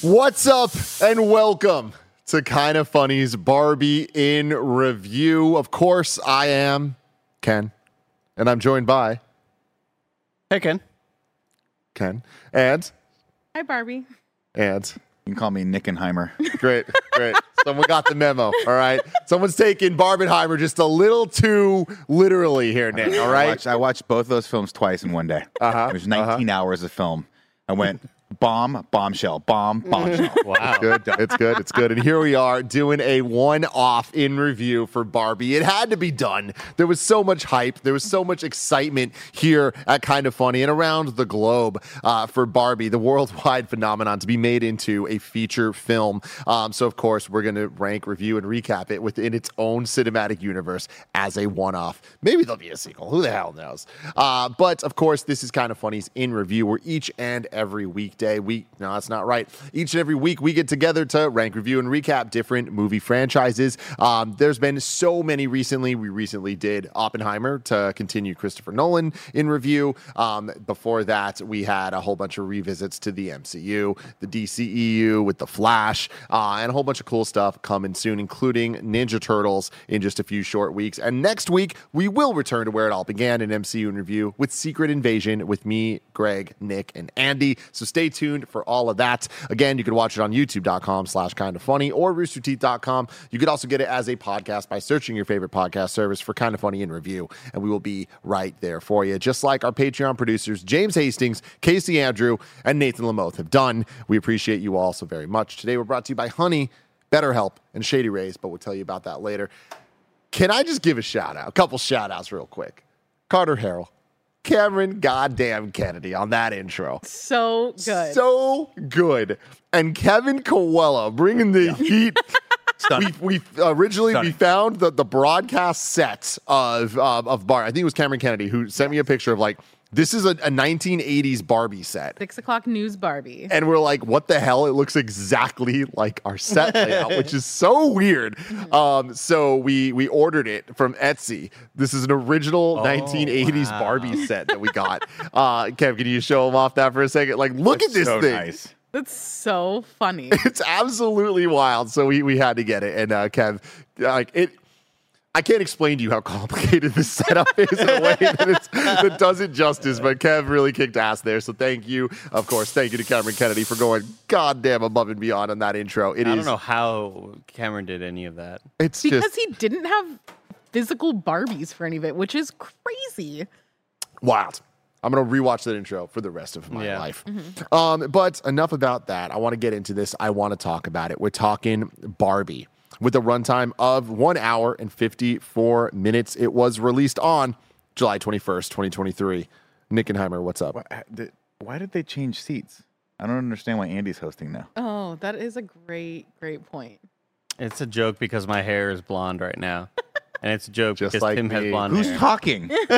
What's up, and welcome to Kinda Funny's Barbie in Review. Of course, I am Ken, and I'm joined by Hey, Ken. Ken and Hi, Barbie. and You can call me Nickenheimer. great, great. Someone got the memo. All right, someone's taking Barbenheimer just a little too literally here, Nick. All I right, watched, I watched both of those films twice in one day. Uh-huh, It was 19 hours of film. I went bomb, bombshell, bomb, bombshell. Wow. good. It's good. It's good. And here we are doing a one off in review for Barbie. It had to be done. There was so much hype. There was so much excitement here at Kinda Funny and around the globe uh, for Barbie, the worldwide phenomenon, to be made into a feature film. Um, so, of course, we're going to rank, review, and recap it within its own cinematic universe as a one off. Maybe there'll be a sequel. Who the hell knows? Uh, but, of course, this is Kinda Funny's in review, where each and every weekday, week, no, that's not right. Each and every week, we get together to rank, review, and recap different movie franchises. Um, there's been so many recently. We recently did Oppenheimer to continue Christopher Nolan in review. Um, before that, we had a whole bunch of revisits to the MCU, the DCEU with The Flash, uh, and a whole bunch of cool stuff coming soon, including Ninja Turtles in just a few short weeks. And next week, we will return to where it all began in MCU in review with Secret Invasion with me, Greg, Nick, and Andy. So stay tuned for all of that. Again, you can watch it on youtube.com slash kind of funny or roosterteeth.com. You could also get it as a podcast by searching your favorite podcast service for kind of funny in review, and we will be right there for you. Just like our Patreon producers, James Hastings, Casey Andrew, and Nathan Lamoth have done. We appreciate you all so very much. Today, we're brought to you by Honey, BetterHelp, and Shady Rays, but we'll tell you about that later. Can I just give a shout out? A couple shout outs real quick. Carter Harrell, Cameron Goddamn Kennedy on that intro. So good. So good. And Kevin Coelho bringing the heat. Stunning. we, we originally we found the, the broadcast set of um, of Bar. I think it was Cameron Kennedy who sent me a picture of like this is a, a 1980s Barbie set. Six o'clock news, Barbie. And we're like, what the hell? It looks exactly like our set layout, which is so weird. Um, so we we ordered it from Etsy. This is an original 1980s wow. Barbie set that we got. Uh, Kev, can you show them off that for a second? Like, look at this so thing. nice. That's so funny. It's absolutely wild. So we we had to get it, and uh, Kev, like it. I can't explain to you how complicated this setup is in a way that, it's, that does it justice, but Kev really kicked ass there. So thank you. Of course, thank you to Cameron Kennedy for going goddamn above and beyond on that intro. It I is- don't know how Cameron did any of that. It's because just he didn't have physical Barbies for any of it, which is crazy. wild. I'm gonna rewatch that intro for the rest of my Yeah. life. Um, but enough about that. I want to get into this. I want to talk about it. We're talking Barbie with a runtime of one hour and 54 minutes. It was released on July 21st, 2023. Nickenheimer, what's up? Uh, why, did, they change seats? I don't understand why Andy's hosting now. Oh, that is a great, great point. It's a joke because my hair is blonde right now. And it's a joke Just because like Tim me. has blonde Who's hair. talking?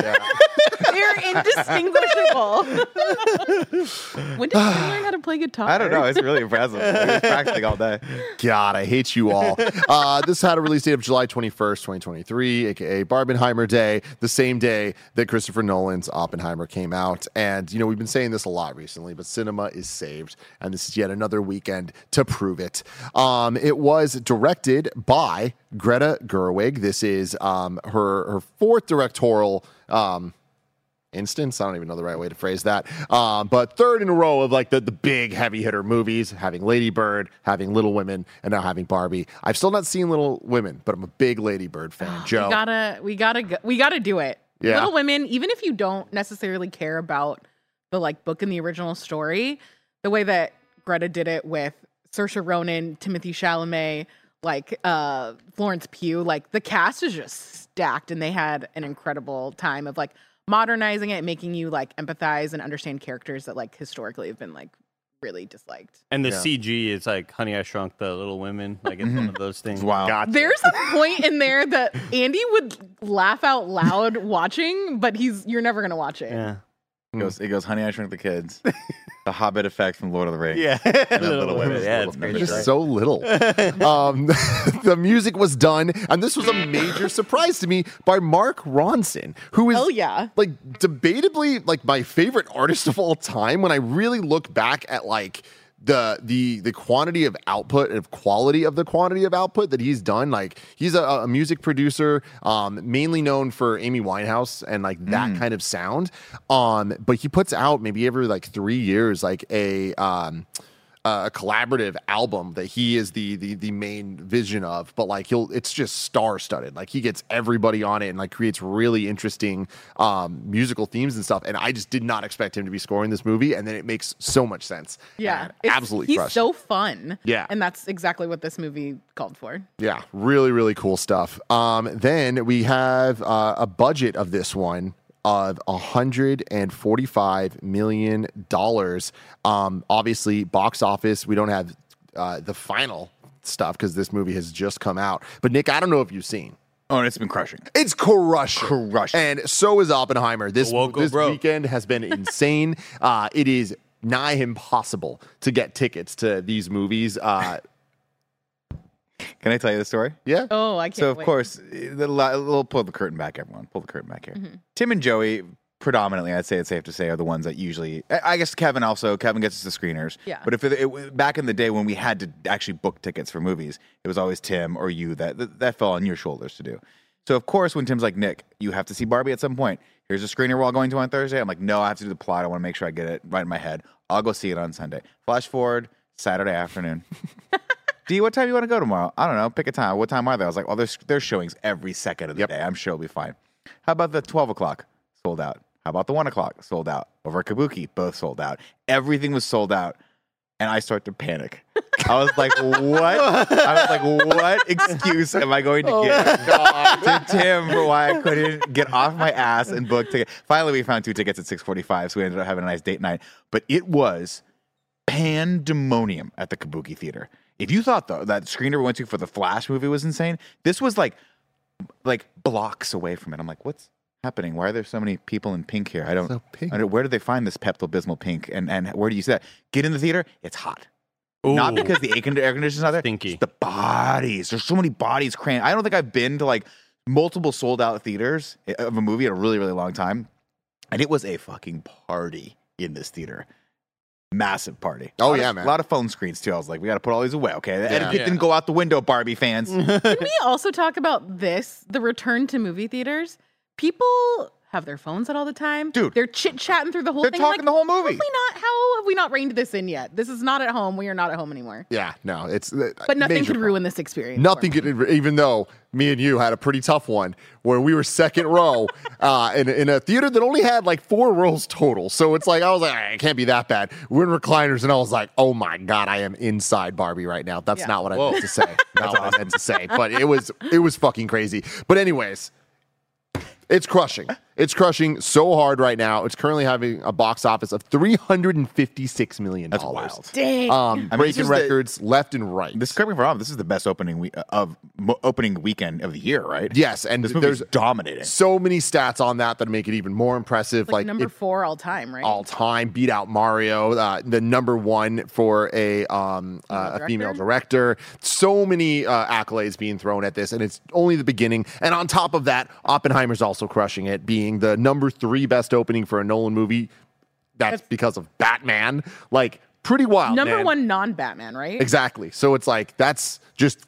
They're indistinguishable. when did you learn how to play guitar? I don't know. It's really impressive. I was practicing all day. God, I hate you all. uh, this had a release date of July 21st, 2023, aka Barbenheimer Day, the same day that Christopher Nolan's Oppenheimer came out. And, you know, we've been saying this a lot recently, but cinema is saved. And this is yet another weekend to prove it. Um, it was directed by Greta Gerwig. This is um, her, her fourth directorial. Um, instance. I don't even know the right way to phrase that. Um, but third in a row of like the, the big heavy hitter movies, having Lady Bird, having Little Women, and now having Barbie. I've still not seen Little Women, but I'm a big Lady Bird fan. Joe. We gotta, we gotta, go, we gotta do it. Yeah. Little Women, even if you don't necessarily care about the like book and the original story, the way that Greta did it with Saoirse Ronan, Timothée Chalamet, like uh Florence Pugh, like the cast is just stacked, and they had an incredible time of like modernizing it, making you like empathize and understand characters that like historically have been like really disliked. And the Yeah. CG is like Honey, I Shrunk the Little Women. Like it's one mm-hmm. of those things. Wow. Gotcha. There's a point in there that Andy would laugh out loud watching, but he's you're never gonna watch it. Yeah. It goes, it goes, Honey, I Shrunk the Kids. the Hobbit effect from Lord of the Rings. Yeah. then Little Women. Yeah, it's Women. just right. so little. um, the music was done, and this was a major surprise to me by Mark Ronson, who is Oh yeah. like debatably like my favorite artist of all time. When I really look back at like the the the quantity of output and quality of the quantity of output that he's done like he's a, a music producer um mainly known for amy winehouse and like that kind of sound. Um but he puts out maybe every like three years like a um a collaborative album that he is the the the main vision of but like he'll it's just star studded like he gets everybody on it and like creates really interesting um musical themes and stuff and i just did not expect him to be scoring this movie and then it makes so much sense Yeah, it's- absolutely He's so fun. Yeah. and that's exactly what this movie called for. Yeah, really, really cool stuff. Um, then we have uh, a budget of this one of $145 million. Um, obviously, box office, we don't have uh, the final stuff because this movie has just come out. But, Nick, I don't know if you've seen. Oh, and it's been crushing. It's crushing. Crushing. And so is Oppenheimer. This, this bro. weekend has been insane. uh, it is nigh impossible to get tickets to these movies. Uh, Can I tell you the story? yeah. Oh, I can't. So of wait. course, the, li- we'll pull the curtain back. Everyone, pull the curtain back here. Mm-hmm. Tim and Joey, predominantly, I'd say it's safe to say, are the ones that usually. I I guess Kevin also. Kevin gets us the screeners. Yeah. But if it, it back in the day when we had to actually book tickets for movies, it was always Tim or you that that, that fell on your shoulders to do. So of course, when Tim's like Nick, you have to see Barbie at some point. Here's a screener we're all going to on Thursday. I'm like, no, I have to do the plot. I want to make sure I get it right in my head. I'll go see it on Sunday. Flash forward Saturday afternoon. D, what time you want to go tomorrow? I don't know. Pick a time. What time are they? I was like, oh, there's there's showings every second of the Yep. day. I'm sure it'll be fine. How about the 12 o'clock? Sold out. How about the 1 o'clock? Sold out. Over at Kabuki, both sold out. Everything was sold out. And I start to panic. I was like, what? I was like, what excuse am I going to oh give to Tim for why I couldn't get off my ass and book tickets? Finally, we found two tickets at 645, so we ended up having a nice date night. But it was pandemonium at the Kabuki Theater. If you thought though that screener we went to for the Flash movie was insane, this was like like blocks away from it. I'm like, what's happening? Why are there so many people in pink here? I don't. So pink. I don't where did they find this Pepto Bismol pink? And and where do you see that? Get in the theater. It's hot. Not because the air con- air conditioner's not there. Stinky. It's the bodies. There's so many bodies crammed. I don't think I've been to like multiple sold out theaters eh, of a movie in a really really long time, and it was a fucking party in this theater. Massive party. Oh, Lot of- yeah, man. A lot of phone screens too. I was like, we got to put all these away. Okay, the etiquette Yeah. didn't go out the window, Barbie fans. Can we also talk about this? The return to movie theaters. People have their phones out all the time, Dude. They're chit chatting through the whole thing. They're thing. talking the whole movie. Have we not? How have we not reined this in yet? This is not at home. We are not at home anymore. Yeah, no, it's uh, But nothing could problem. ruin this experience. Nothing could, even though me and you had a pretty tough one where we were second row uh, in, in a theater that only had like four rows total. So it's like, I was like, "Ah, it can't be that bad. We're in recliners, and I was like, oh my God, I am inside Barbie right now. That's Yeah. not what I meant to say. Not what I meant to say. But it was, it was fucking crazy. But, anyways, it's crushing. It's crushing so hard right now. It's currently having a box office of $356 million. That's wild. Dang. Um, mean, this breaking is the- records left and right. This correct me if I'm wrong. This is the best opening week of mo- opening weekend of the year, right? Yes, and This movie's there's dominating. so many stats on that that make it even more impressive. like, Like, number it- four all time, right? all time, beat out Mario, uh, the number one for a um, uh, a female director. So many uh, accolades being thrown at this, and it's only the beginning. And on top of that, Oppenheimer's also crushing it, being the number three best opening for a Nolan movie. That's because of Batman. Like pretty wild. Number man. one non-Batman, right? Exactly. So it's like that's just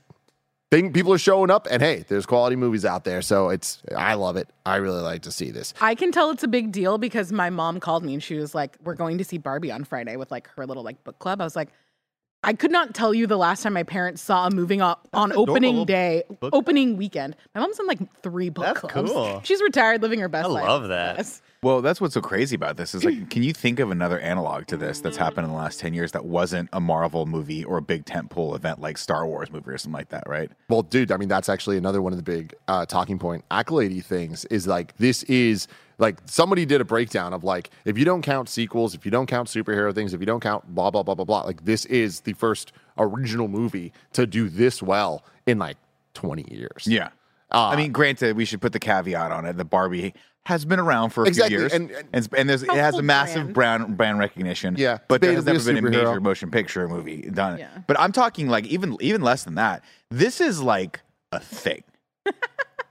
thing. People are showing up, and hey, there's quality movies out there. So it's I love it. I really like to see this. I can tell it's a big deal because my mom called me and she was like, "We're going to see Barbie on Friday with like her little like book club." I was like, I could not tell you the last time my parents saw a movie on, on opening day, book- opening weekend. My mom's in like three book That's clubs. cool. She's retired, living her best I life. love that. Yes. Well, that's what's so crazy about this is like, can you think of another analog to this that's happened in the last ten years that wasn't a Marvel movie or a big tentpole event like Star Wars movie or something like that, right? Well, dude, I mean that's actually another one of the big uh, talking point accolade things is like this is like somebody did a breakdown of like if you don't count sequels, if you don't count superhero things, if you don't count blah blah blah blah blah, like this is the first original movie to do this well in like twenty years. Yeah. Uh, I mean, granted, we should put the caveat on it. The Barbie has been around for a Exactly, few years, and- and and- and, there's, it has a massive brand. brand brand recognition. Yeah, but there has never a been a major motion picture movie done. Yeah. But I'm talking like even even less than that. This is like a thing.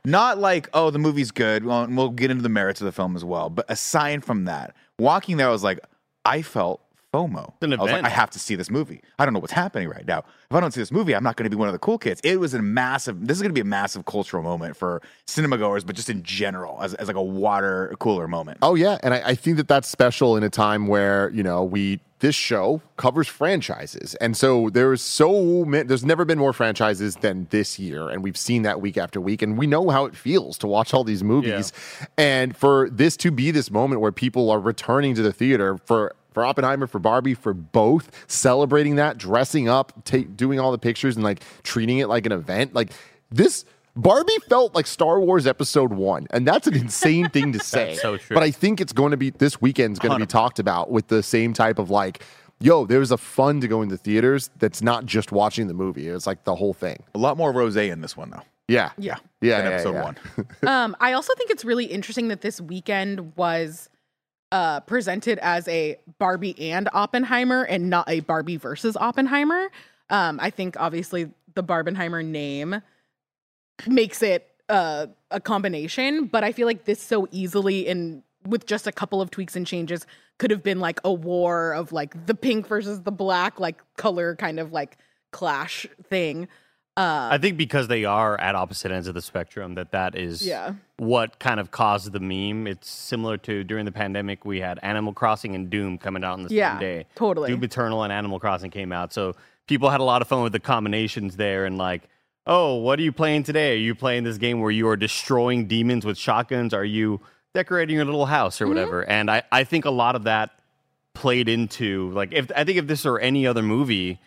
Not like, oh, the movie's good. Well, we'll get into the merits of the film as well. But aside from that, walking there, I was like, I felt FOMO. an I was like. I have to see this movie. I don't know what's happening right now. If I don't see this movie, I'm not going to be one of the cool kids. It was a massive. This is going to be a massive cultural moment for cinema goers, but just in general, as, as like a water cooler moment. Oh yeah, and I, I think that that's special in a time where you know we this show covers franchises, and so there's so many. There's never been more franchises than this year, and we've seen that week after week, and we know how it feels to watch all these movies, and for this to be this moment where people are returning to the theater for. For Oppenheimer, for Barbie, for both, celebrating that, dressing up, ta- doing all the pictures, and like treating it like an event. Like this, Barbie felt like Star Wars Episode One, and that's an insane thing to say. so true. But I think it's going to be this weekend's going to be talked about with the same type of like, yo, there's a fun to go into theaters that's not just watching the movie. It's like the whole thing. A lot more rose in this one, though. Yeah, Yeah. yeah. in yeah, episode yeah. one. Um, I also think it's really interesting that this weekend was uh, presented as a Barbie and Oppenheimer and not a Barbie versus Oppenheimer. Um, I think obviously the Barbenheimer name makes it uh, a combination, but I feel like this so easily and with just a couple of tweaks and changes could have been like a war of like the pink versus the black, like color kind of like clash thing. Uh, I think because they are at opposite ends of the spectrum, that that is Yeah. what kind of caused the meme. It's similar to during the pandemic, we had Animal Crossing and Doom coming out on the Yeah, same day. totally. Doom Eternal and Animal Crossing came out, so people had a lot of fun with the combinations there and like. Oh, what are you playing today? Are you playing this game where you are destroying demons with shotguns? Are you decorating your little house or whatever? And I, I think a lot of that played into like if I think if this were any other movie,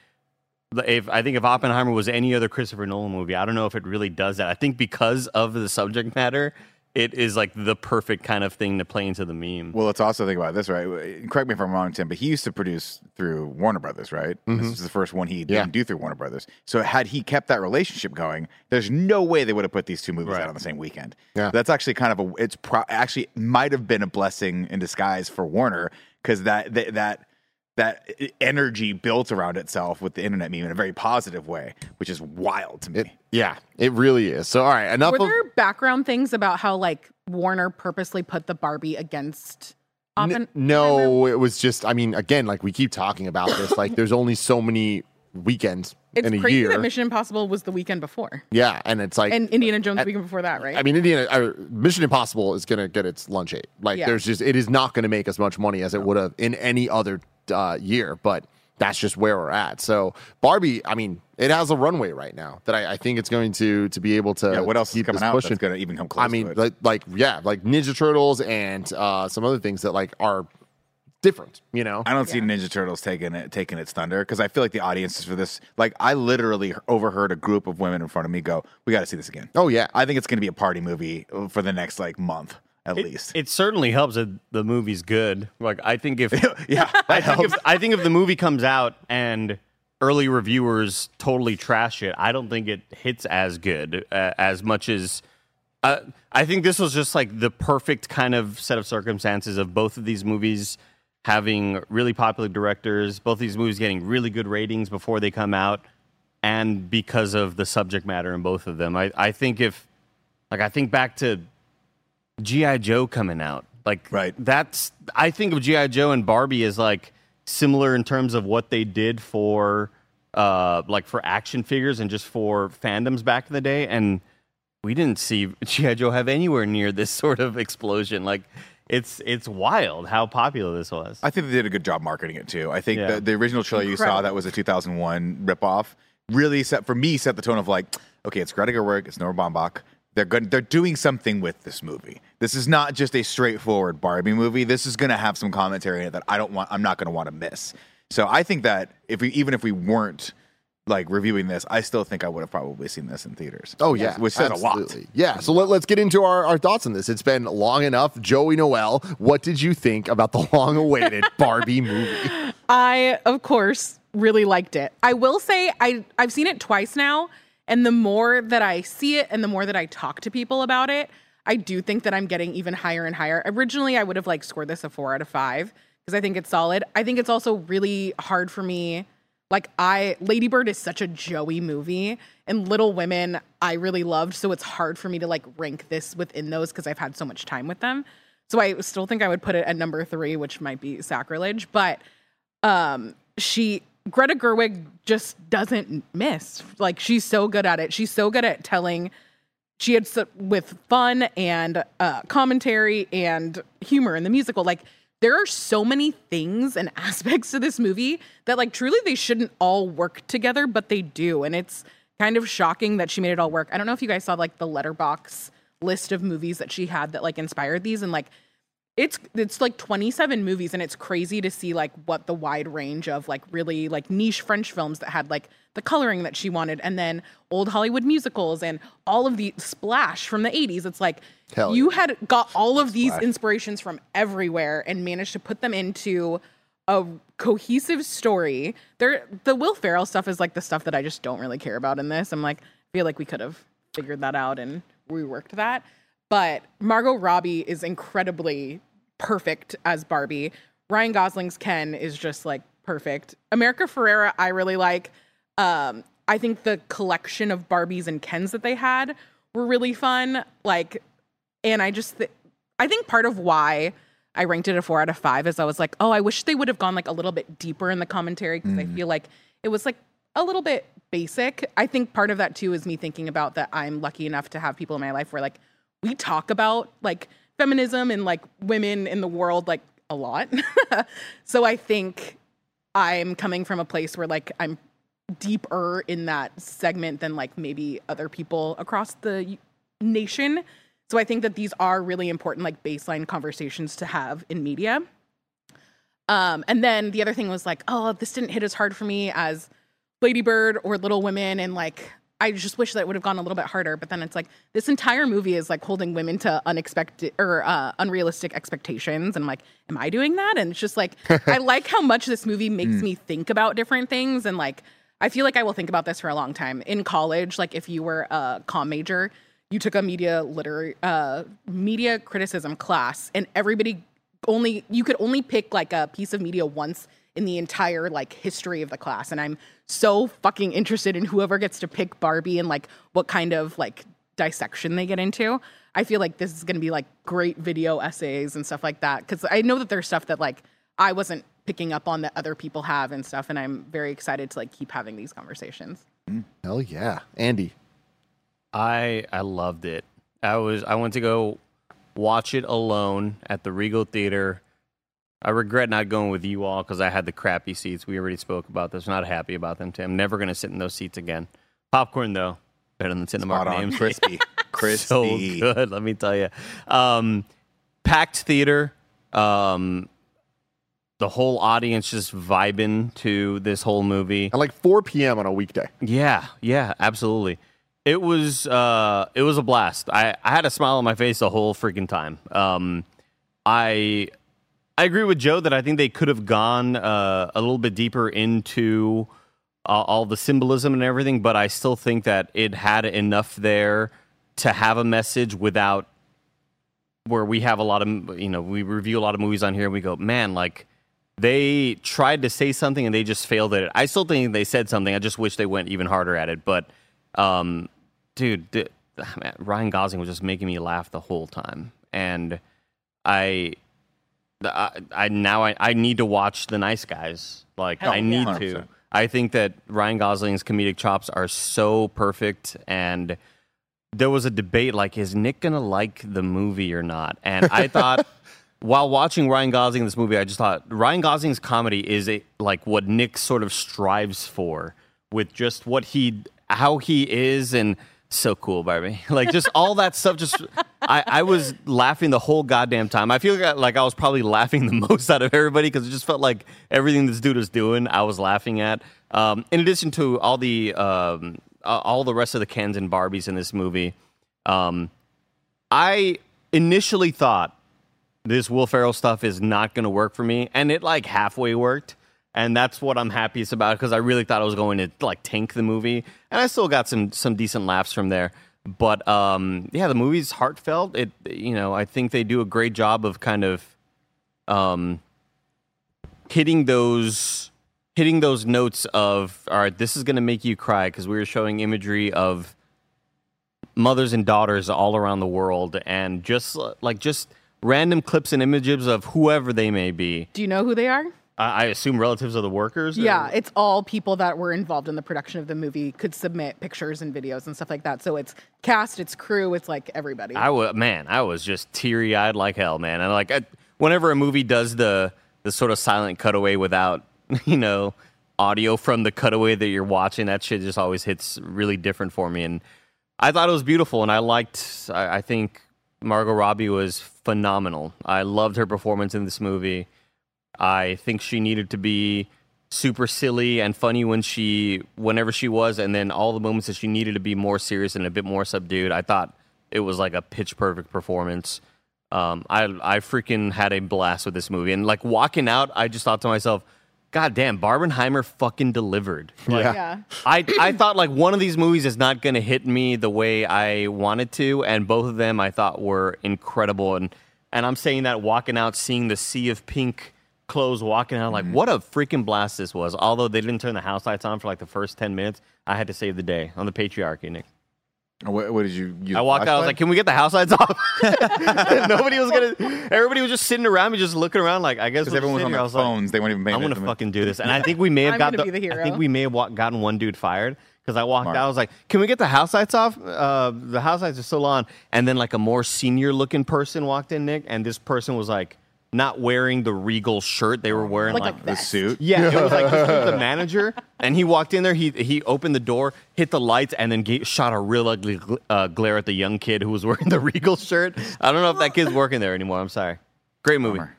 if I think if Oppenheimer was any other Christopher Nolan movie, I don't know if it really does that. I think because of the subject matter, it is like the perfect kind of thing to play into the meme. Well, let's also think about this, right? Correct me if I'm wrong, Tim, but he used to produce through Warner Brothers, right? This mm-hmm. is the first one he Yeah. didn't do through Warner Brothers. So had he kept that relationship going, there's no way they would have put these two movies Right. out on the same weekend. Yeah. That's actually kind of a it's pro- actually might have been a blessing in disguise for Warner because that, that that that energy built around itself with the internet meme in a very positive way, which is wild to me. It, yeah, it really is. So, all right, enough Were of. there background things about how like Warner purposely put the Barbie against N- no, it was just. I mean, again, like we keep talking about this. Like, there's only so many weekends It's in a crazy year. that Mission Impossible was the weekend before, yeah, and it's like and Indiana Jones the weekend before that, right? I mean, Indiana uh, Mission Impossible is going to get its lunch ate. Like, Yeah. there's just it is not going to make as much money as it would have in any other uh, year. But that's just where we're at. So Barbie, I mean, it has a runway right now that I, I think it's going to to be able to. yeah, what else is coming out pushing. that's going to even come close I mean, to it? like, like yeah, like Ninja Turtles and uh, some other things that like are different. You know, I don't see Ninja Turtles taking it taking its thunder because I feel like the audiences for this, like I literally overheard a group of women in front of me go, "We got to see this again." oh yeah, I think it's going to be a party movie for the next like month at It, least. it certainly helps that the movie's good. Like I think if yeah, I think helps. if I think if the movie comes out and early reviewers totally trash it, I don't think it hits as good uh, as much as. Uh, I think this was just like the perfect kind of set of circumstances of both of these movies having really popular directors, both these movies getting really good ratings before they come out, and because of the subject matter in both of them. I, I think if, like, I think back to G.I. Joe coming out. Like, Right. that's, I think of G.I. Joe and Barbie as like similar in terms of what they did for, uh, like for action figures and just for fandoms back in the day. And we didn't see G.I. Joe have anywhere near this sort of explosion. Like, it's, it's wild how popular this was. I think they did a good job marketing it too. I think Yeah. the, the original trailer you saw that was a 2001 ripoff really set for me set the tone of like, okay, it's Greta Gerwig, it's Noah Baumbach. They're good. They're doing something with this movie. This is not just a straightforward Barbie movie. This is going to have some commentary in it that I don't want. I'm not going to want to miss. So I think that if we even if we weren't like reviewing this, I still think I would have probably seen this in theaters. Oh yeah, which says a lot. Yeah, so let, us get into our, our thoughts on this. It's been long enough. Joey Noel, what did you think about the long-awaited Barbie movie? I, of course, really liked it. I will say I I've seen it twice now, and the more that I see it and the more that I talk to people about it, I do think that I'm getting even higher and higher. Originally, I would have like scored this a 4 out of 5 because I think it's solid. I think it's also really hard for me like I Lady Bird is such a Joey movie and Little Women I really loved, so it's hard for me to like rank this within those because I've had so much time with them. So I still think I would put it at number 3, which might be sacrilege, but um, she Greta Gerwig just doesn't miss. Like she's so good at it. She's so good at telling. She had with fun and uh, commentary and humor in the musical. Like there are so many things and aspects to this movie that like truly they shouldn't all work together, but they do, and it's kind of shocking that she made it all work. I don't know if you guys saw like the Letterboxd list of movies that she had that like inspired these and like it's it's like 27 movies and it's crazy to see like what the wide range of like really like niche french films that had like the coloring that she wanted and then old hollywood musicals and all of the splash from the 80s it's like Hell you had got all of these inspirations from everywhere and managed to put them into a cohesive story. There the will ferrell stuff is like the stuff that i just don't really care about in this. I'm like I feel like we could have figured that out and reworked that but Margot Robbie is incredibly perfect as Barbie. Ryan Gosling's Ken is just like perfect. America Ferrera, I really like. Um, I think the collection of Barbies and Kens that they had were really fun. Like, and I just, th- I think part of why I ranked it a four out of five is I was like, oh, I wish they would have gone like a little bit deeper in the commentary because I feel like it was like a little bit basic. I think part of that too is me thinking about that I'm lucky enough to have people in my life where like we talk about like feminism and like women in the world like a lot. so I think I'm coming from a place where like I'm deeper in that segment than like maybe other people across the nation. So I think that these are really important like baseline conversations to have in media. Um, and then the other thing was like, oh, this didn't hit as hard for me as Lady Bird or Little Women, and like I just wish that would have gone a little bit harder. But then it's like this entire movie is like holding women to unexpected or uh, unrealistic expectations, and I'm like, am I doing that? And it's just like I like how much this movie makes me think about different things, and like I feel like I will think about this for a long time. In college, like if you were a comm major, you took a media literary uh, media criticism class, and everybody only you could only pick like a piece of media once in the entire like history of the class and i'm so fucking interested in whoever gets to pick barbie and like what kind of like dissection they get into i feel like this is going to be like great video essays and stuff like that because i know that there's stuff that like i wasn't picking up on that other people have and stuff and i'm very excited to like keep having these conversations mm, Hell yeah. Andy. I I loved it. I was I went to go watch it alone at the Regal Theater. I regret not going with you all because I had the crappy seats. We already spoke about this. Not happy about them. Tim. I'm never going to sit in those seats again. Popcorn though, better than sitting in Spot. Names. Crispy. Crispy. so good. Let me tell you. Um, packed theater. Um, the whole audience just vibing to this whole movie. At like 4 p.m. on a weekday. Yeah, yeah, absolutely. It was uh it was a blast. I, I had a smile on my face the whole freaking time. Um I I agree with Joe that I think they could have gone uh, a little bit deeper into uh, all the symbolism and everything, but I still think that it had enough there to have a message without where we have a lot of you know we review a lot of movies on here and we go man like they tried to say something and they just failed at it. I still think they said something. I just wish they went even harder at it. But, um, dude, the, man, Ryan Gosling was just making me laugh the whole time, and I, I, I now I, I need to watch The Nice Guys. Like Hell I need yeah. to. 100%. I think that Ryan Gosling's comedic chops are so perfect and there was a debate like is Nick gonna like the movie or not? And I thought while watching Ryan Gosling in this movie, I just thought Ryan Gosling's comedy is a, like what Nick sort of strives for with just what he how he is and so cool, Barbie. Like just all that stuff. Just I, I was laughing the whole goddamn time. I feel like, I was probably laughing the most out of everybody because it just felt like everything this dude was doing, I was laughing at. Um, in addition to all the um, uh, all the rest of the Kens and Barbies in this movie, um, I initially thought this Will Ferrell stuff is not going to work for me, and it like halfway worked, and that's what I'm happiest about because I really thought I was going to like tank the movie, and I still got some some decent laughs from there. But um, yeah, the movie's heartfelt. It you know I think they do a great job of kind of um, hitting those hitting those notes of all right, this is going to make you cry because we were showing imagery of mothers and daughters all around the world and just like just random clips and images of whoever they may be. Do you know who they are? I I assume relatives of the workers. or- Yeah, it's all people that were involved in the production of the movie could submit pictures and videos and stuff like that. So it's cast, it's crew, it's like everybody. I was man, I was just teary eyed like hell, man. And like, I, whenever a movie does the the sort of silent cutaway without you know audio from the cutaway that you're watching, that shit just always hits really different for me. And I thought it was beautiful, and I liked. I, I think Margot Robbie was phenomenal. I loved her performance in this movie. I think she needed to be super silly and funny when she whenever she was and then all the moments that she needed to be more serious and a bit more subdued i thought it was like a pitch perfect performance um, I, I freaking had a blast with this movie and like walking out i just thought to myself god damn barbenheimer fucking delivered like, yeah. I, I thought like one of these movies is not going to hit me the way I wanted to, and both of them I thought were incredible. And and I'm saying that walking out, seeing the sea of pink clothes, walking out, like what a freaking blast this was. Although they didn't turn the house lights on for like the first ten minutes, I had to save the day on the patriarchy. Nick, What, what did you? Use I walked out, I was like, "Can we get the house lights off?" Nobody was gonna. Everybody was just sitting around me, just looking around, like I guess we'll everyone was on their I was like, phones. they weren't even paying I'm gonna fucking do this, and I think we may have got gonna the, be the I think we may have gotten one dude fired because I walked Smart. out. I was like, "Can we get the house lights off? Uh, the house lights are still on." And then like a more senior looking person walked in, Nick, and this person was like not wearing the regal shirt. They were wearing Like like, a the suit. yeah, it was like he was the manager, and he walked in there. He he opened the door, hit the lights, and then ga- shot a real ugly gl- uh, glare at the young kid who was wearing the regal shirt. I don't know if that kid's working there anymore. I'm sorry. Great movie. Bummer.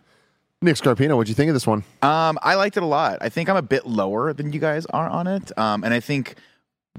Nick Scarpino, what'd you think of this one? Um, I liked it a lot. I think I'm a bit lower than you guys are on it. Um, and I think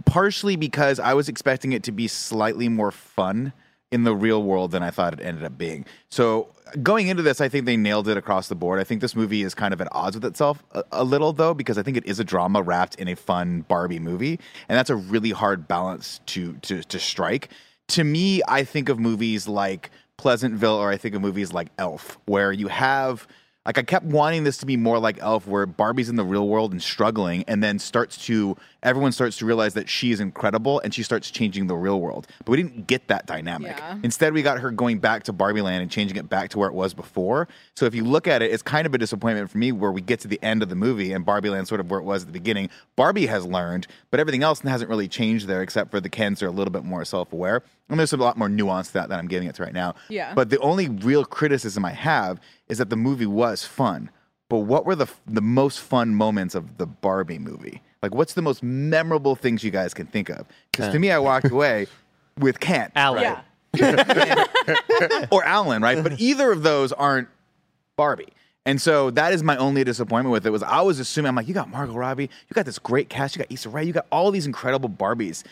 partially because I was expecting it to be slightly more fun in the real world than I thought it ended up being. So going into this, I think they nailed it across the board. I think this movie is kind of at odds with itself a, a little though, because I think it is a drama wrapped in a fun Barbie movie, and that's a really hard balance to to to strike. To me, I think of movies like Pleasantville, or I think of movies like Elf, where you have like I kept wanting this to be more like Elf, where Barbie's in the real world and struggling, and then starts to everyone starts to realize that she is incredible, and she starts changing the real world. But we didn't get that dynamic. Yeah. Instead, we got her going back to Barbie Land and changing it back to where it was before. So if you look at it, it's kind of a disappointment for me where we get to the end of the movie and Barbie Land sort of where it was at the beginning. Barbie has learned, but everything else hasn't really changed there except for the Kens are a little bit more self aware. And there's a lot more nuance to that than I'm giving it to right now. Yeah. But the only real criticism I have is that the movie was fun. But what were the the most fun moments of the Barbie movie? Like, what's the most memorable things you guys can think of? Because to me, I walked away with Kent Alan. Yeah. or Alan, right? But either of those aren't Barbie. And so that is my only disappointment with it was I was assuming I'm like, you got Margot Robbie, you got this great cast, you got Issa Rae, you got all these incredible Barbies.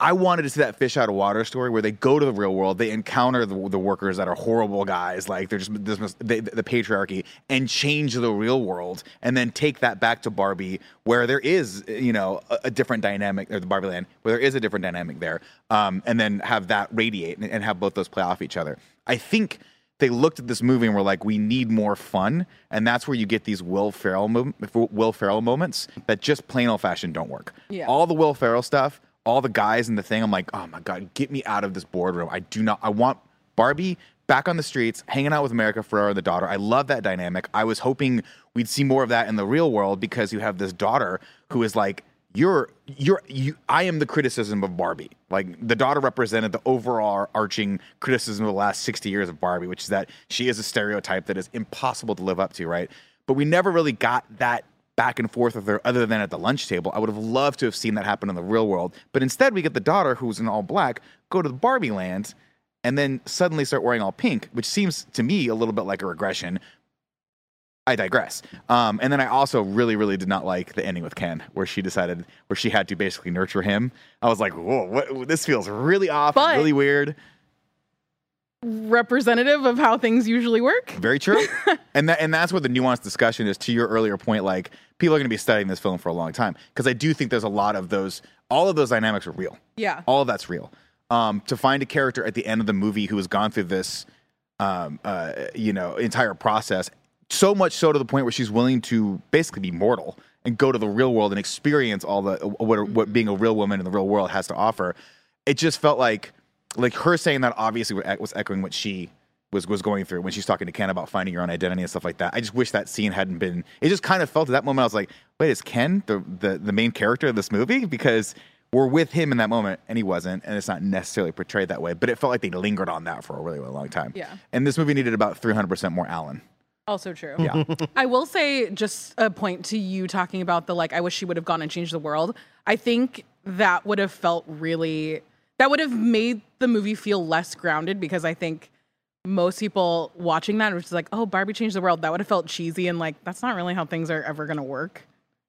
I wanted to see that fish out of water story where they go to the real world, they encounter the, the workers that are horrible guys, like they're just this, they, the patriarchy, and change the real world, and then take that back to Barbie, where there is, you know, a, a different dynamic, or the Barbie Land, where there is a different dynamic there, um, and then have that radiate and, and have both those play off each other. I think they looked at this movie and were like, "We need more fun," and that's where you get these Will Ferrell Will Ferrell moments that just plain old fashioned don't work. Yeah. All the Will Ferrell stuff, all the guys in the thing. I'm like, oh my god, get me out of this boardroom. I do not. I want Barbie back on the streets, hanging out with America Ferrera and the daughter. I love that dynamic. I was hoping we'd see more of that in the real world because you have this daughter who is like. You're you're you I am the criticism of Barbie. Like the daughter represented the overall arching criticism of the last 60 years of Barbie, which is that she is a stereotype that is impossible to live up to, right? But we never really got that back and forth with her other than at the lunch table. I would have loved to have seen that happen in the real world. But instead, we get the daughter who's in all black go to the Barbie land and then suddenly start wearing all pink, which seems to me a little bit like a regression. I digress. Um, and then I also really, really did not like the ending with Ken, where she decided, where she had to basically nurture him. I was like, whoa, what, this feels really off, But- really weird. Representative of how things usually work. Very true. and that and that's what the nuanced discussion is to your earlier point like people are going to be studying this film for a long time because I do think there's a lot of those all of those dynamics are real. Yeah. All of that's real. Um, to find a character at the end of the movie who has gone through this um, uh, you know, entire process so much so to the point where she's willing to basically be mortal and go to the real world and experience all the what what being a real woman in the real world has to offer. It just felt like like her saying that obviously was echoing what she was was going through when she's talking to Ken about finding your own identity and stuff like that. I just wish that scene hadn't been. It just kind of felt at that moment. I was like, wait, is Ken the the, the main character of this movie? Because we're with him in that moment, and he wasn't, and it's not necessarily portrayed that way. But it felt like they lingered on that for a really, really long time. Yeah. And this movie needed about three hundred percent more Alan. Also true. Yeah. I will say just a point to you talking about the like I wish she would have gone and changed the world. I think that would have felt really that would have made the movie feel less grounded because I think most people watching that were just like, "Oh, Barbie changed the world." That would have felt cheesy and like that's not really how things are ever going to work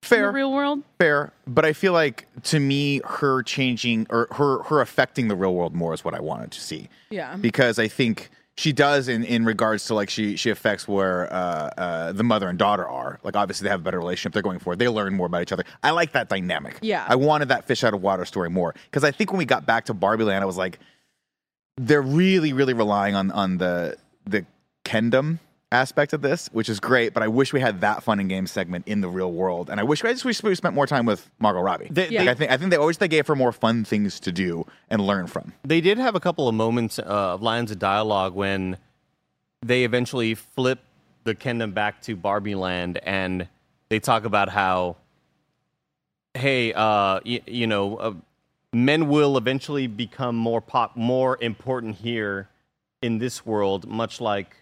in Fair. the real world. Fair, but I feel like to me, her changing or her her affecting the real world more is what I wanted to see. Yeah. because I think she does in in regards to like she she affects where uh, uh, the mother and daughter are. Like obviously they have a better relationship. They're going forward. They learn more about each other. I like that dynamic. Yeah. I wanted that fish out of water story more because I think when we got back to Barbie Land, I was like, they're really really relying on on the the kendom aspect of this, which is great. But I wish we had that fun and game segment in the real world, and I wish I just wish we spent more time with Margot Robbie. They- Yeah. Like, I think I think they always they gave her more fun things to do and learn from. They did have a couple of moments uh, of lines of dialogue when they eventually flip the kingdom back to Barbie Land, and they talk about how, hey, uh, y- you know, uh, men will eventually become more pop, more important here in this world, much like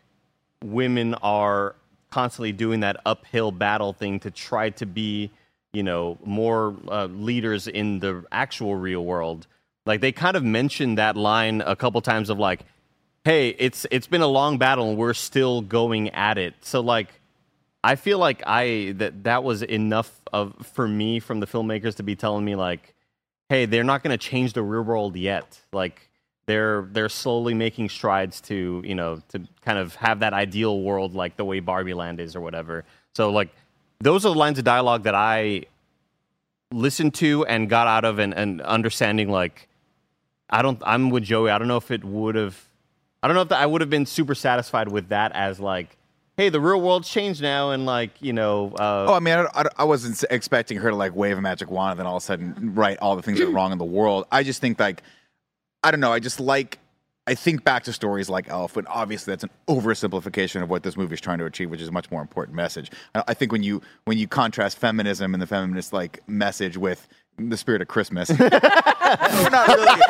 women are constantly doing that uphill battle thing to try to be, you know, more uh, leaders in the actual real world. Like they kind of mentioned that line a couple times of like, "Hey, it's it's been a long battle and we're still going at it." So like, I feel like I that that was enough of for me from the filmmakers to be telling me like, "Hey, they're not going to change the real world yet." Like they're they're slowly making strides to you know to kind of have that ideal world like the way Barbie Land is or whatever. So like those are the lines of dialogue that I listened to and got out of and, and understanding like I don't I'm with Joey. I don't know if it would have I don't know if I would have been super satisfied with that as like hey the real world's changed now and like you know uh, Oh, I mean, I, I, I wasn't expecting her to like wave a magic wand and then all of a sudden write all the things that are wrong in the world. I just think like, I don't know. I just like, I think back to stories like Elf, and obviously that's an oversimplification of what this movie is trying to achieve, which is a much more important message. I, think when you when you contrast feminism and the feminist like message with the spirit of Christmas, we're not really,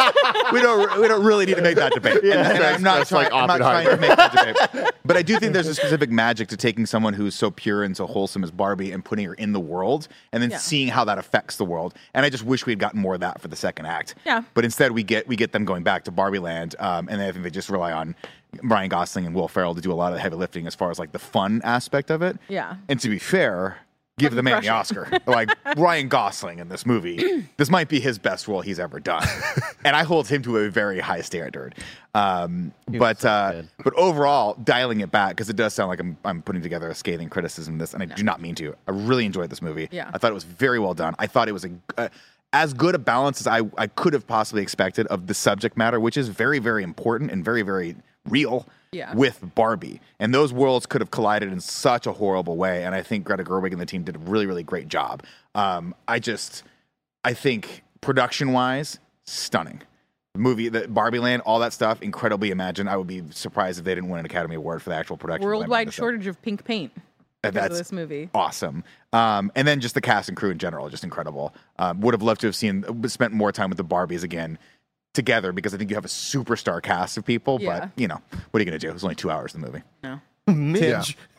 we don't we don't really need to make that debate. And, and I'm not that's trying, like I'm not trying to make that debate. But I do think there's a specific magic to taking someone who's so pure and so wholesome as Barbie and putting her in the world and then Yeah. seeing how that affects the world. And I just wish we had gotten more of that for the second act. Yeah. But instead we get we get them going back to Barbie Land, um, and I think they just rely on Ryan Gosling and Will Ferrell to do a lot of the heavy lifting as far as like the fun aspect of it. Yeah. And to be fair, give the man the Oscar. like Ryan Gosling in this movie, this might be his best role he's ever done, and I hold him to a very high standard. Um, but so uh, but overall, dialing it back because it does sound like I'm I'm putting together a scathing criticism of this, and I do not mean to. I really enjoyed this movie. Yeah. I thought it was very well done. I thought it was a. Uh, as good a balance as I, I could have possibly expected of the subject matter, which is very, very important and very, very real Yeah. with Barbie. And those worlds could have collided in such a horrible way. And I think Greta Gerwig and the team did a really, really great job. Um, I just, I think production wise, stunning. The movie, the Barbie Land, all that stuff, incredibly imagined. I would be surprised if they didn't win an Academy Award for the actual production. Worldwide shortage of pink paint because That's this movie. awesome. Um, and then just the cast and crew in general, just incredible. Um, would have loved to have seen spent more time with the Barbies again together because I think you have a superstar cast of people. Yeah. But you know, what are you going to do? It was only two hours of the movie. No. Midge.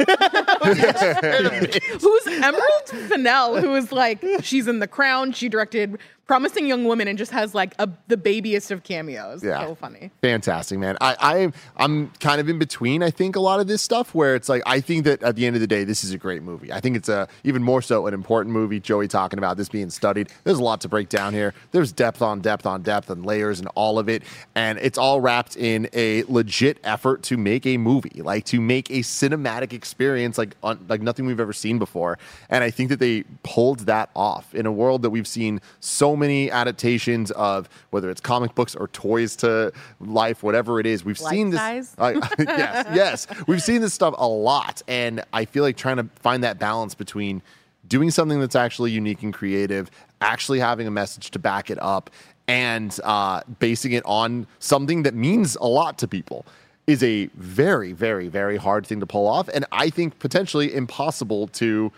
Who's Emerald Fennell, who is like, she's in The Crown. She directed Promising Young Woman and just has like a, the babiest of cameos. Yeah. So funny. Fantastic, man. I, I I'm kind of in between. I think a lot of this stuff where it's like I think that at the end of the day, this is a great movie. I think it's a even more so an important movie. Joey talking about this being studied. There's a lot to break down here. There's depth on depth on depth and layers and all of it, and it's all wrapped in a legit effort to make a movie, like to make a cinematic experience like un, like nothing we've ever seen before. And I think that they pulled that off in a world that we've seen so many adaptations of whether it's comic books or toys to life, whatever it is. We've Life seen this. yes, yes, we've seen this stuff a lot, and I feel like trying to find that balance between doing something that's actually unique and creative, actually having a message to back it up, and uh, basing it on something that means a lot to people. is a very, very, very hard thing to pull off. And I think potentially impossible to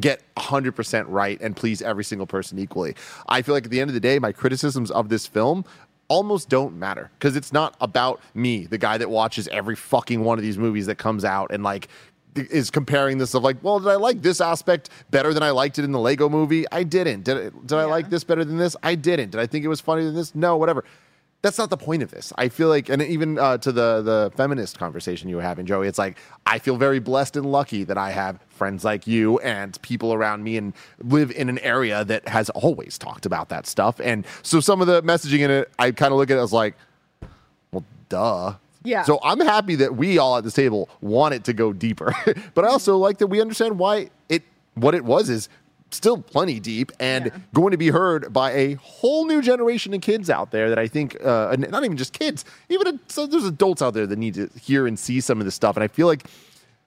get 100% right and please every single person equally. I feel like at the end of the day, my criticisms of this film almost don't matter because it's not about me, the guy that watches every fucking one of these movies that comes out and like is comparing this of like, well, did I like this aspect better than I liked it in the Lego movie? I didn't. Did, I- did I like this better than this? I didn't. Did I think it was funnier than this? No, whatever. That's not the point of this. I feel like, and even uh, to the the feminist conversation you were having, Joey, it's like I feel very blessed and lucky that I have friends like you and people around me, and live in an area that has always talked about that stuff. And so some of the messaging in it, I kind of look at it as like, well, duh. Yeah. So I'm happy that we all at this table want it to go deeper, but I also like that we understand why it what it was is still plenty deep and Yeah. going to be heard by a whole new generation of kids out there that I think uh, not even just kids, even a, so there's adults out there that need to hear and see some of this stuff. And I feel like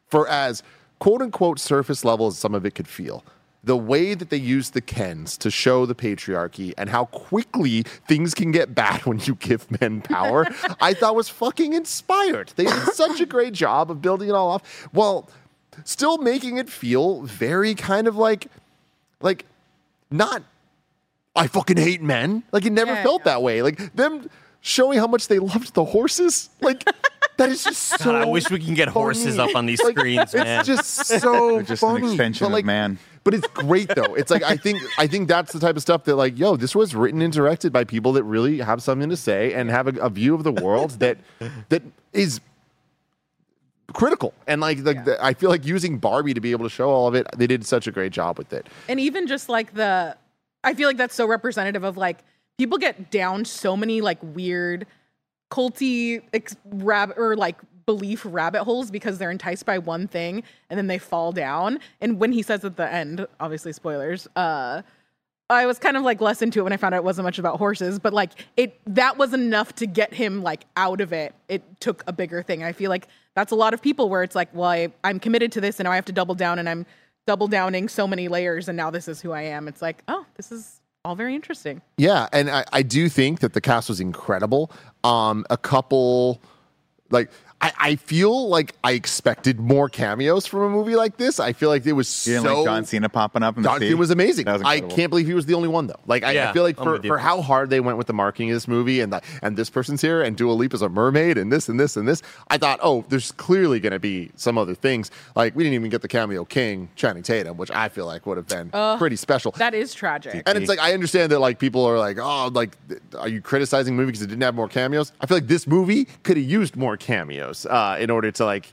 for as quote unquote surface level as some of it could feel. The way that they use the Kens to show the patriarchy and how quickly things can get bad when you give men power, I thought was fucking inspired. They did such a great job of building it all off while still making it feel very kind of like, like, not I fucking hate men. Like it never Yeah, felt yeah. that way. Like them showing how much they loved the horses. Like that is just so. God, I wish we can get horses up on these Like, screens, man. It's just so They're just an extension But, of like, man. But it's great though. It's like I think I think that's the type of stuff that like yo, this was written and directed by people that really have something to say and have a, a view of the world that that is critical. And like the, Yeah. the- I feel like using Barbie to be able to show all of it, they did such a great job with it. and even just like the i feel like that's so representative of like people get down so many like weird culty ex- rabbit or like belief rabbit holes because they're enticed by one thing and then they fall down and when he says at the end obviously spoilers uh I was kind of like less into it when I found out it wasn't much about horses, but like it that was enough to get him like out of it. It took a bigger thing. I feel like that's a lot of people where it's like, well, I, I'm committed to this and now I have to double down and I'm double downing so many layers and now this is who I am. It's like, oh, this is all very interesting. Yeah, and I, I do think that the cast was incredible. Um, a couple, like I, I feel like I expected more cameos from a movie like this. I feel like it was You didn't so. like John Cena popping up in the John? Cena was amazing. Was I can't believe he was the only one though. Like I, I feel like for, for how hard they went with the marketing of this movie and the, and this person's here and Dua Lipa's a mermaid and this and this and this, I thought, oh, there's clearly going to be some other things. Like we didn't even get the cameo King Channing Tatum, which I feel like would have been pretty special. That is tragic. And it's like I understand that like people are like, oh, like, are you criticizing the movie because it didn't have more cameos? I feel like this movie could have used more cameos uh, in order to like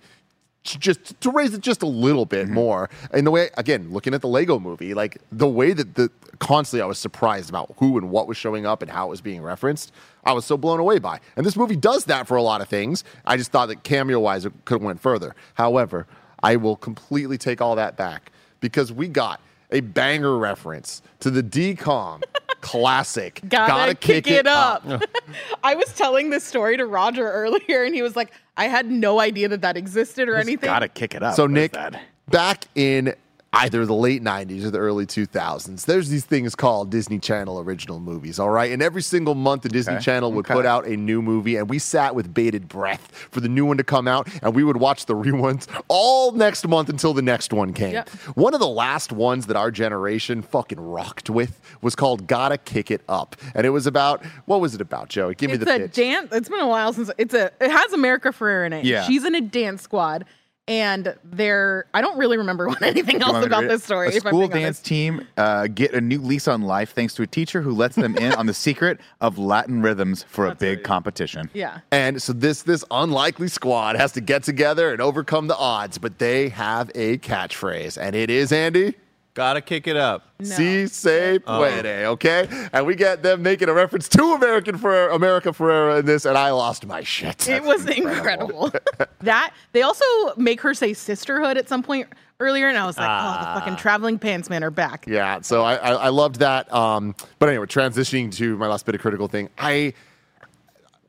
just to raise it just a little bit more. And the way again, looking at the Lego movie, like the way that the constantly I was surprised about who and what was showing up and how it was being referenced. I was so blown away by. And this movie does that for a lot of things. I just thought that cameo wise it could have went further. However, I will completely take all that back because we got a banger reference to the DCOM classic. Gotta, kick, it up. I was telling this story to Roger earlier and he was like, I had no idea that that existed or anything. Gotta kick it up. So Nick, that? back in either the late 90s or the early 2000s, there's these things called Disney Channel original movies, all right? And every single month the Disney Okay, Channel would okay. put out a new movie and we sat with bated breath for the new one to come out and we would watch the reruns all next month until the next one came. Yep. One of the last ones that our generation fucking rocked with was called Gotta Kick It Up. And it was about what was it about, Joey? Give me it's the a pitch. dance. It's been a while since it's a. It has America Ferrera in it. Yeah. she's in a dance squad, and they're. I don't really remember anything else want me to about this story. A if I'm school being dance honest. team uh, get a new lease on life thanks to a teacher who lets them in on the secret of Latin rhythms for a big competition. Yeah. And so this this unlikely squad has to get together and overcome the odds, but they have a catchphrase, and it is Andy. Gotta kick it up. No. Si se puede, okay? And we get them making a reference to American Ferrera, America Ferrera in this, and I lost my shit. It was incredible. that they also make her say sisterhood at some point earlier, and I was like, oh, the fucking traveling pants men are back. Yeah, so I, I, I loved that. Um, but anyway, transitioning to my last bit of critical thing, I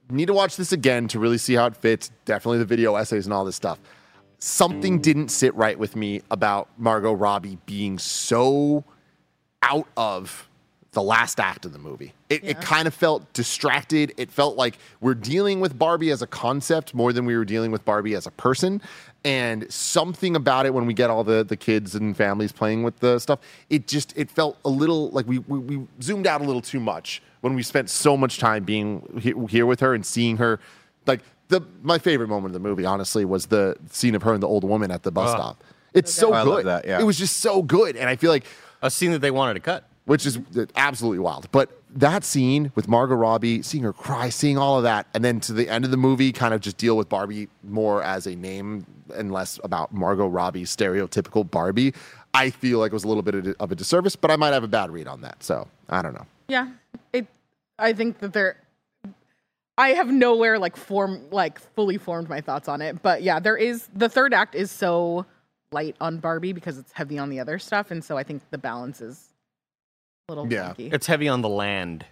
need to watch this again to really see how it fits. Definitely the video essays and all this stuff. Something didn't sit right with me about Margot Robbie being so out of the last act of the movie. It, it kind of felt distracted. It felt like we're dealing with Barbie as a concept more than we were dealing with Barbie as a person. And something about it when we get all the, the kids and families playing with the stuff, it just it felt a little like we, we, we zoomed out a little too much when we spent so much time being he- here with her and seeing her. Like the my favorite moment of the movie, honestly, was the scene of her and the old woman at the bus stop. It's so I good. love that, yeah. It was just so good, and I feel like A scene that they wanted to cut. which is mm-hmm. absolutely wild. But that scene with Margot Robbie, seeing her cry, seeing all of that, and then to the end of the movie, kind of just deal with Barbie more as a name and less about Margot Robbie's stereotypical Barbie, I feel like it was a little bit of a- disservice, but I might have a bad read on that. So I don't know. Yeah, it. I think that there. I have nowhere like form like fully formed my thoughts on it, but yeah, there is the third act is so light on Barbie because it's heavy on the other stuff, and so I think the balance is a little Yeah. funky. It's heavy on the land.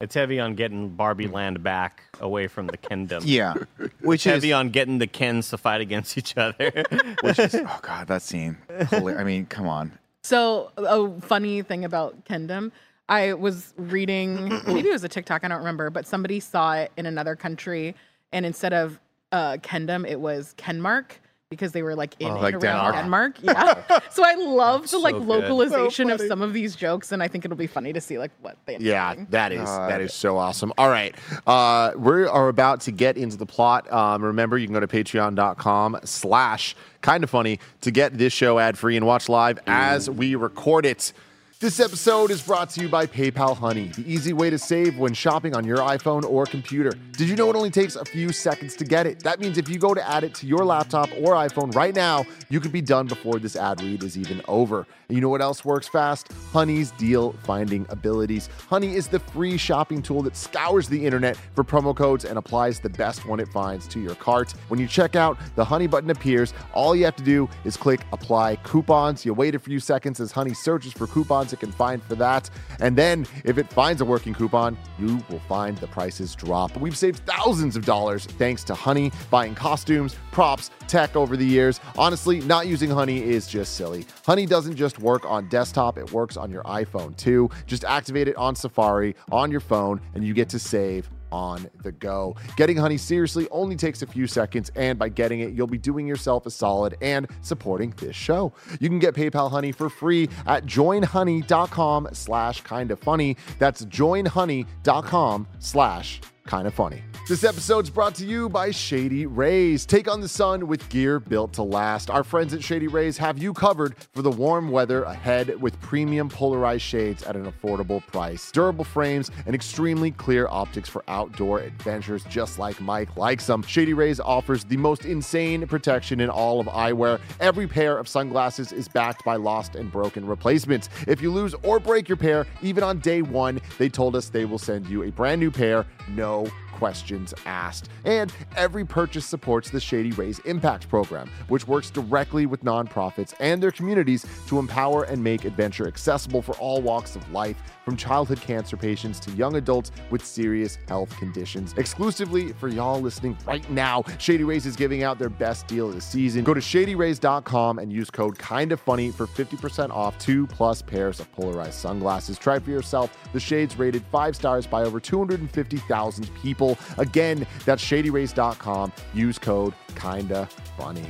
It's heavy on getting Barbie Hmm. land back away from the kingdom. Yeah, which is heavy on getting the Kens to fight against each other. which is oh god, that scene. Holy, I mean, come on. So a funny thing about Kendom, I was reading maybe it was a TikTok, I don't remember, but somebody saw it in another country, and instead of uh, Kendom, it was Kenmark because they were like in Oh, and like around Denmark. Denmark. Yeah. so I love the like so good. localization of some of these jokes, and I think it'll be funny to see like what they. end up Yeah, doing. that is God. that is so awesome. All right, uh, we are about to get into the plot. Um, remember, you can go to Patreon.com/slash Kinda Funny to get this show ad free and watch live as we record it. This episode is brought to you by PayPal Honey, the easy way to save when shopping on your iPhone or computer. Did you know it only takes a few seconds to get it? That means if you go to add it to your laptop or iPhone right now, you could be done before this ad read is even over. And you know what else works fast? Honey's deal finding abilities. Honey is the free shopping tool that scours the internet for promo codes and applies the best one it finds to your cart. When you check out, the Honey button appears. All you have to do is click apply coupons. You wait a few seconds as Honey searches for coupons it can find for that. And then if it finds a working coupon, you will find the prices drop. We've saved thousands of dollars thanks to Honey buying costumes, props, tech over the years. Honestly, not using Honey is just silly. Honey doesn't just work on desktop, it works on your iPhone too. Just activate it on Safari on your phone and you get to save on the go. Getting honey seriously only takes a few seconds, and by getting it, you'll be doing yourself a solid and supporting this show. You can get PayPal Honey for free at joinhoney.com slash kind of funny. That's joinhoney.com slash kind of funny. This episode's brought to you by Shady Rays. Take on the sun with gear built to last. Our friends at Shady Rays have you covered for the warm weather ahead with premium polarized shades at an affordable price. Durable frames and extremely clear optics for outdoor adventures, just like Mike likes them. Shady Rays offers the most insane protection in all of eyewear. Every pair of sunglasses is backed by lost and broken replacements. If you lose or break your pair, even on day one, they told us they will send you a brand new pair, no go questions asked. And every purchase supports the Shady Rays Impact Program, which works directly with nonprofits and their communities to empower and make adventure accessible for all walks of life, from childhood cancer patients to young adults with serious health conditions. Exclusively for y'all listening right now, Shady Rays is giving out their best deal of the season. Go to shadyrays.com and use code kinda funny for 50% off two plus pairs of polarized sunglasses. Try for yourself the shades rated five stars by over 250,000 people. Again, that's shadyrays.com. Use code kinda funny.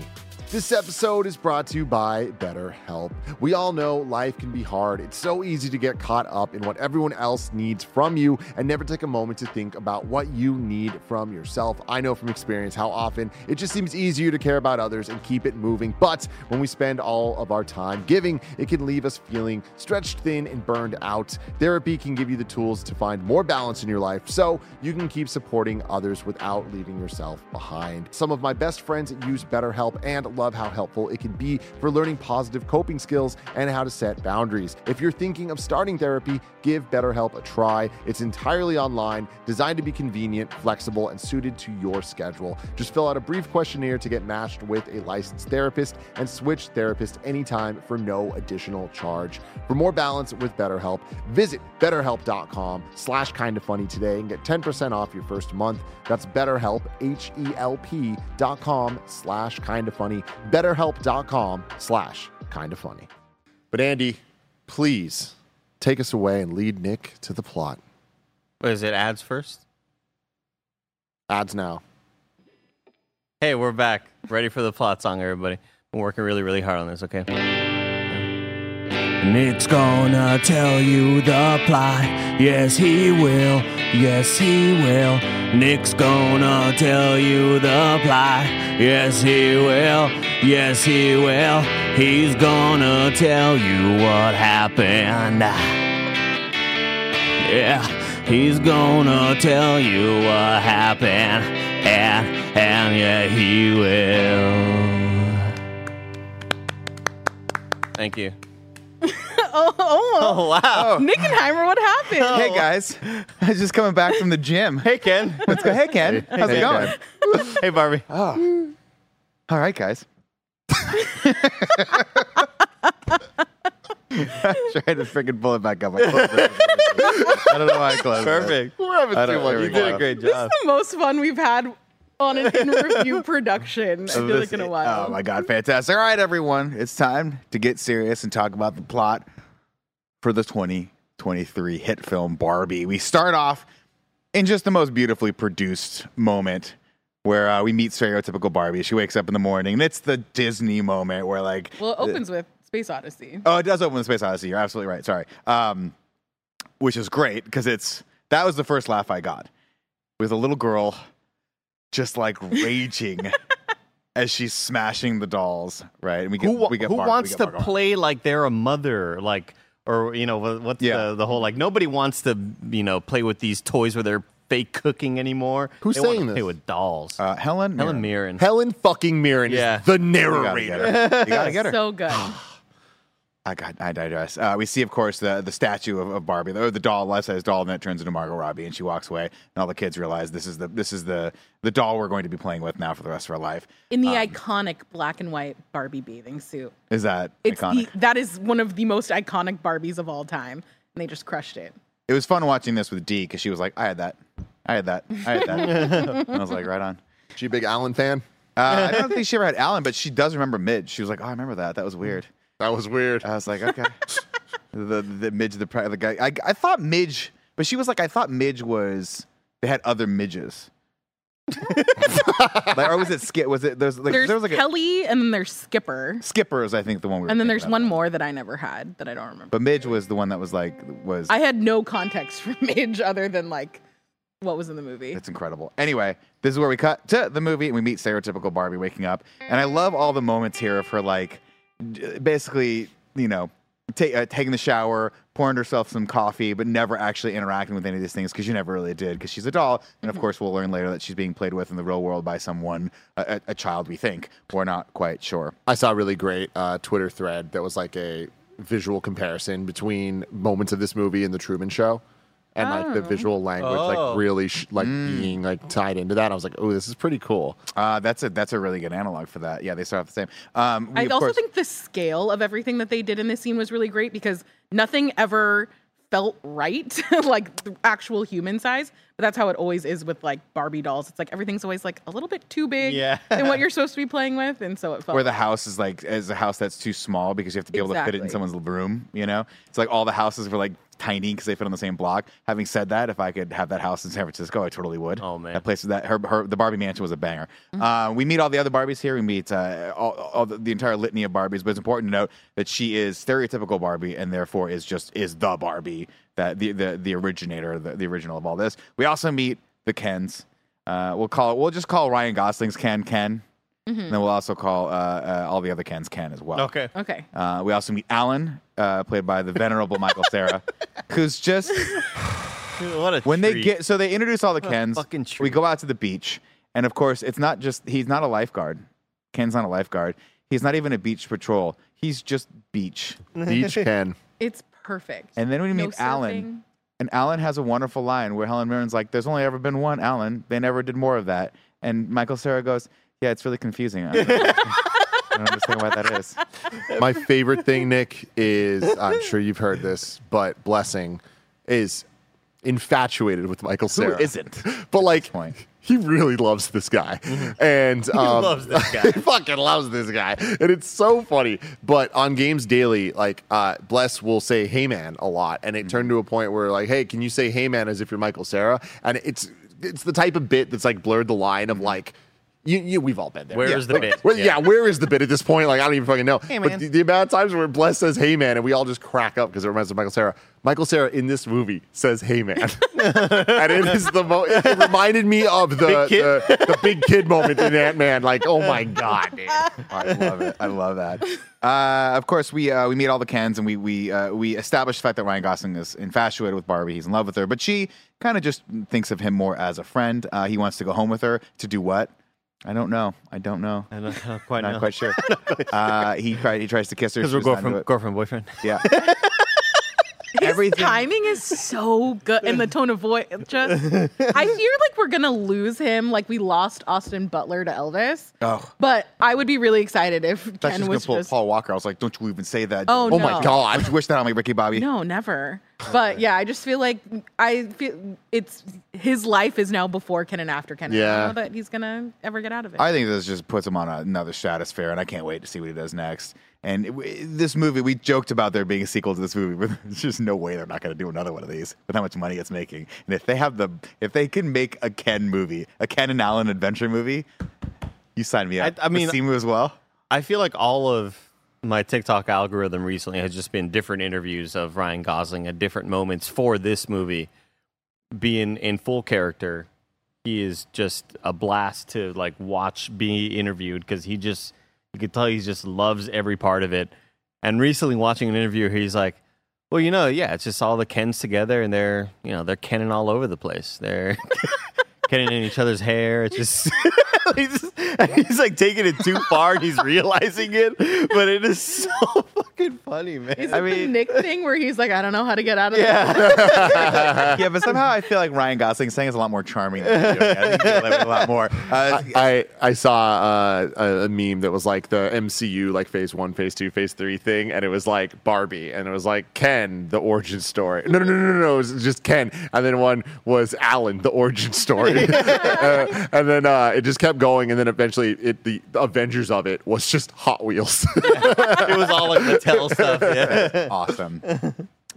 This episode is brought to you by BetterHelp. We all know life can be hard. It's so easy to get caught up in what everyone else needs from you and never take a moment to think about what you need from yourself. I know from experience how often it just seems easier to care about others and keep it moving. But when we spend all of our time giving, it can leave us feeling stretched thin and burned out. Therapy can give you the tools to find more balance in your life so you can keep supporting others without leaving yourself behind. Some of my best friends use BetterHelp and love how helpful it can be for learning positive coping skills and how to set boundaries. If you're thinking of starting therapy, give BetterHelp a try. It's entirely online, designed to be convenient, flexible, and suited to your schedule. Just fill out a brief questionnaire to get matched with a licensed therapist and switch therapist anytime for no additional charge. For more balance with BetterHelp, visit betterhelp.com slash kind of funny today and get 10% off your first month. That's betterhelp, H-E-L-P dot com slash kind of funny, betterhelp.com slash kind of funny. But Andy, please take us away and lead Nick to the plot. What is it? Ads first. Ads now. Hey, we're back. Ready for the plot song, everybody. Been working really, really hard on this. Okay. Nick's gonna tell you the plot. Yes, he will. Yes, he will. Nick's gonna tell you the plot. Yes, he will. Yes, he will. He's gonna tell you what happened. Yeah, he's gonna tell you what happened. And, and yeah, he will. Thank you. Oh, oh, oh, Oh wow. Oh. Nickenheimer, what happened? Hey oh. guys, I was just coming back from the gym. Hey Ken. Let's go. Hey Ken, how's it going? Ken. hey Barbie. Oh. All right, guys. Trying to freaking pull it back up. I, closed it. I don't know why I closed it. Perfect. We're having I too don't- much here we You did go. a great job. This is the most fun we've had on an in review production. I feel like in a while. Oh my god, fantastic! All right, everyone, it's time to get serious and talk about the plot for the 2023 hit film Barbie. We start off in just the most beautifully produced moment where uh, we meet stereotypical Barbie. She wakes up in the morning, and it's the Disney moment where like Well, it opens with Space Odyssey. Oh, it does open with Space Odyssey. You're absolutely right. Sorry. Um, which is great because it's that was the first laugh I got with a little girl just like raging as she's smashing the dolls. Right, and we get Who, we get who Barbie- we wants get to Barbie. play like they're a mother, like, or you know, what- what's Yeah. the the whole like? Nobody wants to, you know, play with these toys where they're fake cooking anymore. Who's They wanna saying Play this? with dolls. Uh, Helen Helen Mirren. Mirren. Helen fucking Mirren Yeah. is the You gotta get narrator. her. You gotta get her. So good. I got. I digress. Uh, we see, of course, the the statue of, of Barbie, or the doll, life size doll, and then it turns into Margot Robbie, and she walks away, and all the kids realize this is the this is the the doll we're going to be playing with now for the rest of our life. In the iconic black and white Barbie bathing suit. Is that It's iconic? the, that is one of the most iconic Barbies of all time. And they just crushed it. it was fun watching this with Dee because she was like, I had that. I had that. I had that. and I was like, right on. She a big Allen fan? Uh, I don't think she ever had Alan, but she does remember Midge. She was like, oh, I remember that. That was weird. That was weird. I was like, okay. the the Midge, the, pri- the guy. I, I thought Midge, but she was like, I thought Midge was, they had other Midges. like, or was it Skip? Was it, there's like, There's there was like a, Kelly and then there's Skipper. Skipper is, I think, the one we were And then there's of. one more that I never had that I don't remember. But Midge was the one that was like, was, I had no context for Midge other than like what was in the movie. It's incredible. Anyway, this is where we cut to the movie and we meet stereotypical Barbie waking up. And I love all the moments here of her, like, j- basically, you know, uh, taking the shower, pouring herself some coffee, but never actually interacting with any of these things because she never really did because she's a doll. And of course, we'll learn later that she's being played with in the real world by someone, a, a- a child, we think. We're not quite sure. I saw a really great uh, Twitter thread that was like a visual comparison between moments of this movie and the Truman Show. And like the visual language, Oh. like really sh- like being like tied into that. I was like, oh, this is pretty cool. Uh, that's a that's a really good analog for that. Yeah, they start off the same. Um, we, I of also course- think the scale of everything that they did in this scene was really great because nothing ever felt right, like the actual human size. But that's how it always is with like Barbie dolls. It's like everything's always like a little bit too big Yeah. than what you're supposed to be playing with, and so it felt where the house is like is a house that's too small because you have to be able to fit it in Exactly. someone's room. You know, it's like all the houses were like tiny because they fit on the same block. Having said that, if I could have that house in San Francisco, I totally would. Oh, man. that place that her, her the Barbie mansion was a banger. Uh, we meet all the other Barbies here. We meet uh, all, all the, the entire litany of Barbies, but it's important to note that she is stereotypical Barbie and therefore is just is the Barbie that the the, the originator, the, the original of all this. We also meet the Kens. Uh, we'll call it. We'll just call Ryan Gosling's Ken Ken. And then we'll also call uh, uh, all the other Kens Ken as well. Okay. okay. Uh, we also meet Alan, uh, played by the venerable Michael Cera, who's just What a when they treat. get so they introduce all the a Kens. fucking We go out to the beach, and of course, it's not just he's not a lifeguard. Ken's not a lifeguard. He's not even a beach patrol. He's just beach. Beach Ken. It's perfect. And then we No meet Alan, and Alan has a wonderful line where Helen Mirren's like, "There's only ever been one Alan. They never did more of that." And Michael Cera goes, "Yeah, it's really confusing. I don't, I don't understand why that is." My favorite thing, Nick, is I'm sure you've heard this, but blessing is infatuated with Michael Who Sarah. isn't? But like, point. he really loves this guy, and um, loves this guy. he fucking loves this guy, and it's so funny. But on Games Daily, like, uh, Bless will say "Hey man" a lot, and it turned to a point where like, "Hey, can you say Hey man" as if you're Michael Cera? And it's it's the type of bit that's like blurred the line of like. You, you, we've all been there. Where is the Like, bit? well, yeah. Yeah. where is the bit at this point? Like, I don't even fucking know. Hey, but man. the, the amount of times where Bless says, "Hey, man," and we all just crack up because it reminds us of Michael Cera. Michael Cera in this movie says, "Hey, man," and it is the mo- It reminded me of the Big kid? the, the big kid moment in Ant Man. Like, oh my god, dude. I love it. I love that. Uh, of course, we uh, we meet all the Kens, and we we uh, we established the fact that Ryan Gosling is infatuated with Barbie. He's in love with her, but she kind of just thinks of him more as a friend. Uh, he wants to go home with her to do what? I don't know. I don't know. I don't, I don't quite Not know. quite sure. uh, he tried. He tries to kiss her. Because She we're was not into girlfriend, girlfriend, boyfriend. Yeah. His Everything- timing is so good in the tone of voice. Just, I fear like we're gonna lose him, like we lost Austin Butler to Elvis. Oh. But I would be really excited if That's Ken just gonna was pull just Paul Walker. I was like, don't you even say that. Oh, Oh my god. Don't wish that on me, Ricky Bobby? no, never. But yeah, I just feel like I feel it's his life is now before Ken and after Ken. I Yeah. don't know that he's gonna ever get out of it. I think this just puts him on another stratosphere, and I can't wait to see what he does next. And it- this movie, we joked about there being a sequel to this movie, but there's just no way they're not going to do another one of these with how much money it's making. And if they have the, if they can make a Ken movie, a Ken and Alan adventure movie, you sign me up. I- I mean- With Simu as well. I feel like all of my TikTok algorithm recently has just been different interviews of Ryan Gosling at different moments for this movie. Being in full character, he is just a blast to like watch be interviewed because he just you could tell he just loves every part of it. And recently watching an interview, he's like, "Well, you know, yeah, it's just all the Kens together, and they're you know they're Kenning all over the place. They're Kenning in each other's hair. It's just." he's, he's like taking it too far and he's realizing it, but it is so fucking funny, man. is it I the mean- Nick thing where he's like, I don't know how to get out of yeah. yeah, but somehow I feel like Ryan Gosling saying is a lot more charming than doing. I think he a lot more. Uh, I, I saw uh, a, a meme that was like the MCU like phase one, phase two, phase three thing, and it was like Barbie, and it was like Ken, the origin story. No, no, no, no, no, it was just Ken, and then one was Alan, the origin story, uh, and then uh, it just kept going, and then eventually it the Avengers of it was just Hot Wheels. it was all like Mattel stuff. Yeah. awesome.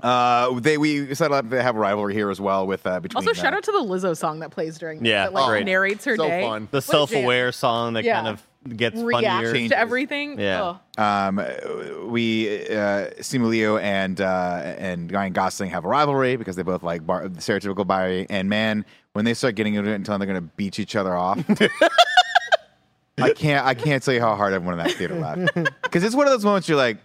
Uh, they we set up they have a rivalry here as well with uh, between. Also, shout uh, out to the Lizzo song that plays during Yeah, that like great. narrates her so day. fun. The What self-aware song that Yeah. kind of gets Reacts funnier. to everything. Yeah. Oh. Um, we uh, Simu Liu and uh, and Ryan Gosling have a rivalry because they both like bar- stereotypical Barbie. And man, when they start getting into it and telling they're going to beat each other off, I can't I can't tell you how hard everyone in that theater laughed because it's one of those moments you're like,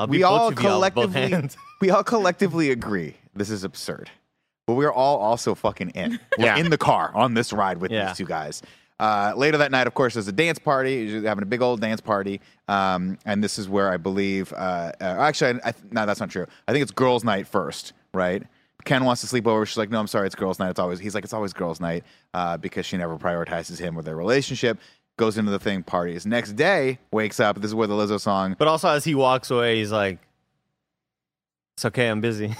I'll we all of y'all with both collectively we all collectively agree this is absurd, but we're all also fucking in. We're Yeah. in the car on this ride with Yeah. these two guys. Uh, later that night, of course, there's a dance party. You're having a big old dance party, um, and this is where I believe. Uh, uh, actually, I, I, no, that's not true. I think it's girls' night first, right? Ken wants to sleep over. She's like, "No, I'm sorry, it's girls' night. It's always." He's like, "It's always girls' night," uh, because she never prioritizes him or their relationship. Goes into the thing, parties. Next day, wakes up. This is where the Lizzo song. But also, as he walks away, he's like, "It's okay, I'm busy.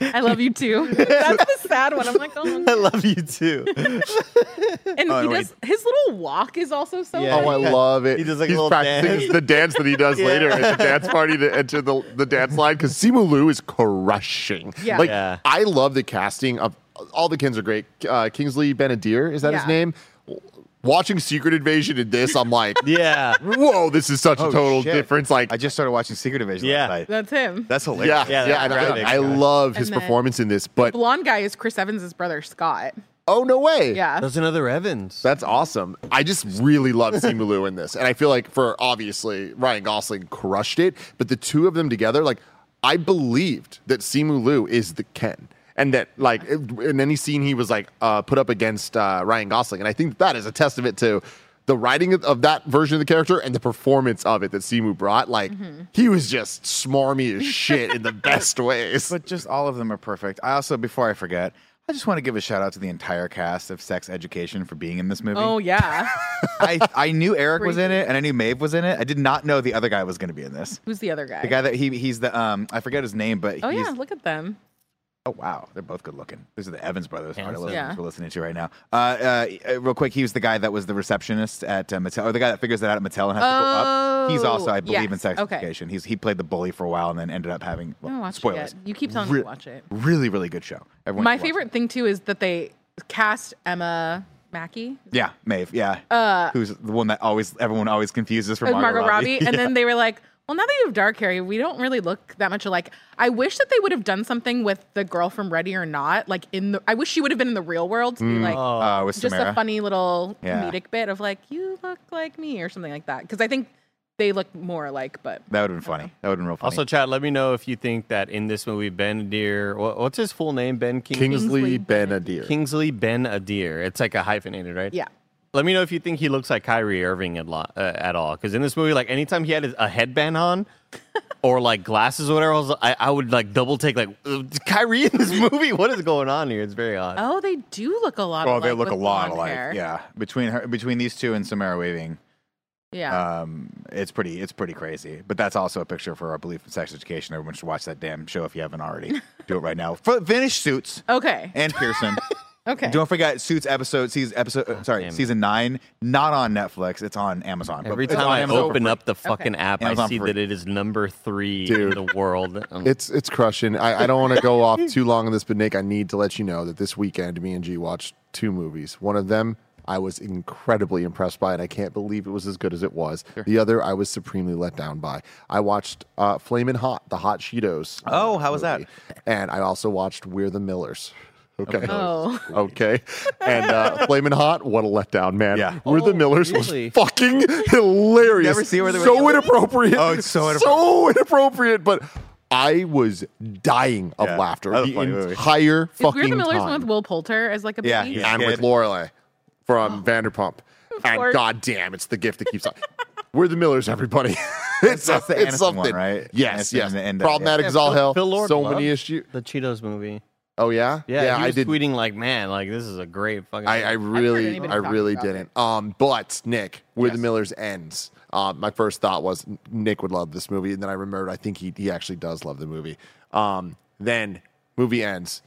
I love you too. That's the sad one. I'm like, oh. I love you too." And Oh, he no, does his little walk is also so Yeah. Oh, I love it. He does, like, a He's little practicing dance. the dance that he does Yeah. later at the dance party to enter the, the dance line because Simu Liu is crushing. Yeah. Like, Yeah. I love the casting of all the Kens are great. Uh, Kingsley Ben-Adir, is that his name? Watching Secret Invasion in this, I'm like, yeah. whoa, this is such a Oh, total shit. difference. Like, I just started watching Secret Invasion Yeah. last night. That's him. That's hilarious. yeah, Yeah, yeah, and I, I love his And performance in this. But Blonde guy is Chris Evans' brother Scott. oh no way, Yeah. There's another Evans. That's awesome. I just really love Simu Liu in this. And I feel like for obviously Ryan Gosling crushed it, but the two of them together, like I believed that Simu Liu is the Ken. And that like in any scene he was like uh, put up against uh, Ryan Gosling. And I think that is a testament to the writing of- of that version of the character and the performance of it that Simu brought. Like he was just smarmy as shit in the best ways. But just all of them are perfect. I also, before I forget, I just want to give a shout out to the entire cast of Sex Education for being in this movie. Oh yeah. I, I knew Eric was in it and I knew Maeve was in it. I did not know the other guy was going to be in this. Who's the other guy? The guy that he he's the um I forget his name, but oh he's yeah, look at them. Oh wow, they're both good looking. These are the Evans brothers. Part. Yeah. we're listening to right now. Uh, uh, uh, real quick, he was the guy that was the receptionist at uh, Mattel, or the guy that figures that out at Mattel and has to go up. He's also, I Oh, believe, in yes. sex Okay. education. He's he played the bully for a while and then ended up having well, haven't spoilers. it yet. You keep telling Re- me to watch it. Really, really good show. Everyone My should watch favorite thing too is that they cast Emma Mackey. Yeah, Maeve. Yeah, who's the one that always everyone always confuses for with Margot, Margot Robbie, and Yeah. then they were like, "Well, now that you have dark hair, we don't really look that much alike." I wish that they would have done something with the girl from Ready or Not, like in the. I wish she would have been in the real world to be like uh, with just Samara. a funny little Yeah. comedic bit of like, "You look like me" or something like that. Because I think they look more alike, but That would have been funny. That would have been real funny. Also, Chad, let me know if you think that in this movie, Ben Adir, what, what's his full name? Ben King- Kingsley Kingsley Ben-Adir. Kingsley Ben Adir. It's like a hyphenated, right? yeah. Let me know if you think he looks like Kyrie Irving a lot, uh, at all. Because in this movie, like anytime he had his- a headband on or like glasses or whatever, I, was, I, I would like double take like Kyrie in this movie. What is going on here? It's very odd. Oh, they do look a lot. well, alike they look a with lot blonde alike. hair. Yeah, between her, between these two and Samara Weaving. yeah. Um, it's pretty, it's pretty crazy. But that's also a picture for our belief in sex education. Everyone should watch that damn show if you haven't already. Do it right now. F- Finish Suits okay. and Pearson. Okay. Don't forget Suits episode season episode. uh, sorry, damn season nine. Not on Netflix. It's on Amazon. Every it's time I Amazon open free. up the fucking app, I see free. that it is number three Dude. in the world. Um, It's it's crushing. I, I don't want to go off too long on this, but Nick, I need to let you know that this weekend, me and G watched two movies. One of them I was incredibly impressed by, and I can't believe it was as good as it was. The other I was supremely let down by. I watched uh, Flamin' Hot, the Hot Cheetos. Oh, how was that? And I also watched We're the Millers. Okay. Oh. Okay. And uh, Flamin' Hot, what a letdown, man. Yeah. We're the Oh, Millers really? was fucking hilarious. Never see Where the so Millers? inappropriate. Oh, it's so So inappropriate, but I was dying of Yeah, laughter that was a the funny movie. entire Is fucking We're the Millers time. one with Will Poulter as like a Yeah, baby? yeah. and with Kid. Lorelai from Vanderpump. And course. god damn, it's the gift that keeps on. We're the Millers, everybody. it's that's the it's Aniston one, something, right? Yes, Aniston yes. and- and, uh, Problematic yeah. as all Phil- hell. Phil Lord so loved many issues. the Cheetos movie. Oh yeah, Yeah, he I was did. tweeting like, "Man, like this is a great fucking." I, I really, anybody I really didn't. Um, but Nick, where the Yes. Millers ends. Um, my first thought was Nick would love this movie, and then I remembered I think he he actually does love the movie. Um, then movie ends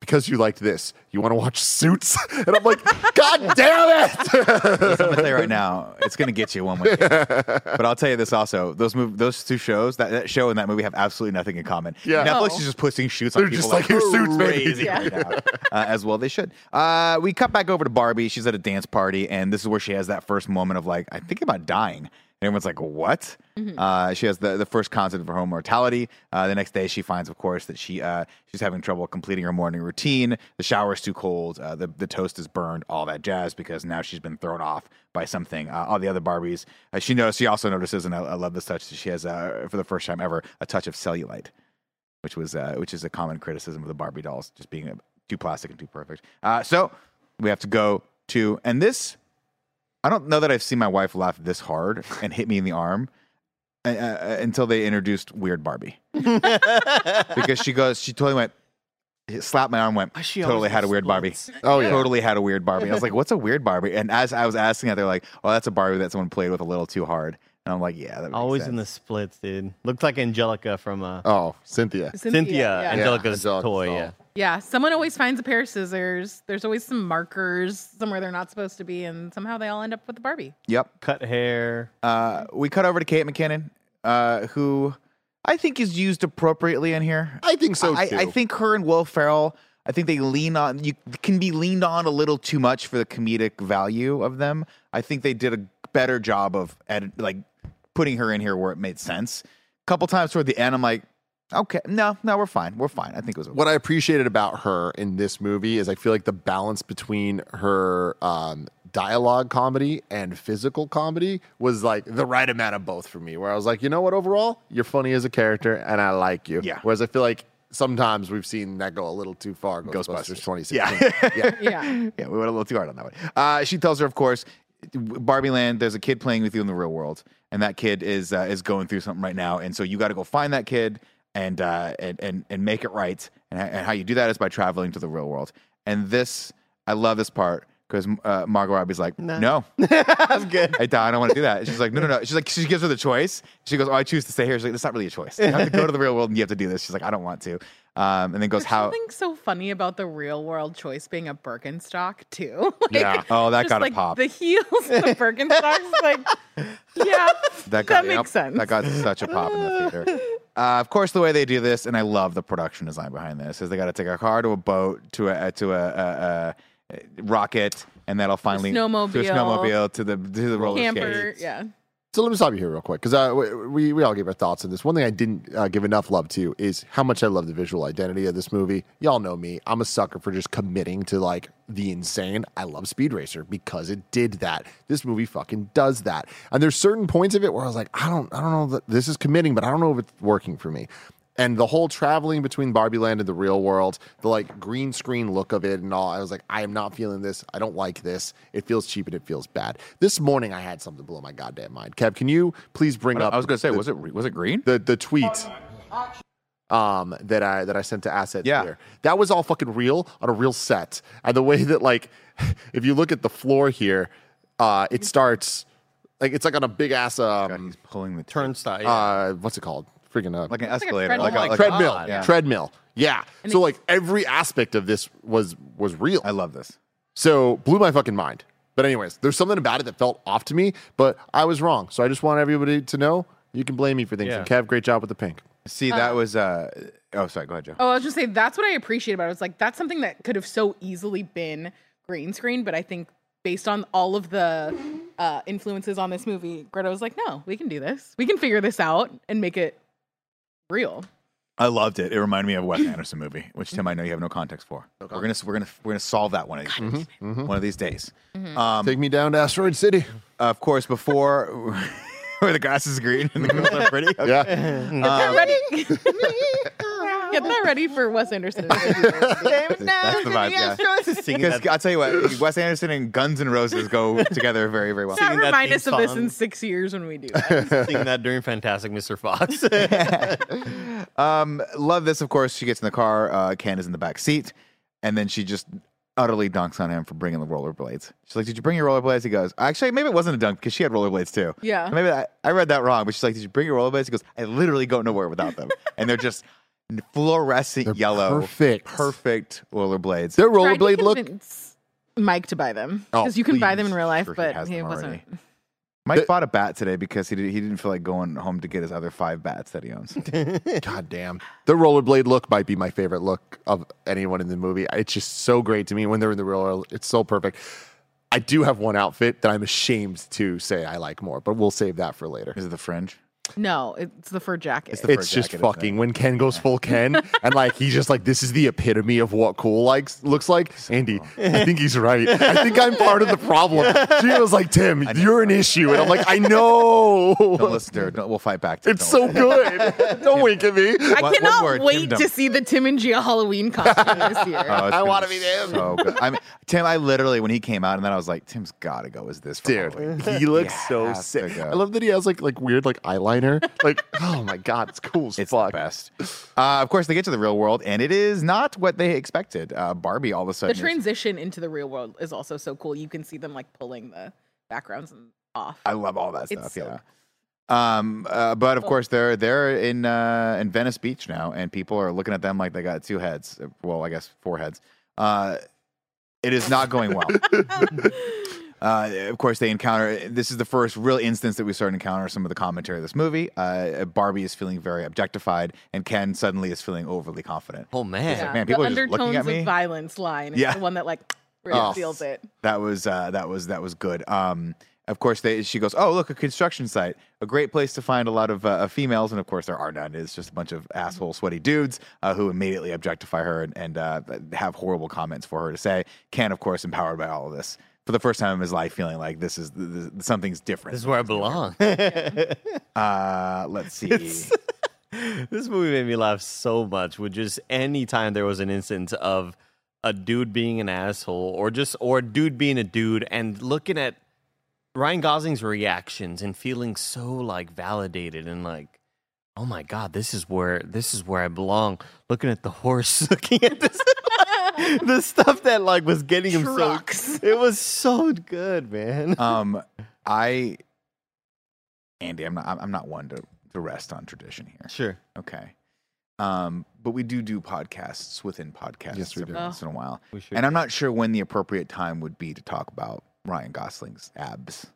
because you liked this. You want to watch Suits, and I'm like, God damn it! I'm gonna tell you right now, it's gonna get you one way. but I'll tell you this also: those mov- those two shows, that, that show and that movie, have absolutely nothing in common. Yeah. Netflix No. is just pushing Suits on They're people just like, like, "Here's Suits, baby." crazy Yeah. right now. uh, as well they should. Uh, we cut back over to Barbie. She's at a dance party, and this is where she has that first moment of like, I think about dying. And everyone's like, "What?" Uh, she has the, the first concept of her own mortality. Uh, the next day, she finds, of course, that she uh, she's having trouble completing her morning routine. The shower is too cold. Uh, the the toast is burned. All that jazz because now she's been thrown off by something. Uh, all the other Barbies. Uh, she knows. She also notices, and I, I love this touch. that She has, uh, for the first time ever, a touch of cellulite, which was uh, which is a common criticism of the Barbie dolls, just being too plastic and too perfect. Uh, so we have to go to, and this I don't know that I've seen my wife laugh this hard and hit me in the arm uh, uh, until they introduced Weird Barbie. because she goes, she totally went, slapped my arm, went, She totally always had a weird Barbie. oh yeah, Totally had a weird Barbie. I was like, what's a weird Barbie? And as I was asking that, they're like, oh, that's a Barbie that someone played with a little too hard. And I'm like, yeah, that makes Always sense. in the splits, dude. Looked like Angelica from uh, Oh, Cynthia. Cynthia, yeah. Angelica's Angelica's toy. doll. Yeah. Yeah, someone always finds a pair of scissors. There's always some markers somewhere they're not supposed to be, and somehow they all end up with the Barbie. Yep. Cut hair. Uh, we cut over to Kate McKinnon, uh, who I think is used appropriately in here. I think so I, too. I think her and Will Ferrell. I think they lean on you can be leaned on a little too much for the comedic value of them. I think they did a better job of edit, like putting her in here where it made sense. A couple times toward the end, I'm like, okay, no, no, we're fine, we're fine. I think it was okay. what I appreciated about her in this movie is I feel like the balance between her um, dialogue comedy and physical comedy was like the right amount of both for me. Where I was like, you know what, overall, you're funny as a character and I like you. Yeah. Whereas I feel like sometimes we've seen that go a little too far. Ghostbusters, Ghostbusters. 2016. Yeah. yeah. Yeah. yeah, we went a little too hard on that one. Uh, she tells her, of course, Barbie Land. There's a kid playing with you in the real world, and that kid is uh, is going through something right now, and so you got to go find that kid and uh, and and and make it right. And, and how you do that is by traveling to the real world. And this, I love this part because uh, Margot Robbie's like, no, I'm good. I, don't- I don't want to do that. And she's like, no, no, no. She's like, she gives her the choice. She goes, oh, I choose to stay here. She's like, that's not really a choice. You have to go to the real world and you have to do this. She's like, I don't want to. Um, and then goes There's how. something so funny about the real world choice being a Birkenstock too. like, Yeah. Oh, that just, got a pop. The heels, the Birkenstocks, like yeah, That got makes yep, sense. That got such a pop in the theater. Uh, of course, the way they do this, and I love the production design behind this, is they got to take a car to a boat to a to a, a, a rocket, and that'll finally to a snowmobile. snowmobile to the to the roller camper, skates. yeah. So let me stop you here real quick because uh, we we all gave our thoughts on this. One thing I didn't uh, give enough love to is how much I love the visual identity of this movie. Y'all know me; I'm a sucker for just committing to like the insane. I love Speed Racer because it did that. This movie fucking does that. And there's certain points of it where I was like, I don't, I don't know that this is committing, but I don't know if it's working for me. And the whole traveling between Barbie Land and the real world, the like green screen look of it and all, I was like, I am not feeling this. I don't like this. It feels cheap and it feels bad. This morning, I had something blow my goddamn mind. Kev, can you please bring up? I was gonna say, the, was it was it green? the the tweet um that I that I sent to Asset Yeah. here. That was all fucking real on a real set. And the way that like if you look at the floor here, uh it starts like it's like on a big ass God, um he's pulling the Turnstile. Yeah. uh what's it called? Freaking uh, like an like a escalator, treadmill. like a, like a- treadmill. God. Yeah. Treadmill. Yeah. And so like every aspect of this was was real. I love this. So blew my fucking mind. But anyways, there's something about it that felt off to me, but I was wrong. So I just want everybody to know you can blame me for things. Yeah. And Kev, great job with the pink. See, that was. uh Oh, sorry. Go ahead, Joe. Oh, I was just say that's what I appreciate about it. It's like that's something that could have so easily been green screen, but I think based on all of the uh, influences on this movie, Greta was like, "No, we can do this. We can figure this out and make it real." I loved it. It reminded me of a Wes Anderson movie, which Tim, I know you have no context for. We're gonna we're gonna we're gonna solve that one of these days. One of these days. Um, Take me down to Asteroid City. of course, before where the grass is green and the girls are pretty. Okay. Yeah. Get that ready. Get that ready for Wes Anderson. That's the vibe. Yeah. Because I'll tell you what, Wes Anderson and Guns N' Roses go together very, very well. Not Singing that remind theme us of this song. in six years when we do that. singing that during Fantastic Mr. Fox. Um, love this, of course. She gets in the car. Uh, Ken is in the back seat, and then she just utterly dunks on him for bringing the rollerblades. She's like, "Did you bring your rollerblades?" He goes, "Actually, maybe it wasn't a dunk because she had rollerblades too." Yeah. maybe I, I read that wrong. But she's like, "Did you bring your rollerblades?" He goes, "I literally go nowhere without them," and they're just fluorescent They're yellow, perfect. perfect rollerblades. Their Tried to rollerblade look. Mike to buy them Oh, because you can buy them in real life, Sure but has he them wasn't. Mike The- bought a bat today because he did, he didn't feel like going home to get his other five bats that he owns. God damn. The rollerblade look might be my favorite look of anyone in the movie. It's just so great to me when they're in the real world. It's so perfect. I do have one outfit that I'm ashamed to say I like more, but we'll save that for later. Is it the fringe? No, it's the fur jacket. It's the- It's fur just jacket, isn't fucking when Ken goes full Ken and like he's just like this is the epitome of what cool likes looks like. Andy, I think he's right. I think I'm part of the problem. She was like, Tim, you're an issue, and I'm like, I know. Don't listen to her. Don't, we'll fight back. Tim. It's Don't so worry. good. Don't wink at me. I One- one cannot word, wait Timdom. to see the Tim and Gia Halloween costume this year. Oh, I wanna be them. So good. I mean, Tim. I literally when he came out, and then I was like, Tim's got to go Is this, Dude, Halloween. he looks so sick. I love that he has like like weird like eyeliner. Like, oh my god, it's cool as It's fuck. the best. Uh, of course, they get to the real world, and it is not what they expected. Uh, Barbie all of a the sudden. is- transition into the real world is also so cool. You can see them like pulling the backgrounds off. I love all that It's stuff. so yeah. Um, uh, but of course, they're they're in uh, in Venice Beach now, and people are looking at them like they got two heads. Well, I guess four heads. Uh, it is not going well. Uh, of course, they encounter. This is the first real instance that we start to encounter some of the commentary of this movie. Uh, Barbie is feeling very objectified, and Ken suddenly is feeling overly confident. oh man. yeah. man, people the are just looking undertones at me. of violence line is Yeah. the one that like really Oh. feels it. That was uh, that was that was good. Um, of course, they, she goes, "Oh, look, a construction site, a great place to find a lot of uh, females." And of course, there are none. It's just a bunch of asshole, sweaty dudes uh, who immediately objectify her and, and uh, have horrible comments for her to say. Ken, of course, empowered by all of this for the first time in his life, feeling like this is th- th- something's different. This is where I belong. Uh, let's see. this movie made me laugh so much with just any time there was an instance of a dude being an asshole or just or a dude being a dude and looking at Ryan Gosling's reactions and feeling so like validated and like oh my god this is where this is where I belong looking at the horse looking at this the stuff that like was getting him Trucks. so it was so good man um, I, Andy, I'm not. I'm I'm not one to to rest on tradition here. sure Okay. Um, but we do do podcasts within podcasts Yes, we do. once in a while. We should And I'm not sure when the appropriate time would be to talk about Ryan Gosling's abs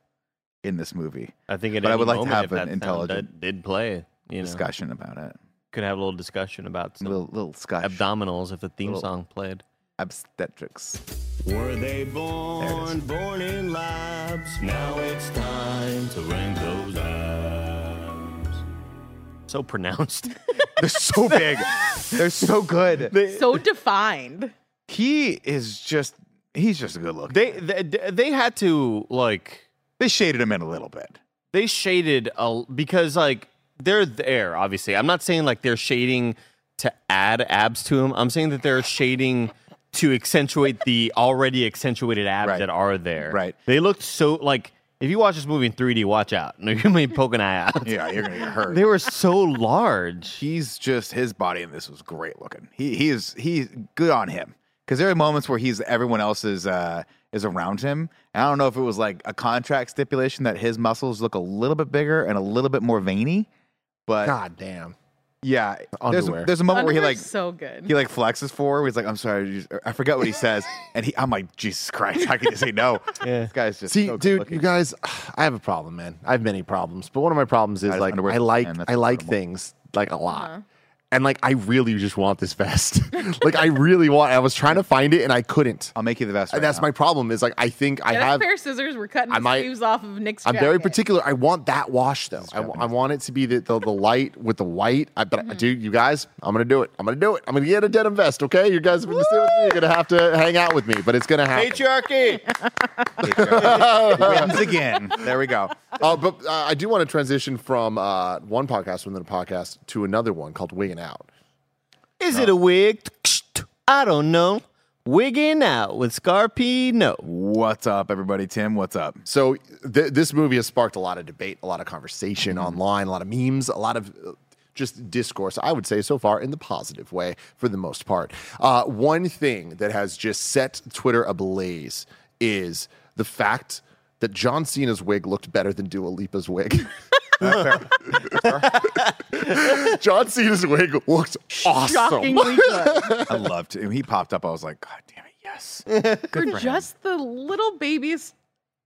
in this movie. I think at But I would like to have an that intelligent did, did play. You know, Discussion about it. could have a little discussion about some little little scotch abdominals if the theme Little- song played. Obstetrics. Were they born, born in labs? Now it's time to rank those abs. So pronounced. They're so big. They're so good. So defined. He is just he's just a good look. they, they they had to like They shaded him in a little bit. they shaded a, because like they're there obviously i'm not saying like they're shading to add abs to him. i'm saying that they're shading to accentuate the already accentuated abs Right. that are there Right. they looked so like if you watch this movie in 3d watch out you're gonna be poking eye out Yeah, you're gonna get hurt. they were so large he's just his body in this was great looking. He he is he's good on him because there are moments where he's everyone else is uh is around him. And I don't know if it was like a contract stipulation that his muscles look a little bit bigger and a little bit more veiny, but God damn. Yeah, there's a, Underwear. there's a moment where he like Underwear's so good. he like flexes for. Where he's like, "I'm sorry," you- I forget what he says, and he I'm like, Jesus Christ, how can you say no? Yeah. This guy's just See, so good dude, looking. you guys, I have a problem, man. I have many problems, but one of my problems is Guys, like underwear's I like man, that's I like incredible. things like a lot. Uh-huh. And like I really just want this vest. like I really want I was trying to find it and I couldn't. I'll make you the best. And that's my problem is like I think I Get a have pair of scissors. We're cutting I might, sleeves off of Nick's. I'm very particular. I want that wash though. I, I want it to be the, the, the light with the white. I but Mm-hmm. dude, you guys, I'm gonna do it. I'm gonna do it. I'm gonna get a denim vest. Okay, you guys are gonna stay with me. You're gonna have to hang out with me, but it's gonna happen. patriarchy wins again. There we go. Uh, but uh, I do want to transition from uh, one podcast within a podcast to another one called Wigging Out. is it a wig i don't know wigging out with scarpino What's up, everybody? Tim, what's up? So th- this movie has sparked a lot of debate, a lot of conversation online, a lot of memes, a lot of uh, just discourse. I would say so far in the positive way for the most part. Uh, one thing that has just set Twitter ablaze is the fact that John Cena's wig looked better than Dua Lipa's wig. John Cena's wig looks awesome. Shockingly good. I loved him. He popped up, I was like, God damn it, yes. For just the little baby's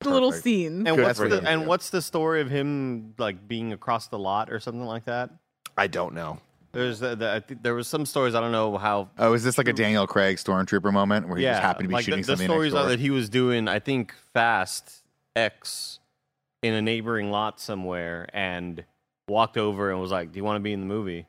little scene. and what's the and what's the story of him like being across the lot or something like that I don't know. There's the, the, I think there was some stories I don't know how. Oh, is this like a Daniel Craig stormtrooper moment where he yeah, just happened to be like shooting the, the something stories next are that he was doing I think Fast X in a neighboring lot somewhere and walked over and was like, "Do you want to be in the movie?"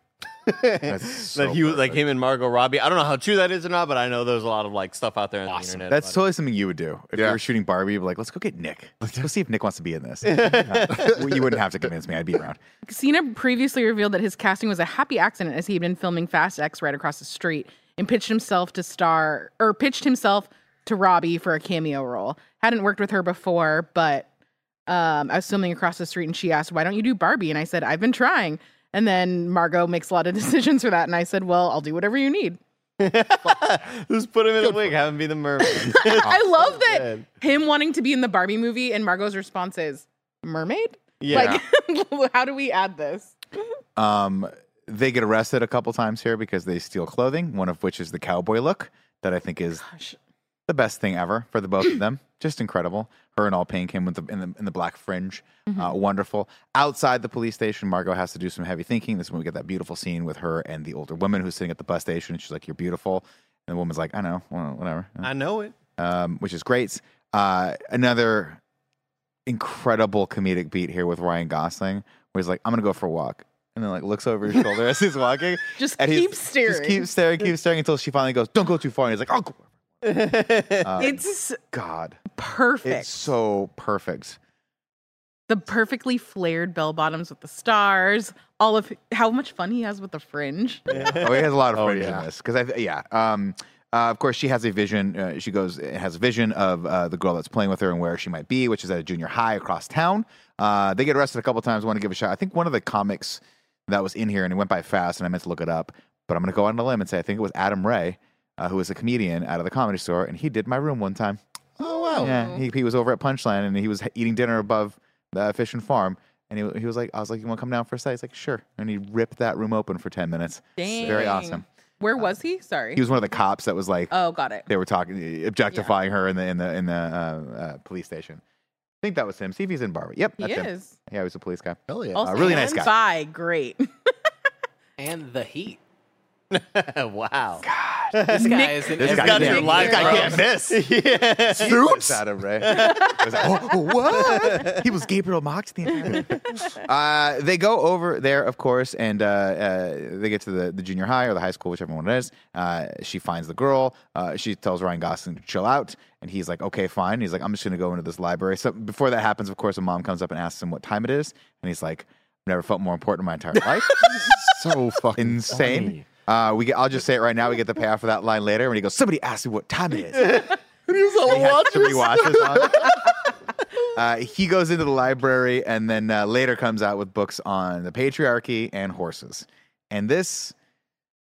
That's so that he was like perfect. him and Margot Robbie. I don't know how true that is or not, but I know there's a lot of like stuff out there on the Awesome. internet. That's about totally something you would do if Yeah. you were shooting Barbie. You'd be like, let's go get Nick. Let's go see if Nick wants to be in this. Well, you wouldn't have to convince me. I'd be around. Cena previously revealed that his casting was a happy accident as he had been filming Fast X right across the street and pitched himself to star or pitched himself to Robbie for a cameo role. Hadn't worked with her before, but um, I was filming across the street and she asked, Why don't you do Barbie? And I said, I've been trying. And then Margot makes a lot of decisions for that. And I said, Well, I'll do whatever you need. Just put him in a wig, have him be the mermaid. I love that good. him wanting to be in the Barbie movie and Margot's response is, Mermaid? Yeah. Like, how do we add this? Um, they get arrested a couple times here because they steal clothing, one of which is the cowboy look that I think is Gosh. the best thing ever for the both of them. Just incredible. Her and all pink him with the in the in the black fringe. Uh, wonderful. Outside the police station, Margot has to do some heavy thinking. This is when we get that beautiful scene with her and the older woman who's sitting at the bus station. And she's like, "You're beautiful," and the woman's like, "I know, well, whatever." I know it. um, which is great. Uh, another incredible comedic beat here with Ryan Gosling, where he's like, "I'm gonna go for a walk," and then like looks over his shoulder as he's walking, Just and he's- keep staring. just keep staring, keep staring until she finally goes, "Don't go too far," and he's like, "Oh, go." Uh, it's God, perfect. it's so perfect." the perfectly flared bell bottoms with the stars. All of how much fun he has with the fringe. oh, he has a lot of Oh, fringe yeah. in this because I th- yeah. Um, uh, of course, she has a vision. Uh, she goes has a vision of uh, the girl that's playing with her and where she might be, which is at a junior high across town. Uh, they get arrested a couple times. Want to give a shot? I think one of the comics that was in here and it went by fast, and I meant to look it up, but I'm going to go on a limb and say I think it was Adam Ray, uh, who was a comedian out of the comedy store, and he did my room one time. Oh wow. Yeah, he, he was over at Punchline and he was eating dinner above the Fish and Farm. And he, he was like, I was like, you want to come down for a site? He's like, sure. And he ripped that room open for 10 minutes. Dang. Very awesome. Where was he? Sorry. He was one of the cops that was like, oh, got it. they were talking, objectifying her in the in the in the uh, uh, police station. I think that was him. See if he's in Barbie. Yep, He that's him. is. Yeah, he was a police guy. Hell yeah. Also, really nice guy. Spy, great. And the heat. wow. This guy is in This every guy got your life. this guy can't miss. yeah. Suits out of Ray. Was like, "Oh, what? He was Gabriel Macht the entire time. Uh, they go over there, of course, and uh, uh, they get to the, the junior high or the high school, whichever one it is. Uh, she finds the girl. Uh, she tells Ryan Gosling to chill out, and he's like, "Okay, fine." He's like, "I'm just going to go into this library." So before that happens, of course, a mom comes up and asks him what time it is, and he's like, "I've never felt more important in my entire life." so fucking Insane. funny. Uh, we get, I'll just say it right now. We get the payoff for that line later when he goes, "Somebody asked me what time it is." And he was all He had watching. three watches on. Uh, he goes into the library and then uh, later comes out with books on the patriarchy and horses. And this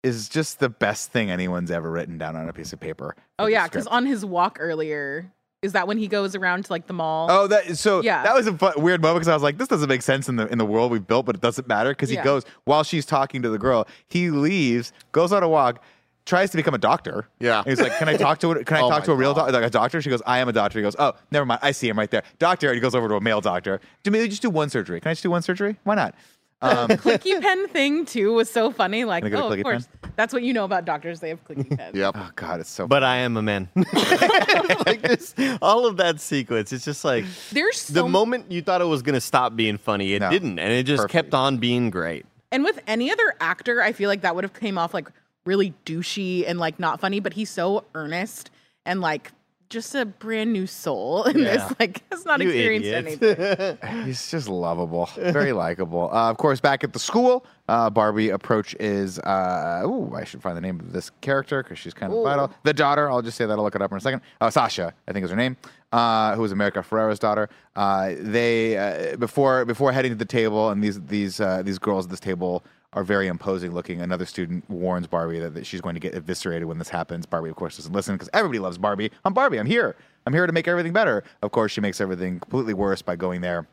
is just the best thing anyone's ever written down on a piece of paper. oh the yeah, because script. on his walk earlier, is that when he goes around to like the mall? Oh, that so Yeah. that was a fun, weird moment because I was like, this doesn't make sense in the in the world we've built, but it doesn't matter because he Yeah. goes while she's talking to the girl, he leaves, goes on a walk, tries to become a doctor. Yeah. and he's like, can I talk to can I Oh talk to a real doctor, like a doctor? She goes, I am a doctor. He goes, oh, never mind, I see him right there, doctor. And he goes over to a male doctor. Do me just do one surgery? Can I just do one surgery? Why not? Um, clicky pen thing too was so funny. Like, Wanna get a oh, clicky of course, that's what you know about doctors. They have clicky pens. Yep. oh God, it's so. But I am a man. like this, all of that sequence. It's just like There's so the moment you thought it was gonna stop being funny, it No. didn't, and it just Perfect. kept on being great. And with any other actor, I feel like that would have came off like really douchey and like not funny, but he's so earnest and like just a brand new soul in Yeah. this. Like has not You experienced idiot. anything. He's just lovable, very likable. Uh, of course, back at the school, uh, Barbie approach is. Uh, ooh, I should find the name of this character because she's kind of Ooh. vital. The daughter, I'll just say that. I'll look it up in a second. Uh, Sasha, I think is her name. Uh, who is America Ferrera's daughter? Uh, they uh, before before heading to the table, and these these uh, these girls at this table are very imposing looking. Another student warns Barbie that, that she's going to get eviscerated when this happens. Barbie, of course, doesn't listen because everybody loves Barbie. I'm Barbie. I'm here. I'm here to make everything better. Of course, she makes everything completely worse by going there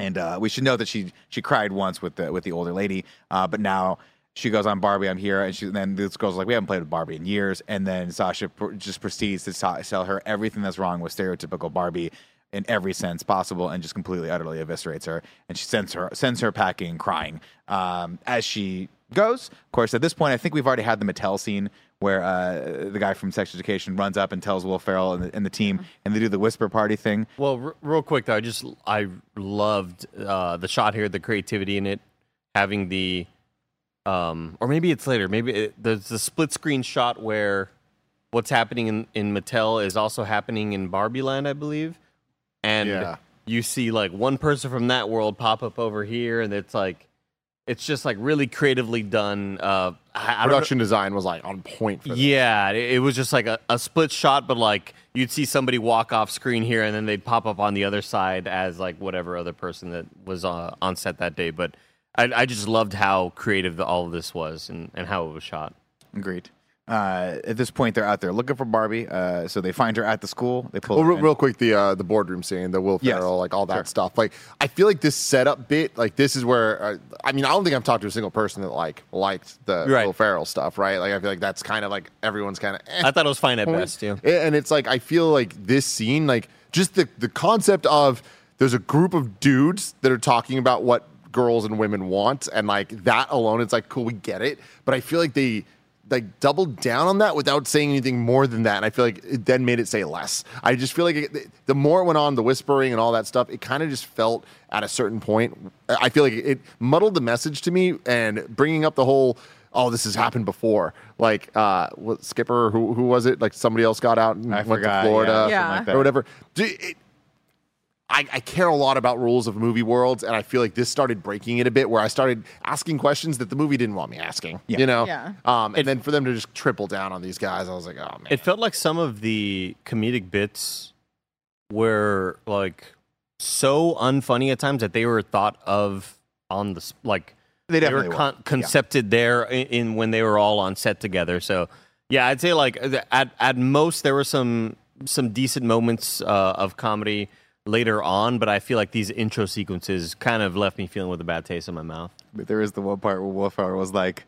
and uh, we should know that she she cried once with the with the older lady, uh, but now she goes on Barbie. I'm here, and she and then this girl's like, we haven't played with Barbie in years, and then Sasha pr- just proceeds to sa- tell her everything that's wrong with stereotypical Barbie in every sense possible, and just completely utterly eviscerates her, and she sends her sends her packing, crying um, as she goes. Of course, at this point, I think we've already had the Mattel scene where uh, the guy from Sex Education runs up and tells Will Ferrell and the, and the team, and they do the whisper party thing. Well, r- real quick though, I just I loved uh, the shot here, the creativity in it, having the, um, or maybe it's later. Maybe it, there's the split screen shot where what's happening in in Mattel is also happening in Barbie Land, I believe, and Yeah. you see like one person from that world pop up over here, and it's like. It's just like really creatively done. Uh, I, I Production design was like on point for yeah, it, it was just like a, a split shot, but like you'd see somebody walk off screen here, and then they'd pop up on the other side as like whatever other person that was uh, on set that day. But I, I just loved how creative the, all of this was and, and how it was shot. Agreed. Uh, at this point, they're out there looking for Barbie. Uh, so they find her at the school. They pull Well, her real, in. real quick, the uh, the boardroom scene, the Will Yes. Ferrell, like all that Sure. stuff. Like, I feel like this setup bit, like this is where, uh, I mean, I don't think I've talked to a single person that like liked the Right. Will Ferrell stuff, right? Like, I feel like that's kind of like everyone's kind of. Eh. I thought it was fine at point. best, yeah. And it's like I feel like this scene, like just the the concept of there's a group of dudes that are talking about what girls and women want, and like that alone, it's like cool, we get it. But I feel like they like doubled down on that without saying anything more than that, and I feel like it then made it say less. I just feel like it, the more it went on, the whispering and all that stuff, it kind of just felt at a certain point. I feel like it muddled the message to me, and bringing up the whole oh, this has happened before. Like, uh, what Skipper, who who was it? Like somebody else got out and I went forgot. to Florida, Yeah. something like that. or whatever. It- I, I care a lot about rules of movie worlds, and I feel like this started breaking it a bit, where I started asking questions that the movie didn't want me asking. Yeah. You know, Yeah. Um, and then for them to just triple down on these guys, I was like, oh man. It felt like some of the comedic bits were like so unfunny at times that they were thought of on the like They they definitely were were. con- Yeah. concepted there in, in when they were all on set together. So yeah, I'd say like at at most there were some some decent moments uh, of comedy. Later on, but I feel like these intro sequences kind of left me feeling with a bad taste in my mouth. But there is the one part where Will Ferrell was like,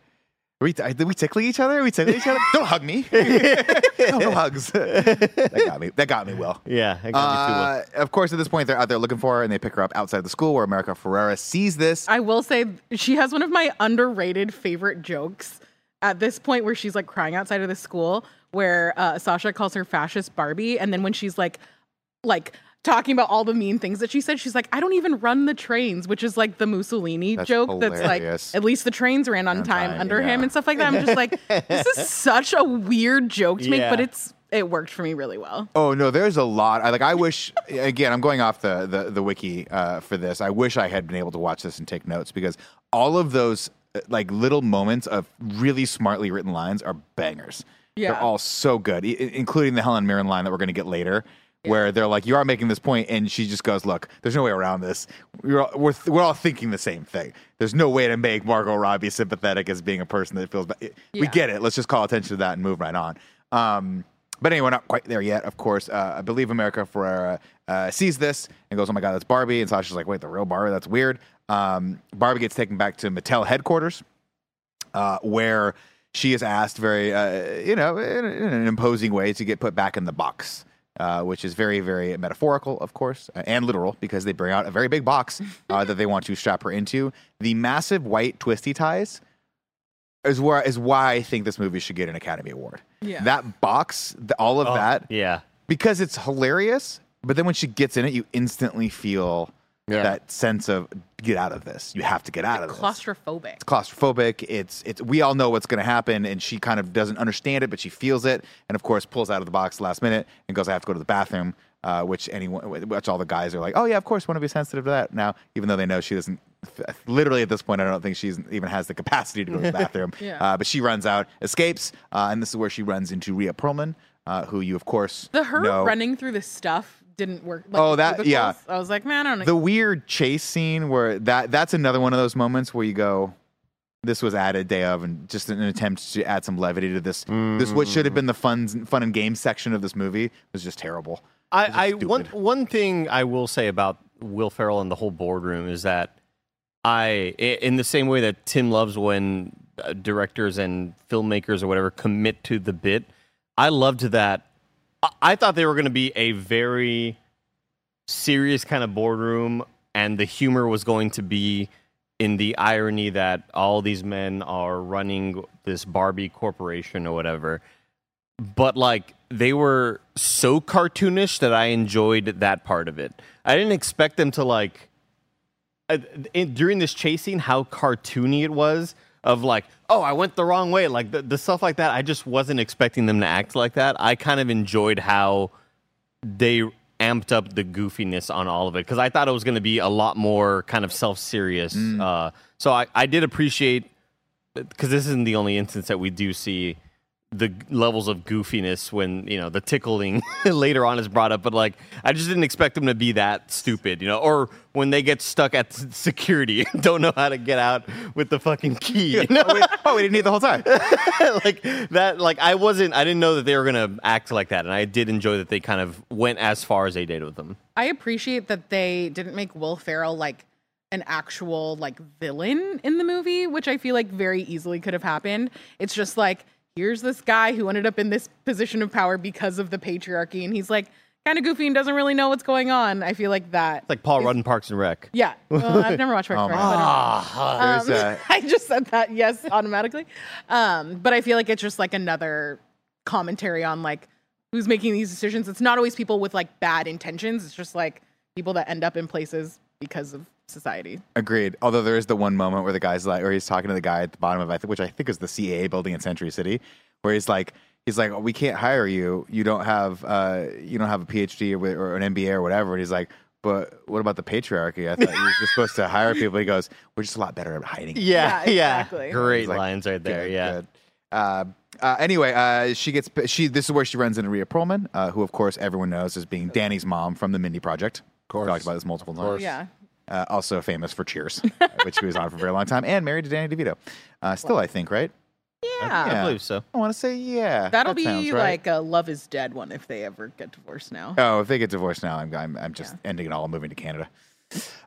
Are we, did we tickle each other? Are we tickling each other? Don't hug me. no, no hugs. that got me. That got me, Will. Yeah, it got me too. Uh, of course, at this point, they're out there looking for her, and they pick her up outside the school where America Ferrera sees this. I will say she has one of my underrated favorite jokes at this point where she's like crying outside of the school where uh, Sasha calls her fascist Barbie and then when she's like like talking about all the mean things that she said she's like I don't even run the trains which is like the Mussolini That's joke that's like at least the trains ran on On time, time, under yeah. him and stuff like that I'm just like this is such a weird joke to make but it's it worked for me really well. Oh no, there's a lot. I like. I wish. Again, I'm going off the the, the wiki uh, for this. I wish I had been able to watch this and take notes because all of those uh, like little moments of really smartly written lines are bangers. Yeah. They're all so good, I- including the Helen Mirren line that we're going to get later. Where they're like, you are making this point, and she just goes, "Look, there's no way around this. We're all, we're, we're all thinking the same thing. There's no way to make Margot Robbie sympathetic as being a person that feels. Bad. We get it. Let's just call attention to that and move right on. Um, but anyway, we're not quite there yet. Of course, uh, I believe America Ferrera uh, sees this and goes, "Oh my god, that's Barbie!" And Sasha's like, "Wait, the real Barbie? That's weird." Um, Barbie gets taken back to Mattel headquarters, uh, where she is asked very, uh, you know, in, in an imposing way to get put back in the box. Uh, which is very, very metaphorical, of course, uh, and literal, because they bring out a very big box uh, that they want to strap her into. The massive white twisty ties is where is why I think this movie should get an Academy Award. Yeah. That box, th- all of Oh, that, yeah. because it's hilarious. But then when she gets in it, you instantly feel Yeah. that sense of get out of this. You have to get out of this. Claustrophobic. It's claustrophobic. It's it's. We all know what's going to happen, and she kind of doesn't understand it, but she feels it, and of course pulls out of the box last minute and goes, "I have to go to the bathroom." Uh, which anyone, which all the guys are like, "Oh yeah, of course, want to be sensitive to that." Now, even though they know she doesn't, literally at this point, I don't think she even has the capacity to go to the bathroom. Yeah. uh, but she runs out, escapes, uh, and this is where she runs into Rhea Perlman, uh, who you of course The her know. running through the stuff didn't work. Like, Oh, that- yeah. I was like, man, I don't know. the weird chase scene where that that's another one of those moments where you go this was added day of and just an attempt to add some levity to this this what should have been the fun fun and game section of this movie was just terrible It was just I, I one one thing I will say about Will Ferrell and the whole boardroom is that I, i- in the same way that Tim loves when uh, directors and filmmakers or whatever commit to the bit, I loved that. I, thought they were going to be a very serious kind of boardroom, and the humor was going to be in the irony that all these men are running this Barbie corporation or whatever but like they were so cartoonish that I enjoyed that part of it. I didn't expect them to like uh, in, during this chase scene how cartoony it was of like oh I went the wrong way like the, the stuff like that I just wasn't expecting them to act like that. I kind of enjoyed how they amped up the goofiness on all of it because I thought it was going to be a lot more kind of self serious. Uh, so I, I did appreciate because this isn't the only instance that we do see the levels of goofiness when you know the tickling later on is brought up but like i just didn't expect them to be that stupid you know or when they get stuck at security and don't know how to get out with the fucking key you know? oh, we, oh we didn't need the whole time like that like i wasn't i didn't know that they were gonna act like that and i did enjoy that they kind of went as far as they did with them I appreciate that they didn't make Will Ferrell like an actual like villain in the movie, which I feel like very easily could have happened. It's just like here's this guy who ended up in this position of power because of the patriarchy, and he's like kind of goofy and doesn't really know what's going on. I feel like that. it's like paul rudd in parks and rec yeah, well, I've never watched Parks Oh and Rec, my but, um, There's, um, uh, I just said that yes automatically. Um, but I feel like it's just like another commentary on like who's making these decisions. It's not always people with like bad intentions. It's just like people that end up in places because of society. Agreed. Although there is the one moment where the guy's like, or he's talking to the guy at the bottom of, I think, which I think is the CAA building in Century City, where he's like, he's like, oh, we can't hire you. You don't have, uh, you don't have a PhD or, or an MBA or whatever. And he's like, but what about the patriarchy? I thought you were just supposed to hire people. He goes, we're just a lot better at hiding. yeah Yeah, yeah, exactly. great like, lines right there Good, yeah good. Uh, uh, anyway, uh, she gets she. This is where she runs into Rhea Perlman, uh, who of course everyone knows as being Danny's mom from the Mindy Project. Of course. talked about this multiple times. Yeah. Uh, also famous for Cheers, which he was on for a very long time, and married to Danny DeVito. Uh, still, I think, right? Yeah. I believe so. I want to say yeah. That'll that sounds be right. like a Love is Dead one if they ever get divorced now. Oh, if they get divorced now, I'm I'm, I'm just ending it all, moving to Canada.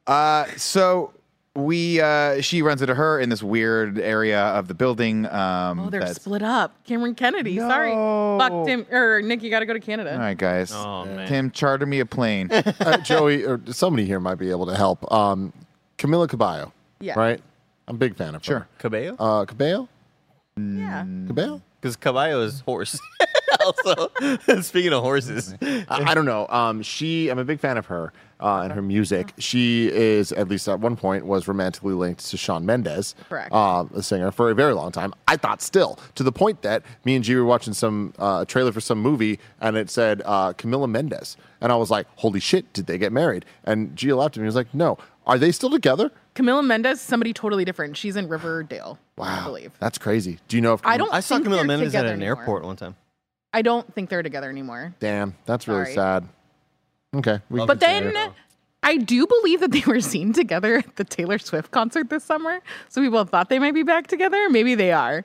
Uh, so we uh, she runs into her in this weird area of the building. Um, Oh, they're that's- split up. Cameron Kennedy. Sorry. No. Fuck Tim or Nick, you gotta go to Canada. All right, guys. Oh, man. Tim, charter me a plane. uh, Joey or somebody here might be able to help. Um, Camila Cabello. Yeah. Right. I'm a big fan of Sure. her. Cabello? Uh, Cabello. Yeah. Cabello. Because caballo is horse. also, speaking of horses, I, I don't know. Um, she, I'm a big fan of her uh, and her music. She is, at least at one point, was romantically linked to Shawn Mendes, Correct. uh, a singer, for a very long time. I thought still, to the point that me and G were watching some uh, trailer for some movie, and it said uh, Camila Mendes, and I was like, "Holy shit! Did they get married?" And G laughed at me. He was like, "No, are they still together?" Camila Mendes, somebody totally different. She's in Riverdale, Wow, I believe. that's crazy. Do you know if I don't I saw think Camila they're Mendes at together an anymore. airport one time. I don't think they're together anymore. Damn, that's really Sorry. sad. Okay, we can But continue. then I do believe that they were seen together at the Taylor Swift concert this summer. So people thought they might be back together. Maybe they are.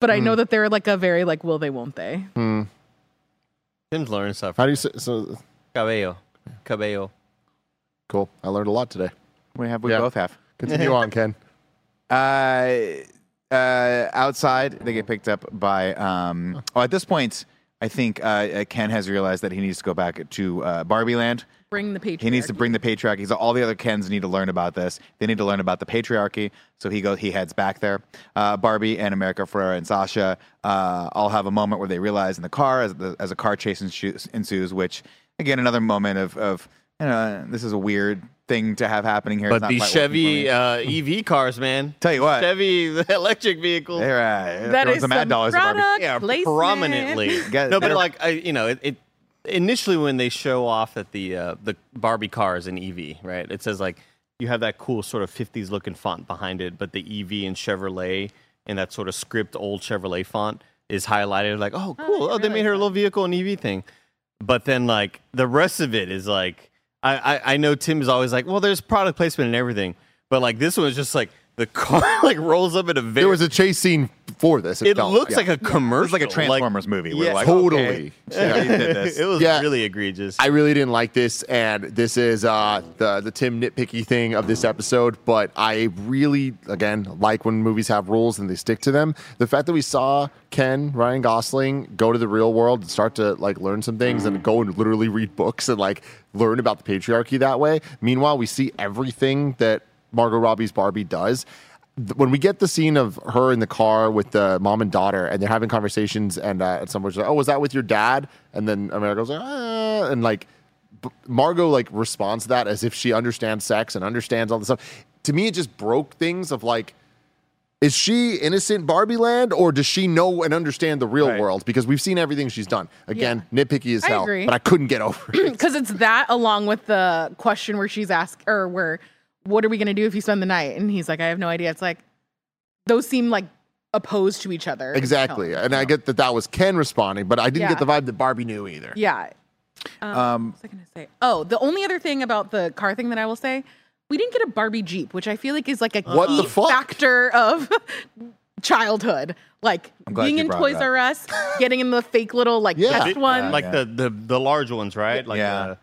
But I know that they're like a very like will they won't they. Hmm. Tim's learning stuff. How do you say? So Cabello. Cabello. cool. I learned a lot today. We have we Yeah. both have. Continue on, Ken. Uh, uh, outside, they get picked up by. Um, oh, at this point, I think uh, uh, Ken has realized that he needs to go back to uh, Barbie Land. Bring the patriarchy. He needs to bring the patriarchy. So all the other Kens need to learn about this. They need to learn about the patriarchy. So he goes. He heads back there. Uh, Barbie and America Ferrera and Sasha uh, all have a moment where they realize in the car as the, as a car chase ensues, ensues. Which again, another moment of of you know this is a weird thing to have happening here. It's But not these quite working for me. Chevy uh, EV cars, man. Tell you what. Chevy electric vehicles. They're, uh, That throwing is some ad some dollars product yeah, placement. prominently. Got- no, but like I, you know, it, it initially when they show off that the uh, the Barbie cars in EV, right? It says like you have that cool sort of 50s looking font behind it, but the EV and Chevrolet and that sort of script old Chevrolet font is highlighted. Like, oh, cool. didn't Oh, they made her a little vehicle and EV thing. But then like the rest of it is like I, I know Tim is always like, well, there's product placement and everything, but like this one is just like the car like rolls up at a very. There was a chase scene for this. it felt looks like. like a commercial, It's like a Transformers movie. We're yeah, like, totally. okay, Chevy did this. it was Yeah. really egregious. I really didn't like this, and this is uh, the the Tim nitpicky thing of this episode. But I really, again, like when movies have rules and they stick to them. The fact that we saw Ken Ryan Gosling go to the real world and start to like learn some things and go and literally read books and like learn about the patriarchy that way. Meanwhile, we see everything that Margot Robbie's Barbie does. When we get the scene of her in the car with the mom and daughter, and they're having conversations, and uh, someone's like, "Oh, was that with your dad?" And then America goes, "Ah," and like B- Margot like responds to that as if she understands sex and understands all this stuff. To me, it just broke things of like, is she innocent Barbie land or does she know and understand the real Right. world? Because we've seen everything she's done. Again, nitpicky as I hell, agree. but I couldn't get over it. because it's that along with the question where she's asked or where what are we gonna do if you spend the night and he's like i have no idea it's like those seem like opposed to each other exactly, and I get that that was Ken responding, but I didn't Yeah. get the vibe that Barbie knew either. yeah um, Um, what was i gonna say oh the only other thing about the car thing that i will say we didn't get a barbie jeep which i feel like is like a What key the fuck? factor of childhood like glad being you in brought toys up. r us getting in the fake little like Yeah. test one like yeah. the, the the large ones, right? Like Yeah. the,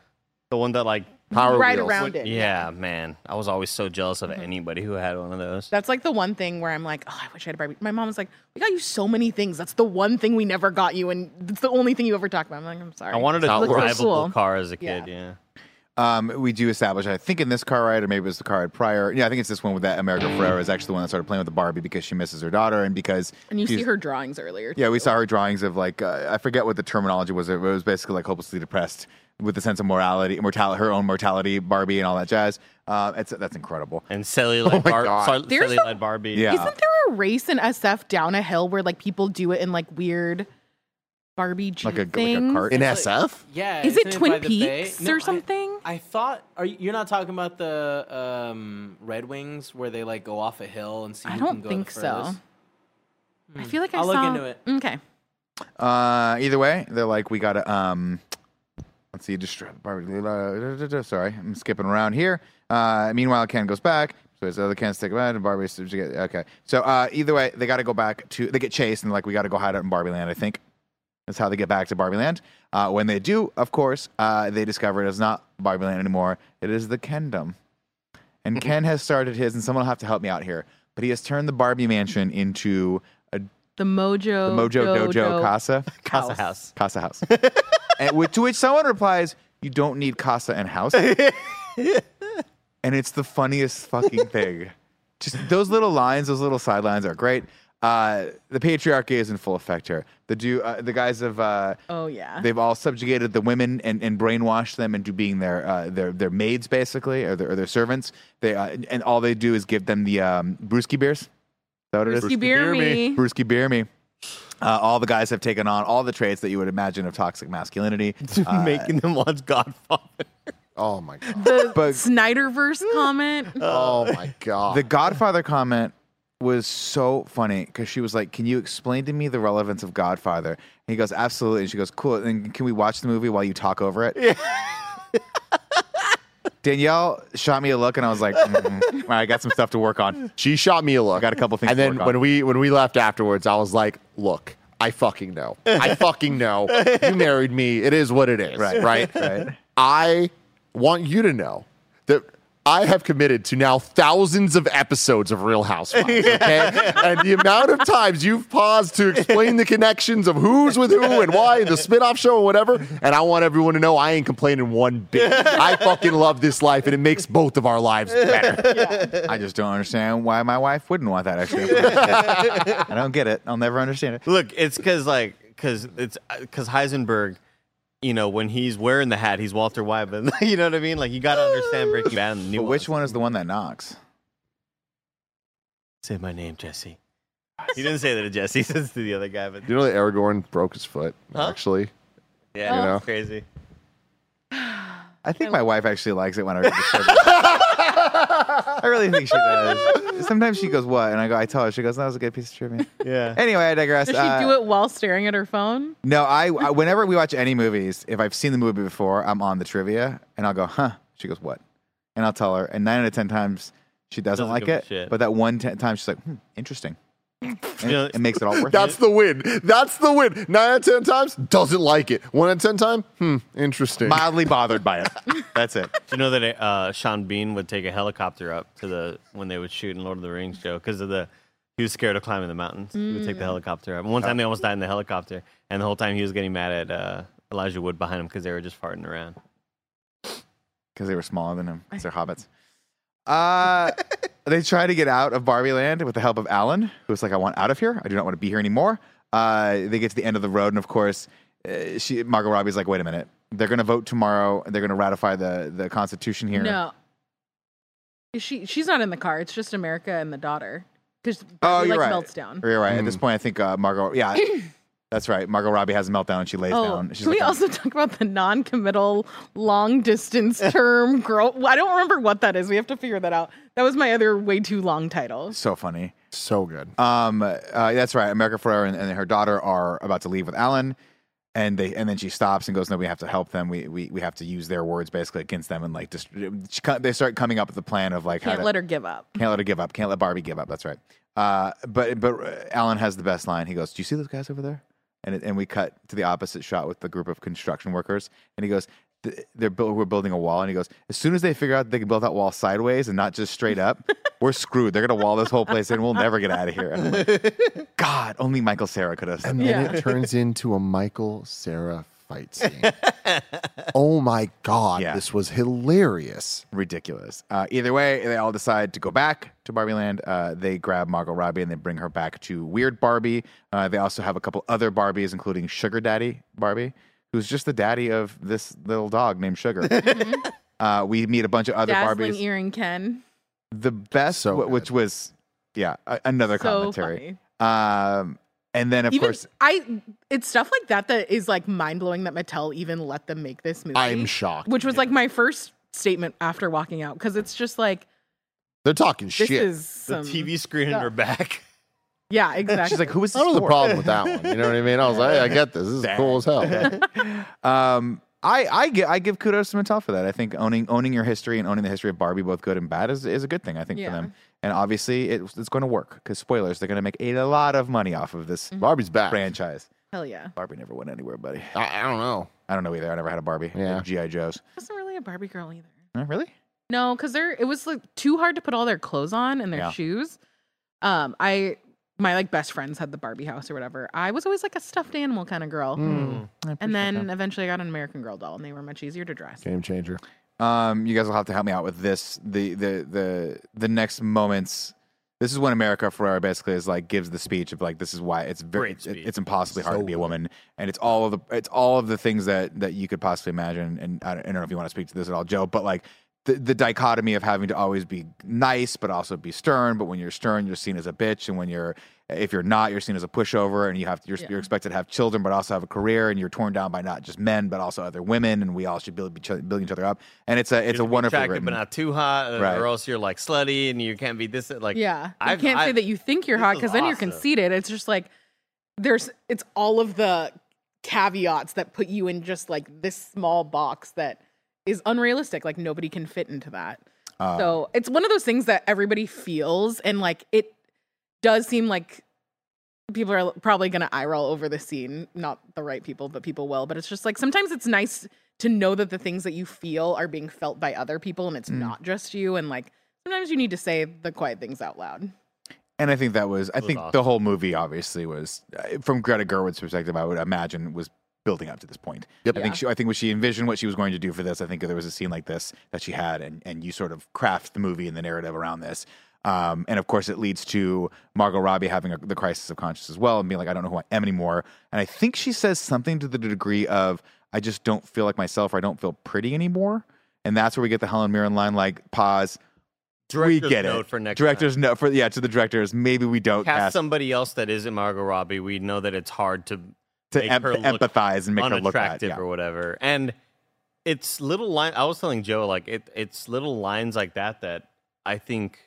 the one that like Power right Wheels. around it yeah, man. I was always so jealous of mm-hmm. anybody who had one of those. That's like the one thing where I'm like, oh, I wish I had a Barbie. My mom was like, we got you so many things. That's the one thing we never got you, and it's the only thing you ever talk about. I'm like, I'm sorry. I wanted a How it drivable Cool. car as a Yeah. kid. Yeah. Um, we do establish, I think in this car ride, or maybe it was the car ride prior. Yeah, I think it's this one with that America Ferrera is actually the one that started playing with the Barbie because she misses her daughter and because and you see her drawings earlier. Yeah, we saw her drawings of like uh, I forget what the terminology was. It was basically like hopelessly depressed with the sense of morality, mortality, her own mortality, Barbie, and all that jazz. Uh, it's that's incredible. And cellulite, Oh bar- God. cell- There's cellulite some- Barbie. Yeah. Isn't there a race in SF down a hill where like people do it in like weird Barbie Jeep Like a- like a cart? In It's like- SF? Yeah. Is it isn't Twin by the bay? Peaks No, or I- something? I, thought. Are you, you're not talking about the um, Red Wings where they like go off a hill and see? I who can don't go think the so. furthest? I feel like I I'll look into it. Okay. Uh, either way, they're like we gotta um, let's see, destroy Barbie. Uh, sorry, I'm skipping around here. Uh, meanwhile, Ken goes back. So it's other cans take and Barbie. Okay. So uh, either way, they got to go back to. They get chased and like we got to go hide out in Barbie Land. I think that's how they get back to Barbie Land. Uh, when they do, of course, uh, they discover it is not Barbie Land anymore. It is the Kendom. And Ken has started his, and someone will have to help me out here. But he has turned the Barbie mansion into a The Mojo. the Mojo Dojo, Dojo Casa. Casa house. Casa house. and with, to which someone replies, "You don't need casa and house." and it's the funniest fucking thing. Just those little lines, those little sidelines are great. Uh, the patriarchy is in full effect here. The do uh, the guys have uh, Oh yeah. they've all subjugated the women and, and brainwashed them into being their uh, their their maids basically or their, or their servants. They uh, and all they do is give them the um, brewski beers. Is that what it is? Brewski beer me. Brewski beer me. Uh, all the guys have taken on all the traits that you would imagine of toxic masculinity. Uh, Making them watch Godfather. Oh my god. The But- Snyderverse comment. Oh my god. the Godfather comment was so funny because she was like, "Can you explain to me the relevance of Godfather?" And he goes, "Absolutely." And she goes, "Cool." And can we watch the movie while you talk over it? Yeah. Danielle shot me a look, and I was like, mm, "All right, I got some stuff to work on." She shot me a look. I got a couple things And to then work on. when we when we left afterwards, I was like, "Look, I fucking know. I fucking know. You married me. It is what it is. Right. Right. Right. I want you to know that." I have committed to now thousands of episodes of Real Housewives, okay? and the amount of times you've paused to explain the connections of who's with who and why, and the spin-off show and whatever, and I want everyone to know I ain't complaining one bit. I fucking love this life, and it makes both of our lives better. I just don't understand why my wife wouldn't want that extra. I don't get it. I'll never understand it. Look, it's because like because it's because Heisenberg, you know, when he's wearing the hat, he's Walter White. But you know what I mean? Like you got to understand Breaking Bad and the new But which one is the one that knocks? Say my name, Jesse. He didn't say that to Jesse. He says to the other guy. But You know that Aragorn broke his foot, Huh? actually? yeah, You know? crazy. I think my wife actually likes it when I read the. I really think she does. Sometimes she goes, "What?" and I go, "I tell her." She goes, "That was a good piece of trivia." Yeah. Anyway, I digress. Does she Uh, do it while staring at her phone? No, I, I. Whenever we watch any movies, if I've seen the movie before, I'm on the trivia, and I'll go, "Huh?" She goes, "What?" And I'll tell her, and nine out of ten times she doesn't, Doesn't like give a it. shit. But that one ten time she's like, hmm, "Interesting." And You know, it makes it all worth That's it. the win. That's the win. Nine out of ten times, doesn't like it. One out of ten time, hmm, interesting. Mildly bothered by it. That's it. Do you know that uh, Sean Bean would take a helicopter up to the when they would shoot in Lord of the Rings show because of the he was scared of climbing the mountains. He would take the helicopter up. And one time they almost died in the helicopter, and the whole time he was getting mad at uh, Elijah Wood behind him because they were just farting around. because they were smaller than him. 'cause they're hobbits. Uh, they try to get out of Barbie Land with the help of Alan, who's like, "I want out of here. I do not want to be here anymore." Uh, they get to the end of the road, and of course, uh, she Margot Robbie's like, "Wait a minute. They're going to vote tomorrow. They're going to ratify the the Constitution here." No. She she's not in the car. It's just America and the daughter. Because Oh, you're like right. melts down. You're right. At this point, I think uh, Margot. Yeah, that's right. Margot Robbie has a meltdown. and She lays Oh, down. She's can we like, also talk about the non-committal, long-distance term girl? I don't remember what that is. We have to figure that out. That was my other way too long title. so funny. so good. Um, uh, that's right. America Ferrera and, and her daughter are about to leave with Alan, and they and then she stops and goes, "No, we have to help them. We we, we have to use their words basically against them." And like, just she, they start coming up with a plan of like, Can't to, let her give up. can't let her give up, can't let Barbie give up. That's right. Uh, but but uh, Alan has the best line. He goes, "Do you see those guys over there?" And it, and we cut to the opposite shot with the group of construction workers, and he goes. They're build, we're building a wall, and he goes. As soon as they figure out they can build that wall sideways and not just straight up, we're screwed. They're gonna wall this whole place in. We'll never get out of here. Like, God, only Michael Cera could have said And that. then Yeah. it turns into a Michael Cera fight scene. oh my god, Yeah. this was hilarious. Ridiculous. Uh, either way, they all decide to go back to Barbie Land. Uh, they grab Margot Robbie and they bring her back to Weird Barbie. Uh, they also have a couple other Barbies, including Sugar Daddy Barbie, who's just the daddy of this little dog named Sugar. uh, we meet a bunch of other Dazzling Barbies. earring Ken. The best, So wh- which was, yeah, a- another So commentary. funny. Um, and then, of even course, I, it's stuff like that that is like mind blowing that Mattel even let them make this movie. I'm shocked. Which was like my first statement after walking out because it's just like They're talking this shit. is The TV screen in her back. Yeah, exactly. she's like, "Who is I this don't know the problem with that one. You know what I mean? I was like, hey, I get this. This is cool as hell. Um, I I give, I give kudos to Mattel for that. I think owning owning your history and owning the history of Barbie, both good and bad, is, is a good thing. I think for them, and obviously it, it's going to work because spoilers, they're going to make a lot of money off of this Barbie's back. franchise. Hell yeah. Barbie never went anywhere, buddy. I, I don't know. I don't know either. I never had a Barbie. Yeah. GI Joes. I wasn't really a Barbie girl either. Uh, really? No, because they're it was like too hard to put all their clothes on and their Yeah. shoes. Um, I my like best friends had the Barbie house or whatever. I was always like a stuffed animal kind of girl. And then eventually I got an American Girl doll and they were much easier to dress. Game changer. Um, you guys will have to help me out with this. The the the the next moments. This is when America Ferrera basically is like gives the speech of like this is why it's very it's, it's impossibly hard So to be a woman, and it's all of the it's all of the things that that you could possibly imagine. And I don't, I don't know if you want to speak to this at all, Joe, but like the the dichotomy of having to always be nice but also be stern. But when you're stern, you're seen as a bitch, and when you're if you're not, you're seen as a pushover, and you have you're, Yeah. you're expected to have children, but also have a career, and you're torn down by not just men, but also other women, and we all should build, be ch- building each other up. And it's a it's a wonderful attractive, written. but not too hot, uh, Right. or else you're like slutty and you can't be this. Like, Yeah. I've- can't say that you think you're hot because then you're conceited. It's just like there's it's all of the caveats that put you in just like this small box that is unrealistic. Like nobody can fit into that. Uh, So it's one of those things that everybody feels, and like it does seem like people are probably going to eye roll over the scene. Not the right people, but people will. But it's just like sometimes it's nice to know that the things that you feel are being felt by other people, and it's not just you. And like sometimes you need to say the quiet things out loud. And I think that was, I was think the whole movie obviously was, uh, from Greta Gerwig's perspective, I would imagine was building up to this point. Yep. I think Yeah. she, I think when she envisioned what she was going to do for this, I think there was a scene like this that she had, and and you sort of craft the movie and the narrative around this. Um, and of course, it leads to Margot Robbie having a, the crisis of conscience as well, and being like, I don't know who I am anymore. And I think she says something to the degree of, I just don't feel like myself, or I don't feel pretty anymore. And that's where we get the Helen Mirren line, like, pause. we get note it. for next director's note for yeah to the directors. Maybe we don't cast cast somebody else that isn't Margot Robbie. We know that it's hard to to em- empathize and make her look at. unattractive Yeah. or whatever. And it's little line. I was telling Joe like it. It's little lines like that that I think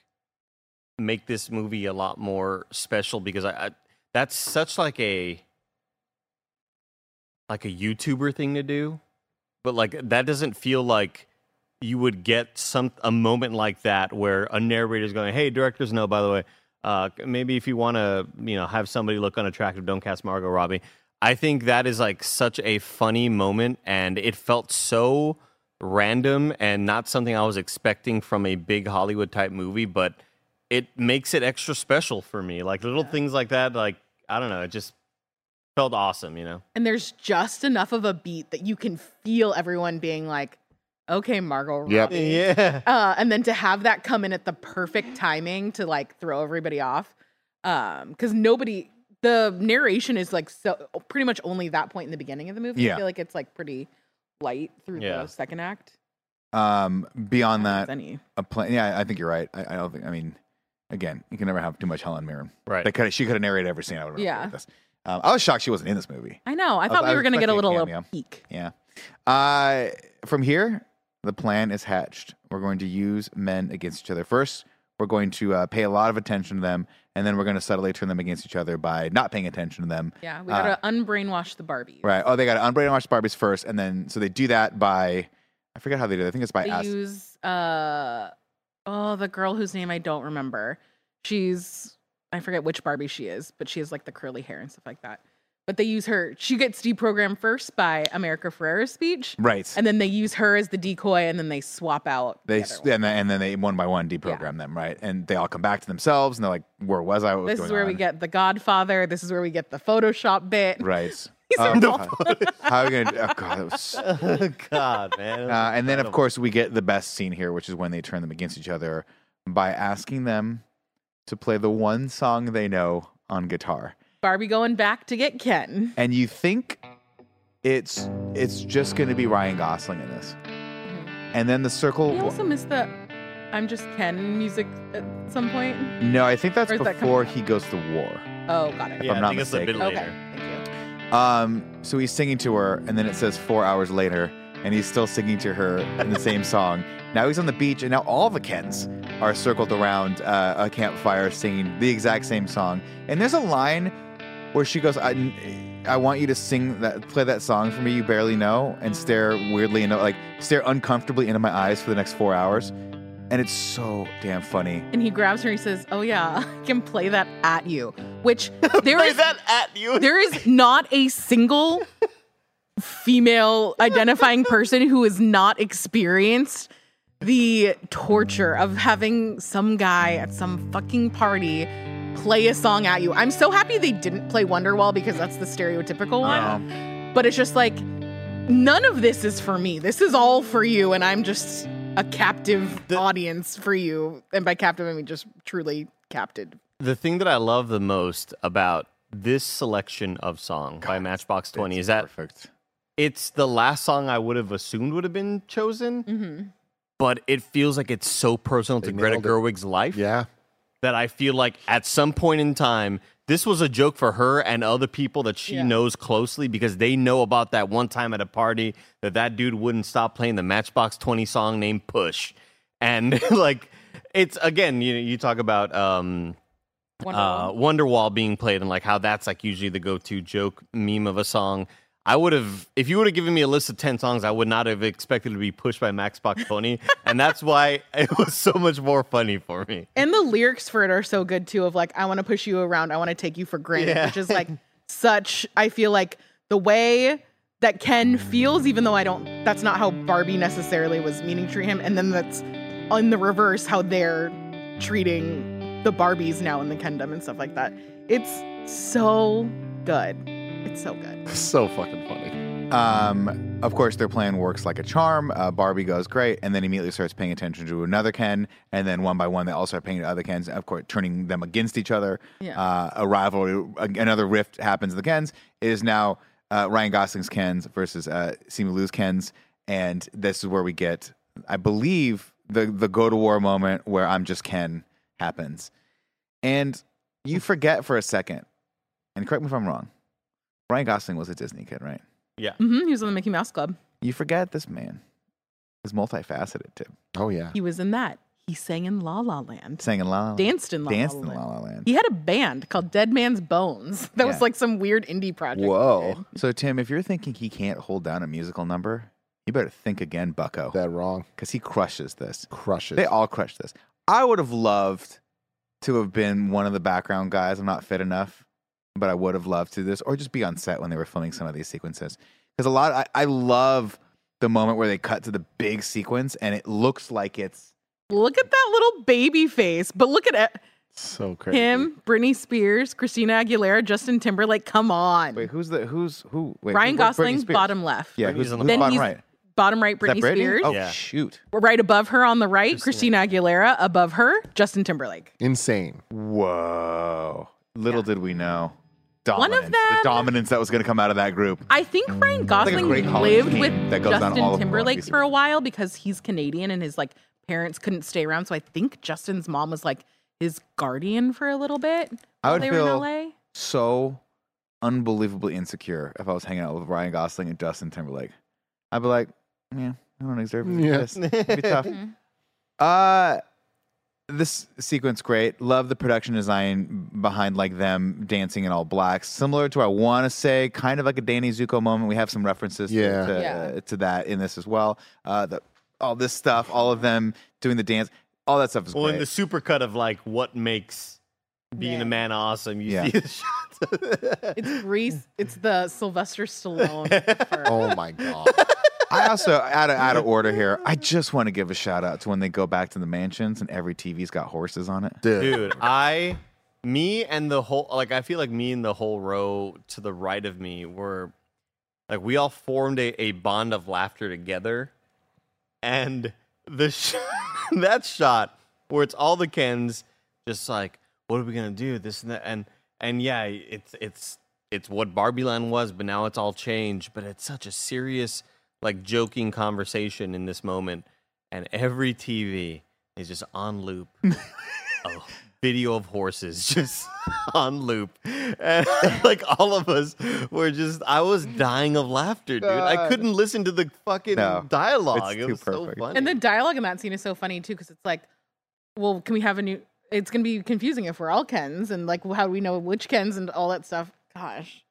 make this movie a lot more special because I, I that's such like a like a YouTuber thing to do, but like that doesn't feel like you would get some a moment like that where a narrator is going, "Hey, directors, no, by the way, uh, maybe if you want to, you know, have somebody look unattractive, don't cast Margot Robbie." I think that is like such a funny moment, and it felt so random and not something I was expecting from a big Hollywood type movie, but it makes it extra special for me. Like little things like that, like I don't know, it just felt awesome, you know. And there's just enough of a beat that you can feel everyone being like, "Okay, Margot Yep. Robbie." Yeah. uh, and then to have that come in at the perfect timing to like throw everybody off um because nobody the narration is like so pretty much only that point in the beginning of the movie Yeah. i feel like it's like pretty light through Yeah. the second act Um, beyond If that, any. a plan. Yeah, I think you're right. I, I don't think. I mean, again, you can never have too much Helen Mirren. Right. They could. She could have narrated every scene. I would. Yeah. This. Um, I was shocked she wasn't in this movie. i know i was- thought I we was were gonna get a expecting a little, cameo. peek Yeah. Uh, from here, the plan is hatched. We're going to use men against each other. First, we're going to uh, pay a lot of attention to them, and then we're going to subtly turn them against each other by not paying attention to them. yeah we Uh, gotta unbrainwash the barbie Right. Oh, they got to unbrainwash Barbies first, and then so they do that by I forget how they do. it. I think it's by they ask. use uh oh the girl whose name i don't remember she's i forget which barbie she is but she has like the curly hair and stuff like that but they use her she gets deprogrammed first by america ferrera's speech Right. and then they use her as the decoy and then they swap out the they other one. and then, and then they one by one deprogram them, right? And they all come back to themselves, and they're like, "Where was I? What was this is going where we get the godfather this is where we get the photoshop bit right. These Oh, God. how are we gonna? Oh God, that was oh God, man. Uh, and then, of course, we get the best scene here, which is when they turn them against each other by asking them to play the one song they know on guitar. Barbie going back to get ken And you think it's it's just going to be Ryan Gosling in this, and then the circle. he also missed the i'm just ken music at some point no, I think that's Or is that before he goes to war. oh got it yeah, I'm I not think it's a bit mistaken. okay thank you Um, so he's singing to her, and then it says four hours later, and he's still singing to her in the same song. Now he's on the beach, and now all the Kens are circled around uh, a campfire singing the exact same song. And there's a line where she goes, I, I want you to sing that, play that song for me. You barely know, and stare weirdly into, like, stare uncomfortably into my eyes for the next four hours, and it's so damn funny. And he grabs her and he says, "Oh yeah, I can play that at you." Which there Play is that at you. there is not a single female identifying person who has not experienced the torture of having some guy at some fucking party play a song at you. I'm so happy they didn't play Wonderwall because that's the stereotypical one. Uh-huh. But it's just like none of this is for me. This is all for you and I'm just a captive audience for you. And by captive I mean just truly captive. the thing that I love the most about this selection of song by Matchbox 20 is that perfect. it's the last song I would have assumed would have been chosen, mm-hmm. but it feels like it's so personal to Greta nailed it. Gerwig's life Yeah. That I feel like at some point in time, this was a joke for her and other people that she Yeah. knows closely because they know about that one time at a party that that dude wouldn't stop playing the Matchbox 20 song named Push. And like, it's again, you you talk about um, uh, Wonderwall being played and like how that's like usually the go-to joke meme of a song. I would have, if you would have given me a list of ten songs, I would not have expected to be pushed by Max Pony, and that's why it was so much more funny for me. And the lyrics for it are so good too of like I want to push you around, I want to take you for granted, Yeah. which is like such I feel like the way that Ken feels even though I don't that's not how Barbie necessarily was meaning to treat him and then that's on the reverse how they're treating the Barbies now in the Kendom and stuff like that. It's so good. It's so good. So fucking funny. Um, of course, their plan works like a charm. Uh, Barbie goes great, and then immediately starts paying attention to another Ken, and then one by one, they all start paying to other Kens. Of course, turning them against each other. Yeah. Uh, a rivalry, another rift happens. in The Kens It is now uh, Ryan Gosling's Kens versus uh, Simu Liu's Kens, and this is where we get, I believe, the the go to war moment where I'm just Ken happens, and you forget for a second, and correct me if I'm wrong. Ryan Gosling was a Disney kid, right? Yeah, hmm He was on the Mickey Mouse Club. You forget this man is multifaceted, Tim. Oh yeah. He was in that. He sang in La La Land. Sang in La La Danced in La Danced La in Land. La La Land. He had a band called Dead Man's Bones. That was like some weird indie project. Whoa. So, Tim, if you're thinking he can't hold down a musical number, you better think again, Bucko, That wrong. because he crushes this. Crushes. They all crush this. I would have loved to have been one of the background guys. I'm not fit enough, but I would have loved to do this, or just be on set when they were filming some of these sequences. Because a lot, I, I love the moment where they cut to the big sequence and it looks like it's Look at that little baby face. But look at it. so crazy. him, Britney Spears, Christina Aguilera, Justin Timberlake. Come on. wait, who's the who's who? Wait, Ryan who- Gosling, bottom left. Yeah, Britney's who's, on the who's bottom right? bottom right, Britney Britney? Spears. Oh Yeah. shoot! Right above her on the right, Christina Aguilera. Above her, Justin Timberlake. Insane. Whoa! Little Yeah. did we know. One of Dominance. The dominance that was going to come out of that group. I think Ryan Gosling great Hollywood lived with that goes down all Justin Timberlake for a while because he's Canadian and his like parents couldn't stay around. So I think Justin's mom was like his guardian for a little bit. I while would they feel- were in LA. So unbelievably insecure if I was hanging out with Ryan Gosling and Justin Timberlake. I'd be like, yeah, I don't deserve Yeah. this. It'd be tough. Mm-hmm. Uh this sequence great. Love the production design behind like them dancing in all blacks. Similar to I want to say kind of like a Danny Zuko moment. We have some references to- Yeah. to, Yeah. uh, to that in this as well. Uh the all this stuff, all of them doing the dance, all that stuff is well, in great. the supercut of like what makes being Yeah. a man awesome, you Yeah. see the shots. It's Reese. It's the Sylvester Stallone. for- Oh my god. I also out of out of order here. I just want to give a shout out to when they go back to the mansions and every TV's got horses on it. Dude. Dude, I, me and the whole, like, I feel like me and the whole row to the right of me were, like, we all formed a, a bond of laughter together. And the sh- that shot where it's all the Kens just like, what are we gonna do? This and that, and and yeah, it's it's it's what Barbie Land was, but now it's all changed. But it's such a serious, like, joking conversation in this moment, and every TV is just on loop a video of horses just on loop. And like all of us were just I was dying of laughter, dude. I couldn't listen to the fucking No, dialogue. it's it too was so perfect. funny. and the dialogue in that scene is so funny too because it's like, well, can we have a new? It's gonna be confusing if we're all Kens and like how do we know which Kens and all that stuff. Gosh,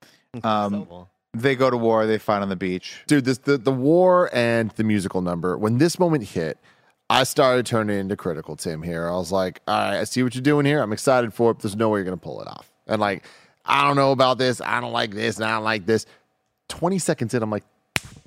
Um, they go to war. They fight on the beach. dude this the, the war and the musical number when this moment hit i started turning into critical tim here i was like all right i see what you're doing here i'm excited for it but there's no way you're gonna pull it off and like i don't know about this i don't like this and i don't like this 20 seconds in i'm like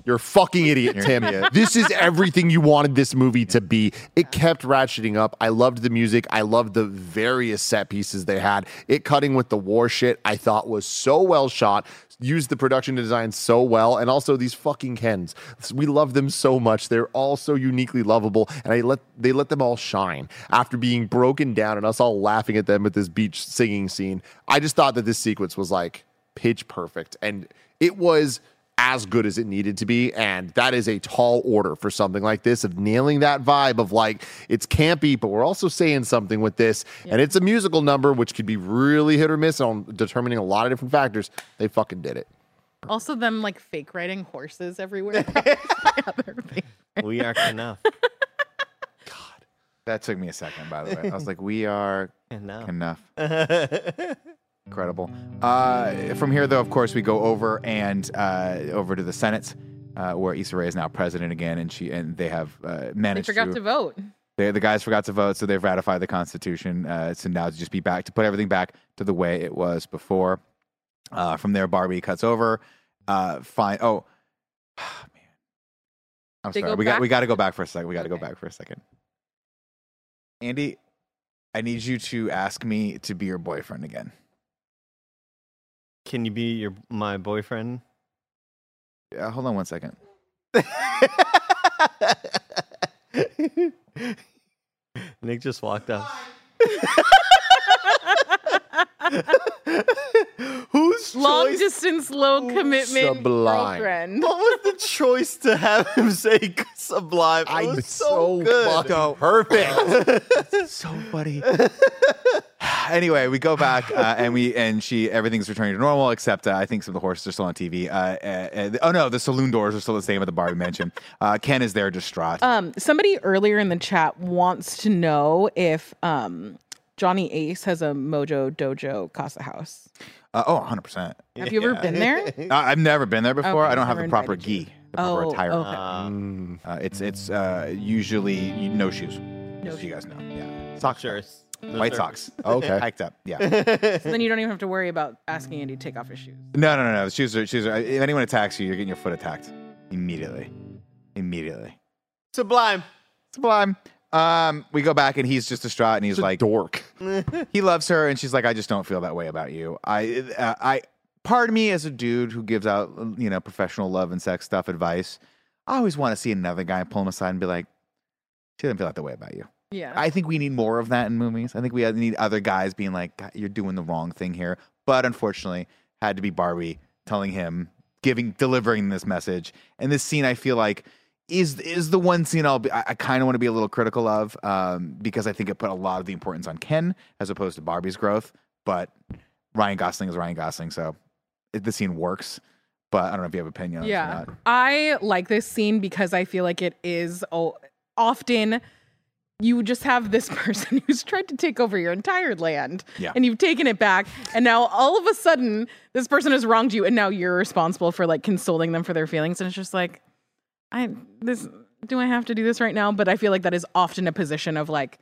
you're a fucking idiot, Tim. this is everything you wanted this movie to be. It kept ratcheting up. I loved the music. I loved the various set pieces they had. It cutting with the war shit, I thought was so well shot. Used the production design so well. And also these fucking Kens. We love them so much. They're all so uniquely lovable. And I let they let them all shine after being broken down and us all laughing at them at this beach singing scene. I just thought that this sequence was like pitch perfect. And it was as good as it needed to be. And that is a tall order for something like this of nailing that vibe of like, it's campy, but we're also saying something with this. And it's a musical number, which could be really hit or miss on determining a lot of different factors. They fucking did it. Also, them like fake riding horses everywhere. Other we are enough. God. That took me a second, by the way. I was like, we are Enough. enough. Incredible. Uh, from here, though, of course, we go over and uh, over to the Senate, uh, where Issa Rae is now president again, and she and they have uh, They managed forgot to vote. They, the guys forgot to vote, so they've ratified the Constitution. Uh, so now to just be back to put everything back to the way it was before. Uh, from there, Barbie cuts over. Uh, fine. Oh, man. I'm They sorry. go We got we got to go back for a second. We got to go back for a second. Andy, I need you to ask me to be your boyfriend again. Can you be your my boyfriend? Yeah, hold on one second. Nick just walked up. Whose Long choice? distance, low commitment Sublime. girlfriend. What was the choice to have him say sublime? It was so, good. fucking perfect. so funny. anyway, we go back uh, and we and she everything's returning to normal except uh, I think some of the horses are still on TV. Uh, uh, uh, oh no, the saloon doors are still the same at the Barbie mansion. Uh, Ken is there distraught. Um, somebody earlier in the chat wants to know if um Johnny Ace has a Mojo Dojo Casa House. Uh, oh, 100 percent. Have you ever been there? I've never been there before. Okay, I don't have never the proper gi, the proper Oh, attire. okay. Uh, Uh, it's it's uh, usually no shoes. No just so you guys know. Yeah, socks. sure. though. White socks. Okay. Hiked up. Yeah. So then you don't even have to worry about asking Andy to take off his shoes. No, no, no, no. Shoes are shoes are. If anyone attacks you, you're getting your foot attacked immediately. Immediately. Sublime. Sublime. Um, we go back and he's just distraught and he's He's a like, dork. he loves her and she's like, I just don't feel that way about you. I, uh, I, part of me as a dude who gives out, you know, professional love and sex stuff advice, I always want to see another guy pull him aside and be like, she doesn't feel that way about you. Yeah. I think we need more of that in movies. I think we need other guys being like, "God, you're doing the wrong thing here. But unfortunately, had to be Barbie telling him, giving, delivering this message. And this scene, I feel like, is is the one scene I'll be, I, I kind of want to be a little critical of um, because I think it put a lot of the importance on Ken as opposed to Barbie's growth. But Ryan Gosling is Ryan Gosling, so it, the scene works. But I don't know if you have an opinion on it or yeah. not. I like this scene because I feel like it is oh, often you just have this person who's tried to take over your entire land Yeah. and you've taken it back and now all of a sudden this person has wronged you and now you're responsible for like consoling them for their feelings and it's just like I this do I have to do this right now but I feel like that is often a position of like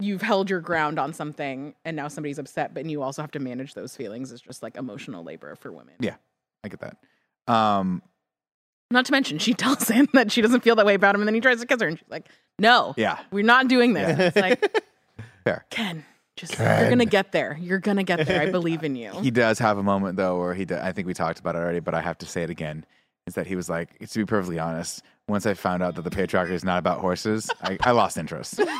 you've held your ground on something and now somebody's upset but you also have to manage those feelings it's just like emotional labor for women. Yeah. I get that. Um, Not to mention, she tells him that she doesn't feel that way about him, and then he tries to kiss her, and she's like, "No, yeah. we're not doing this." It's like, Fair. Ken, just you're gonna get there. You're gonna get there. I believe in you. He does have a moment though where he. I think we talked about it already, but I have to say it again. Is that he was like, to be perfectly honest, once I found out that the patriarchy is not about horses, I, I lost interest.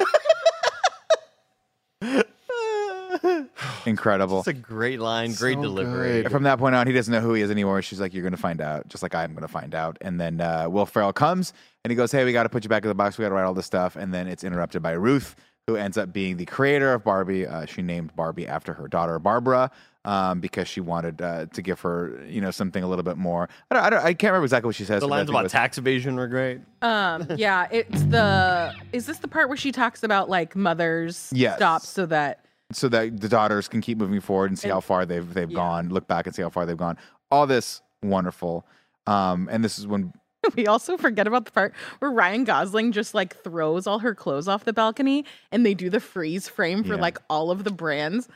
Incredible. It's a great line, great So delivery. good. From that point on, he doesn't know who he is anymore. She's like, "You're going to find out, just like I'm going to find out." And then uh, Will Ferrell comes and he goes, "Hey, we got to put you back in the box. We got to write all this stuff." And then it's interrupted by Ruth, who ends up being the creator of Barbie. Uh, she named Barbie after her daughter Barbara um, because she wanted uh, to give her, you know, something a little bit more. I don't, I, don't, I can't remember exactly what she says. The lines about was- tax evasion were great. Um, yeah, it's the. Is this the part where she talks about like mothers Yes. stop so that so that the daughters can keep moving forward and see And- how far they've they've Yeah. gone, look back and see how far they've gone. all this wonderful. Um, and this is when We also forget about the part where Ryan Gosling just like throws all her clothes off the balcony and they do the freeze frame for Yeah. like all of the brands.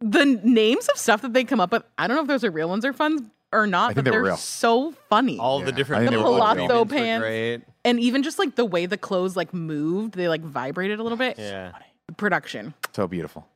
The names of stuff that they come up with, I don't know if those are real ones or fun or not, think but they were they're real. so funny. All Yeah. the different the were palazzo pants pants. great. and even just like the way the clothes like moved, they like vibrated a little bit. Yeah. Production. So beautiful.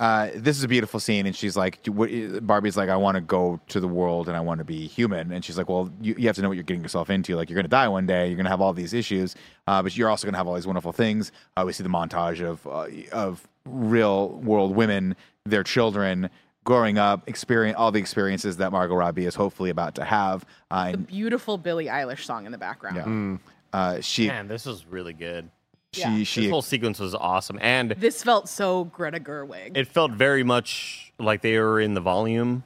Uh, this is a beautiful scene, and she's like, what, Barbie's like, I want to go to the world and I want to be human. And she's like, Well, you, you have to know what you're getting yourself into. Like, you're going to die one day. You're going to have all these issues, uh, but you're also going to have all these wonderful things. Uh, we see the montage of uh, of real world women, their children growing up, experience all the experiences that Margot Robbie is hopefully about to have. Uh, The beautiful Billie Eilish song in the background. yeah, uh, she Man, this was really good. She Yeah. This whole sequence was awesome, and This felt so Greta Gerwig. it felt very much like they were in the volume.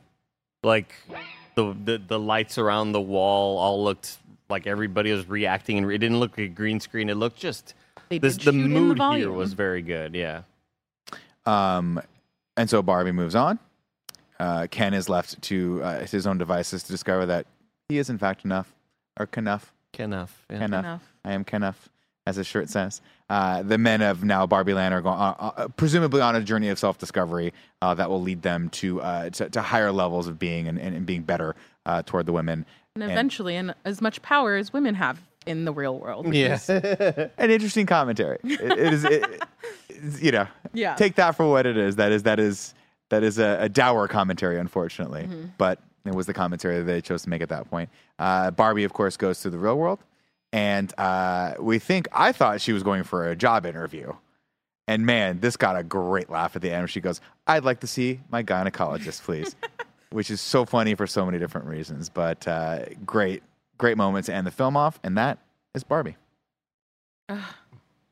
Like the the, the lights around the wall all looked like everybody was reacting, and it didn't look like a green screen. It looked just this, the shoot in the mood here was very good. Yeah. Um, and so Barbie moves on. Uh, Ken is left to uh, his own devices to discover that he is in fact enough, or Kenough, Enough. Yeah. Kenough. I am Kenough, as his shirt says. Uh, the men of now Barbie Land are going, uh, uh, presumably on a journey of self discovery uh, that will lead them to, uh, to to higher levels of being and, and, and being better uh, toward the women. And eventually, and as much power as women have in the real world. Yeah. An interesting commentary. It, it is, it, you know, Yeah. take that for what it is. That is that is that is a, a dour commentary, unfortunately. Mm-hmm. But it was the commentary that they chose to make at that point. Uh, Barbie, of course, goes to the real world, and uh, we think I thought she was going for a job interview. And man, this got a great laugh at the end. She goes, "I'd like to see my gynecologist, please," which is so funny for so many different reasons. But uh, great, great moment to end the film off, and that is Barbie.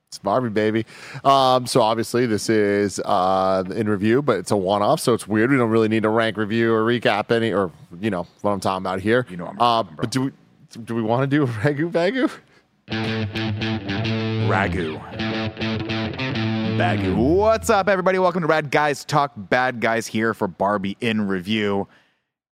It's Barbie, baby. Um, so obviously this is uh, in review, but it's a one-off, so it's weird. We don't really need to rank, review, or recap any, or you know what I'm talking about here. You know what I'm uh. But do we do we want to do a ragu bagu? Ragu. Bagu. What's up, everybody? Welcome to Rad Guys Talk. Bad Guys here for Barbie in review.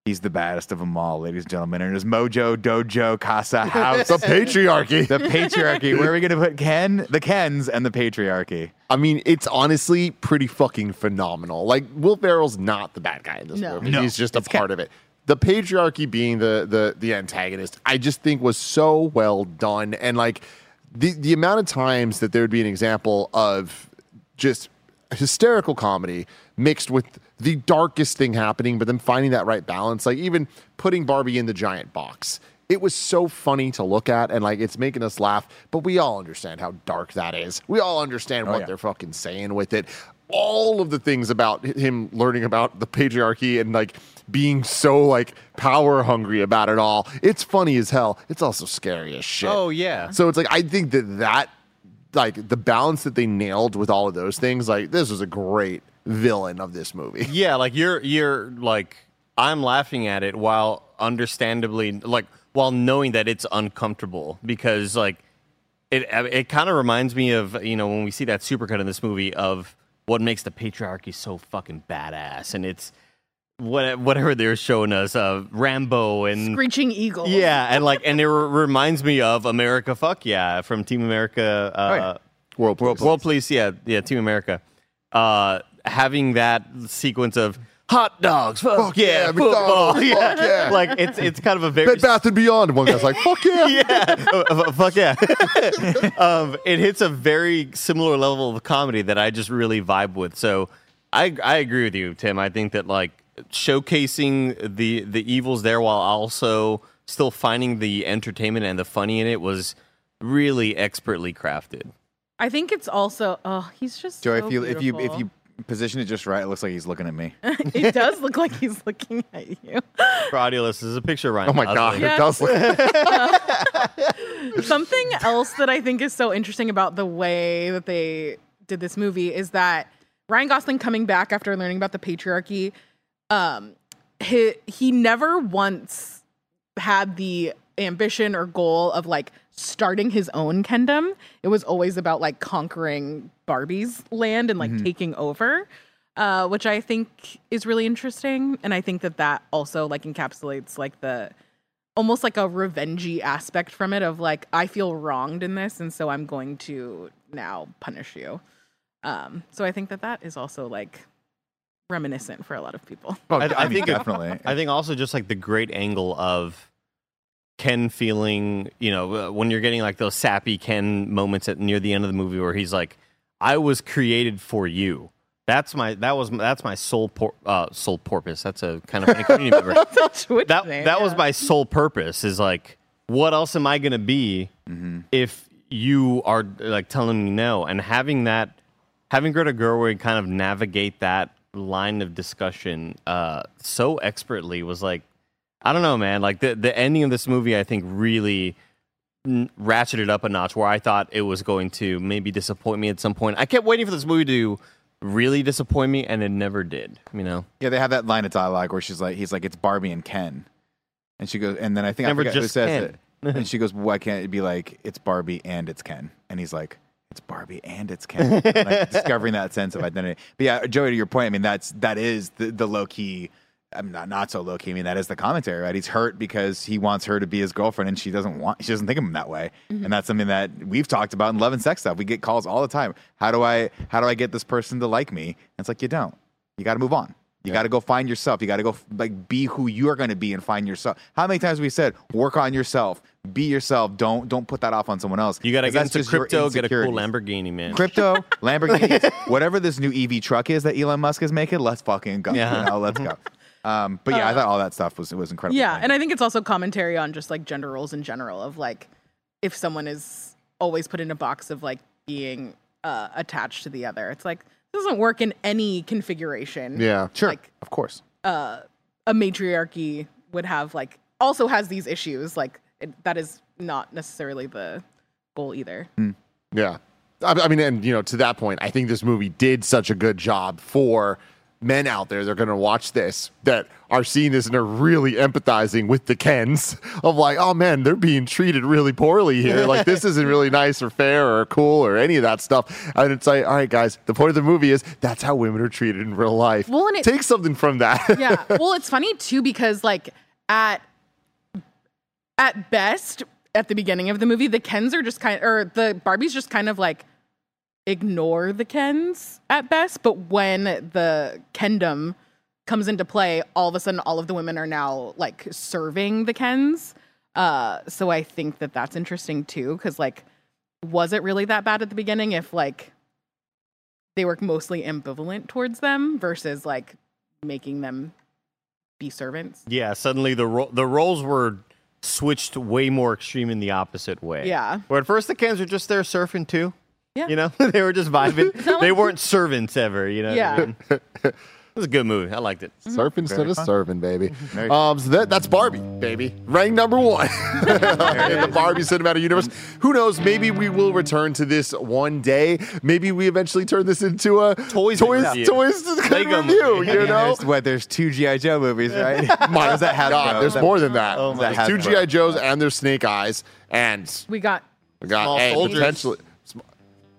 He's the baddest of them all, ladies and gentlemen. In his mojo, dojo, casa, house. The patriarchy. the patriarchy. Where are we going to put Ken? The Kens and the patriarchy. I mean, it's honestly pretty fucking phenomenal. Like Will Ferrell's not the bad guy in this No. movie. No, He's just a it's Ken. part of it. The patriarchy being the the the antagonist, I just think was so well done. And like the the amount of times that there would be an example of just hysterical comedy mixed with the darkest thing happening, but then finding that right balance. Like even putting Barbie in the giant box. It was so funny to look at and like it's making us laugh, but we all understand how dark that is. We all understand oh, what yeah. they're fucking saying with it. All of the things about him learning about the patriarchy and like being so like power hungry about it all. It's funny as hell. It's also scary as shit. Oh yeah. So it's like I think that that like the balance that they nailed with all of those things, like this was a great villain of this movie. Yeah, like you're you're like I'm laughing at it while understandably like while knowing that it's uncomfortable because like it it kind of reminds me of you know when we see that supercut in this movie of what makes the patriarchy so fucking badass and it's what whatever they're showing us uh Rambo and Screeching Eagle. yeah and like and it re- reminds me of America fuck yeah from Team America uh yeah. World World, Police. Police, yeah, yeah, Team America. Uh, having that sequence of hot dogs, fuck, Fuck yeah, yeah, football, McDonald's, yeah. fuck yeah. like it's it's kind of a very Bed Bath and Beyond. One guy's like, "Fuck yeah!" yeah, uh, fuck yeah. um, it hits a very similar level of comedy that I just really vibe with. So I I agree with you, Tim. I think that like showcasing the the evils there while also still finding the entertainment and the funny in it was really expertly crafted. I think it's also oh, he's just Joey, so if you if you if you position it just right, it looks like he's looking at me. it does look like he's looking at you. For audio listeners, a picture of Ryan. Oh my god, Gosling. It does look. Something else that I think is so interesting about the way that they did this movie is that Ryan Gosling coming back after learning about the patriarchy, um, he he never once had the ambition or goal of like starting his own kingdom. It was always about like conquering Barbie's land and like taking over. uh, which I think is really interesting, and I think that that also like encapsulates like the almost like a revengey aspect from it of like I feel wronged in this, and so I'm going to now punish you. Um, so I think that that is also like reminiscent for a lot of people. Oh, I- I, I mean, think definitely. I think also just like the great angle of Ken feeling, you know, uh, when you're getting like those sappy Ken moments at near the end of the movie where he's like, "I was created for you." That's my that was that's my sole por- uh, soul porpoise. That's a kind of funny community member. That name, that was my sole purpose is like what else am i going to be if you are like telling me no and having that having greta gerwig kind of navigate that line of discussion uh so expertly was like i don't know man like the the ending of this movie i think really n- ratcheted up a notch where i thought it was going to maybe disappoint me at some point i kept waiting for this movie to really disappoint me and it never did you know Yeah, they have that line of dialogue where she's like, he's like, it's Barbie and Ken, and she goes, and then I think Never I forget who says Ken. it, and she goes, why can't it be like it's Barbie and it's Ken? And he's like, it's Barbie and it's Ken, like discovering that sense of identity. But yeah, Joey, to your point, I mean, that's that is the, the low key. I'm not not so low key. I mean, that is the commentary, right? He's hurt because he wants her to be his girlfriend, and she doesn't want. She doesn't think of him that way, mm-hmm. and that's something that we've talked about in love and sex stuff. We get calls all the time. How do I how do I get this person to like me? And it's like you don't. You got to move on. You got to go find yourself. You got to go like be who you are going to be and find yourself. How many times have we said work on yourself, be yourself. Don't don't put that off on someone else. you got to get into crypto get a cool lamborghini man Crypto, Lamborghini, whatever this new EV truck is that Elon Musk is making, let's fucking go. Yeah. You know, let's go. Mm-hmm. Um, but yeah, I thought all that stuff was was incredible. Yeah, and I think it's also commentary on just like gender roles in general of like if someone is always put in a box of like being uh, attached to the other. It's like it doesn't work in any configuration. Yeah. sure, like- of course. Uh, a matriarchy would have like also has these issues. Like it, that is not necessarily the goal either. Yeah. I, I mean, and, you know, to that point, I think this movie did such a good job for men out there that are going to watch this that are seeing this and are really empathizing with the Kens of like, oh man, they're being treated really poorly here. Like, this isn't really nice or fair or cool or any of that stuff. And it's like, all right, guys, the point of the movie is that's how women are treated in real life. Well, and it- Take something from that. yeah. Well, it's funny too because like at at best at the beginning of the movie, the Kens are just kind of, or the Barbies just kind of like ignore the Kens at best, but when the Kendom comes into play, all of a sudden all of the women are now like serving the Kens. Uh so I think that that's interesting too cuz like was it really that bad at the beginning if like they were mostly ambivalent towards them versus like making them be servants. Yeah, suddenly the ro- the roles were switched way more extreme in the opposite way. Yeah. Where at first the Kens were just there surfing too. Yeah. You know, they were just vibing. they like- weren't servants ever. You know. what I Yeah. mean? it was a good movie. I liked it. Surfing instead of fun. serving, baby. Very Um, so that, that's Barbie, baby. Rank number one in the Barbie cinematic universe. Who knows? Maybe we will return to this one day. Maybe we eventually turn this into a Toys toys, review. toys Lego review. movie. You know, There's, what, there's two GI Joe movies, right? my Was that Hasbro? God, there's That- more than that. Oh my there's two GI Joes and there's Snake Eyes, and We got we got Small hey, soldiers. potentially.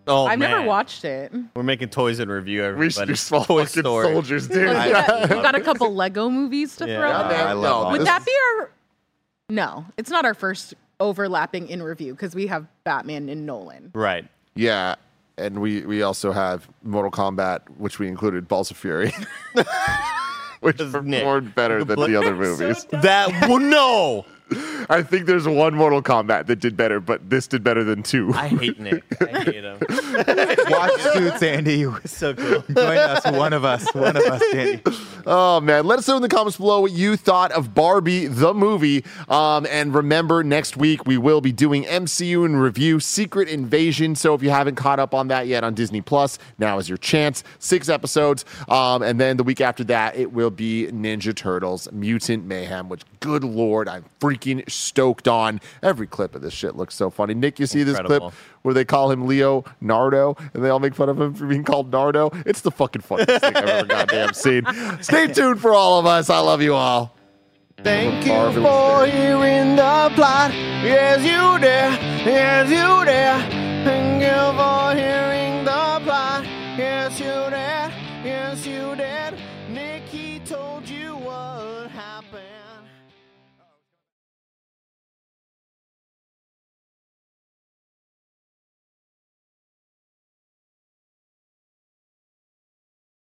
Oh I've never watched it. We're making toys and review. everybody. We Everybody. should do small Toy fucking Story. soldiers, dude. We I- got, we got a couple Lego movies to Yeah. throw. God in. I love no, Would that be our? No, it's not our first overlapping in review because we have Batman and Nolan. Right. Yeah, and we we also have Mortal Kombat, which we included Balls of Fury, which Nick, performed better than the other movies. That well, no. I think there's one Mortal Kombat that did better, but this did better than two. I hate Nick. I hate him. Watch Suits, Andy. so cool. Join us, one of us, one of us, Andy. Oh man, let us know in the comments below what you thought of Barbie the movie. Um, and remember, next week we will be doing MCU in review, Secret Invasion. So if you haven't caught up on that yet on Disney Plus, now is your chance. Six episodes, um, and then the week after that it will be Ninja Turtles Mutant Mayhem. Which, good lord, I'm freaking stoked on. Every clip of this shit looks so funny. Nick, you see this clip where they call him Leo Nardo and they all make fun of him for being called Nardo? It's the fucking funniest thing I've ever goddamn seen. Stay tuned for all of us. I love you all. Thank you for hearing the plot. Yes, you did. Yes, you did. Thank you for hearing the plot. Yes, you did. Yes, you did.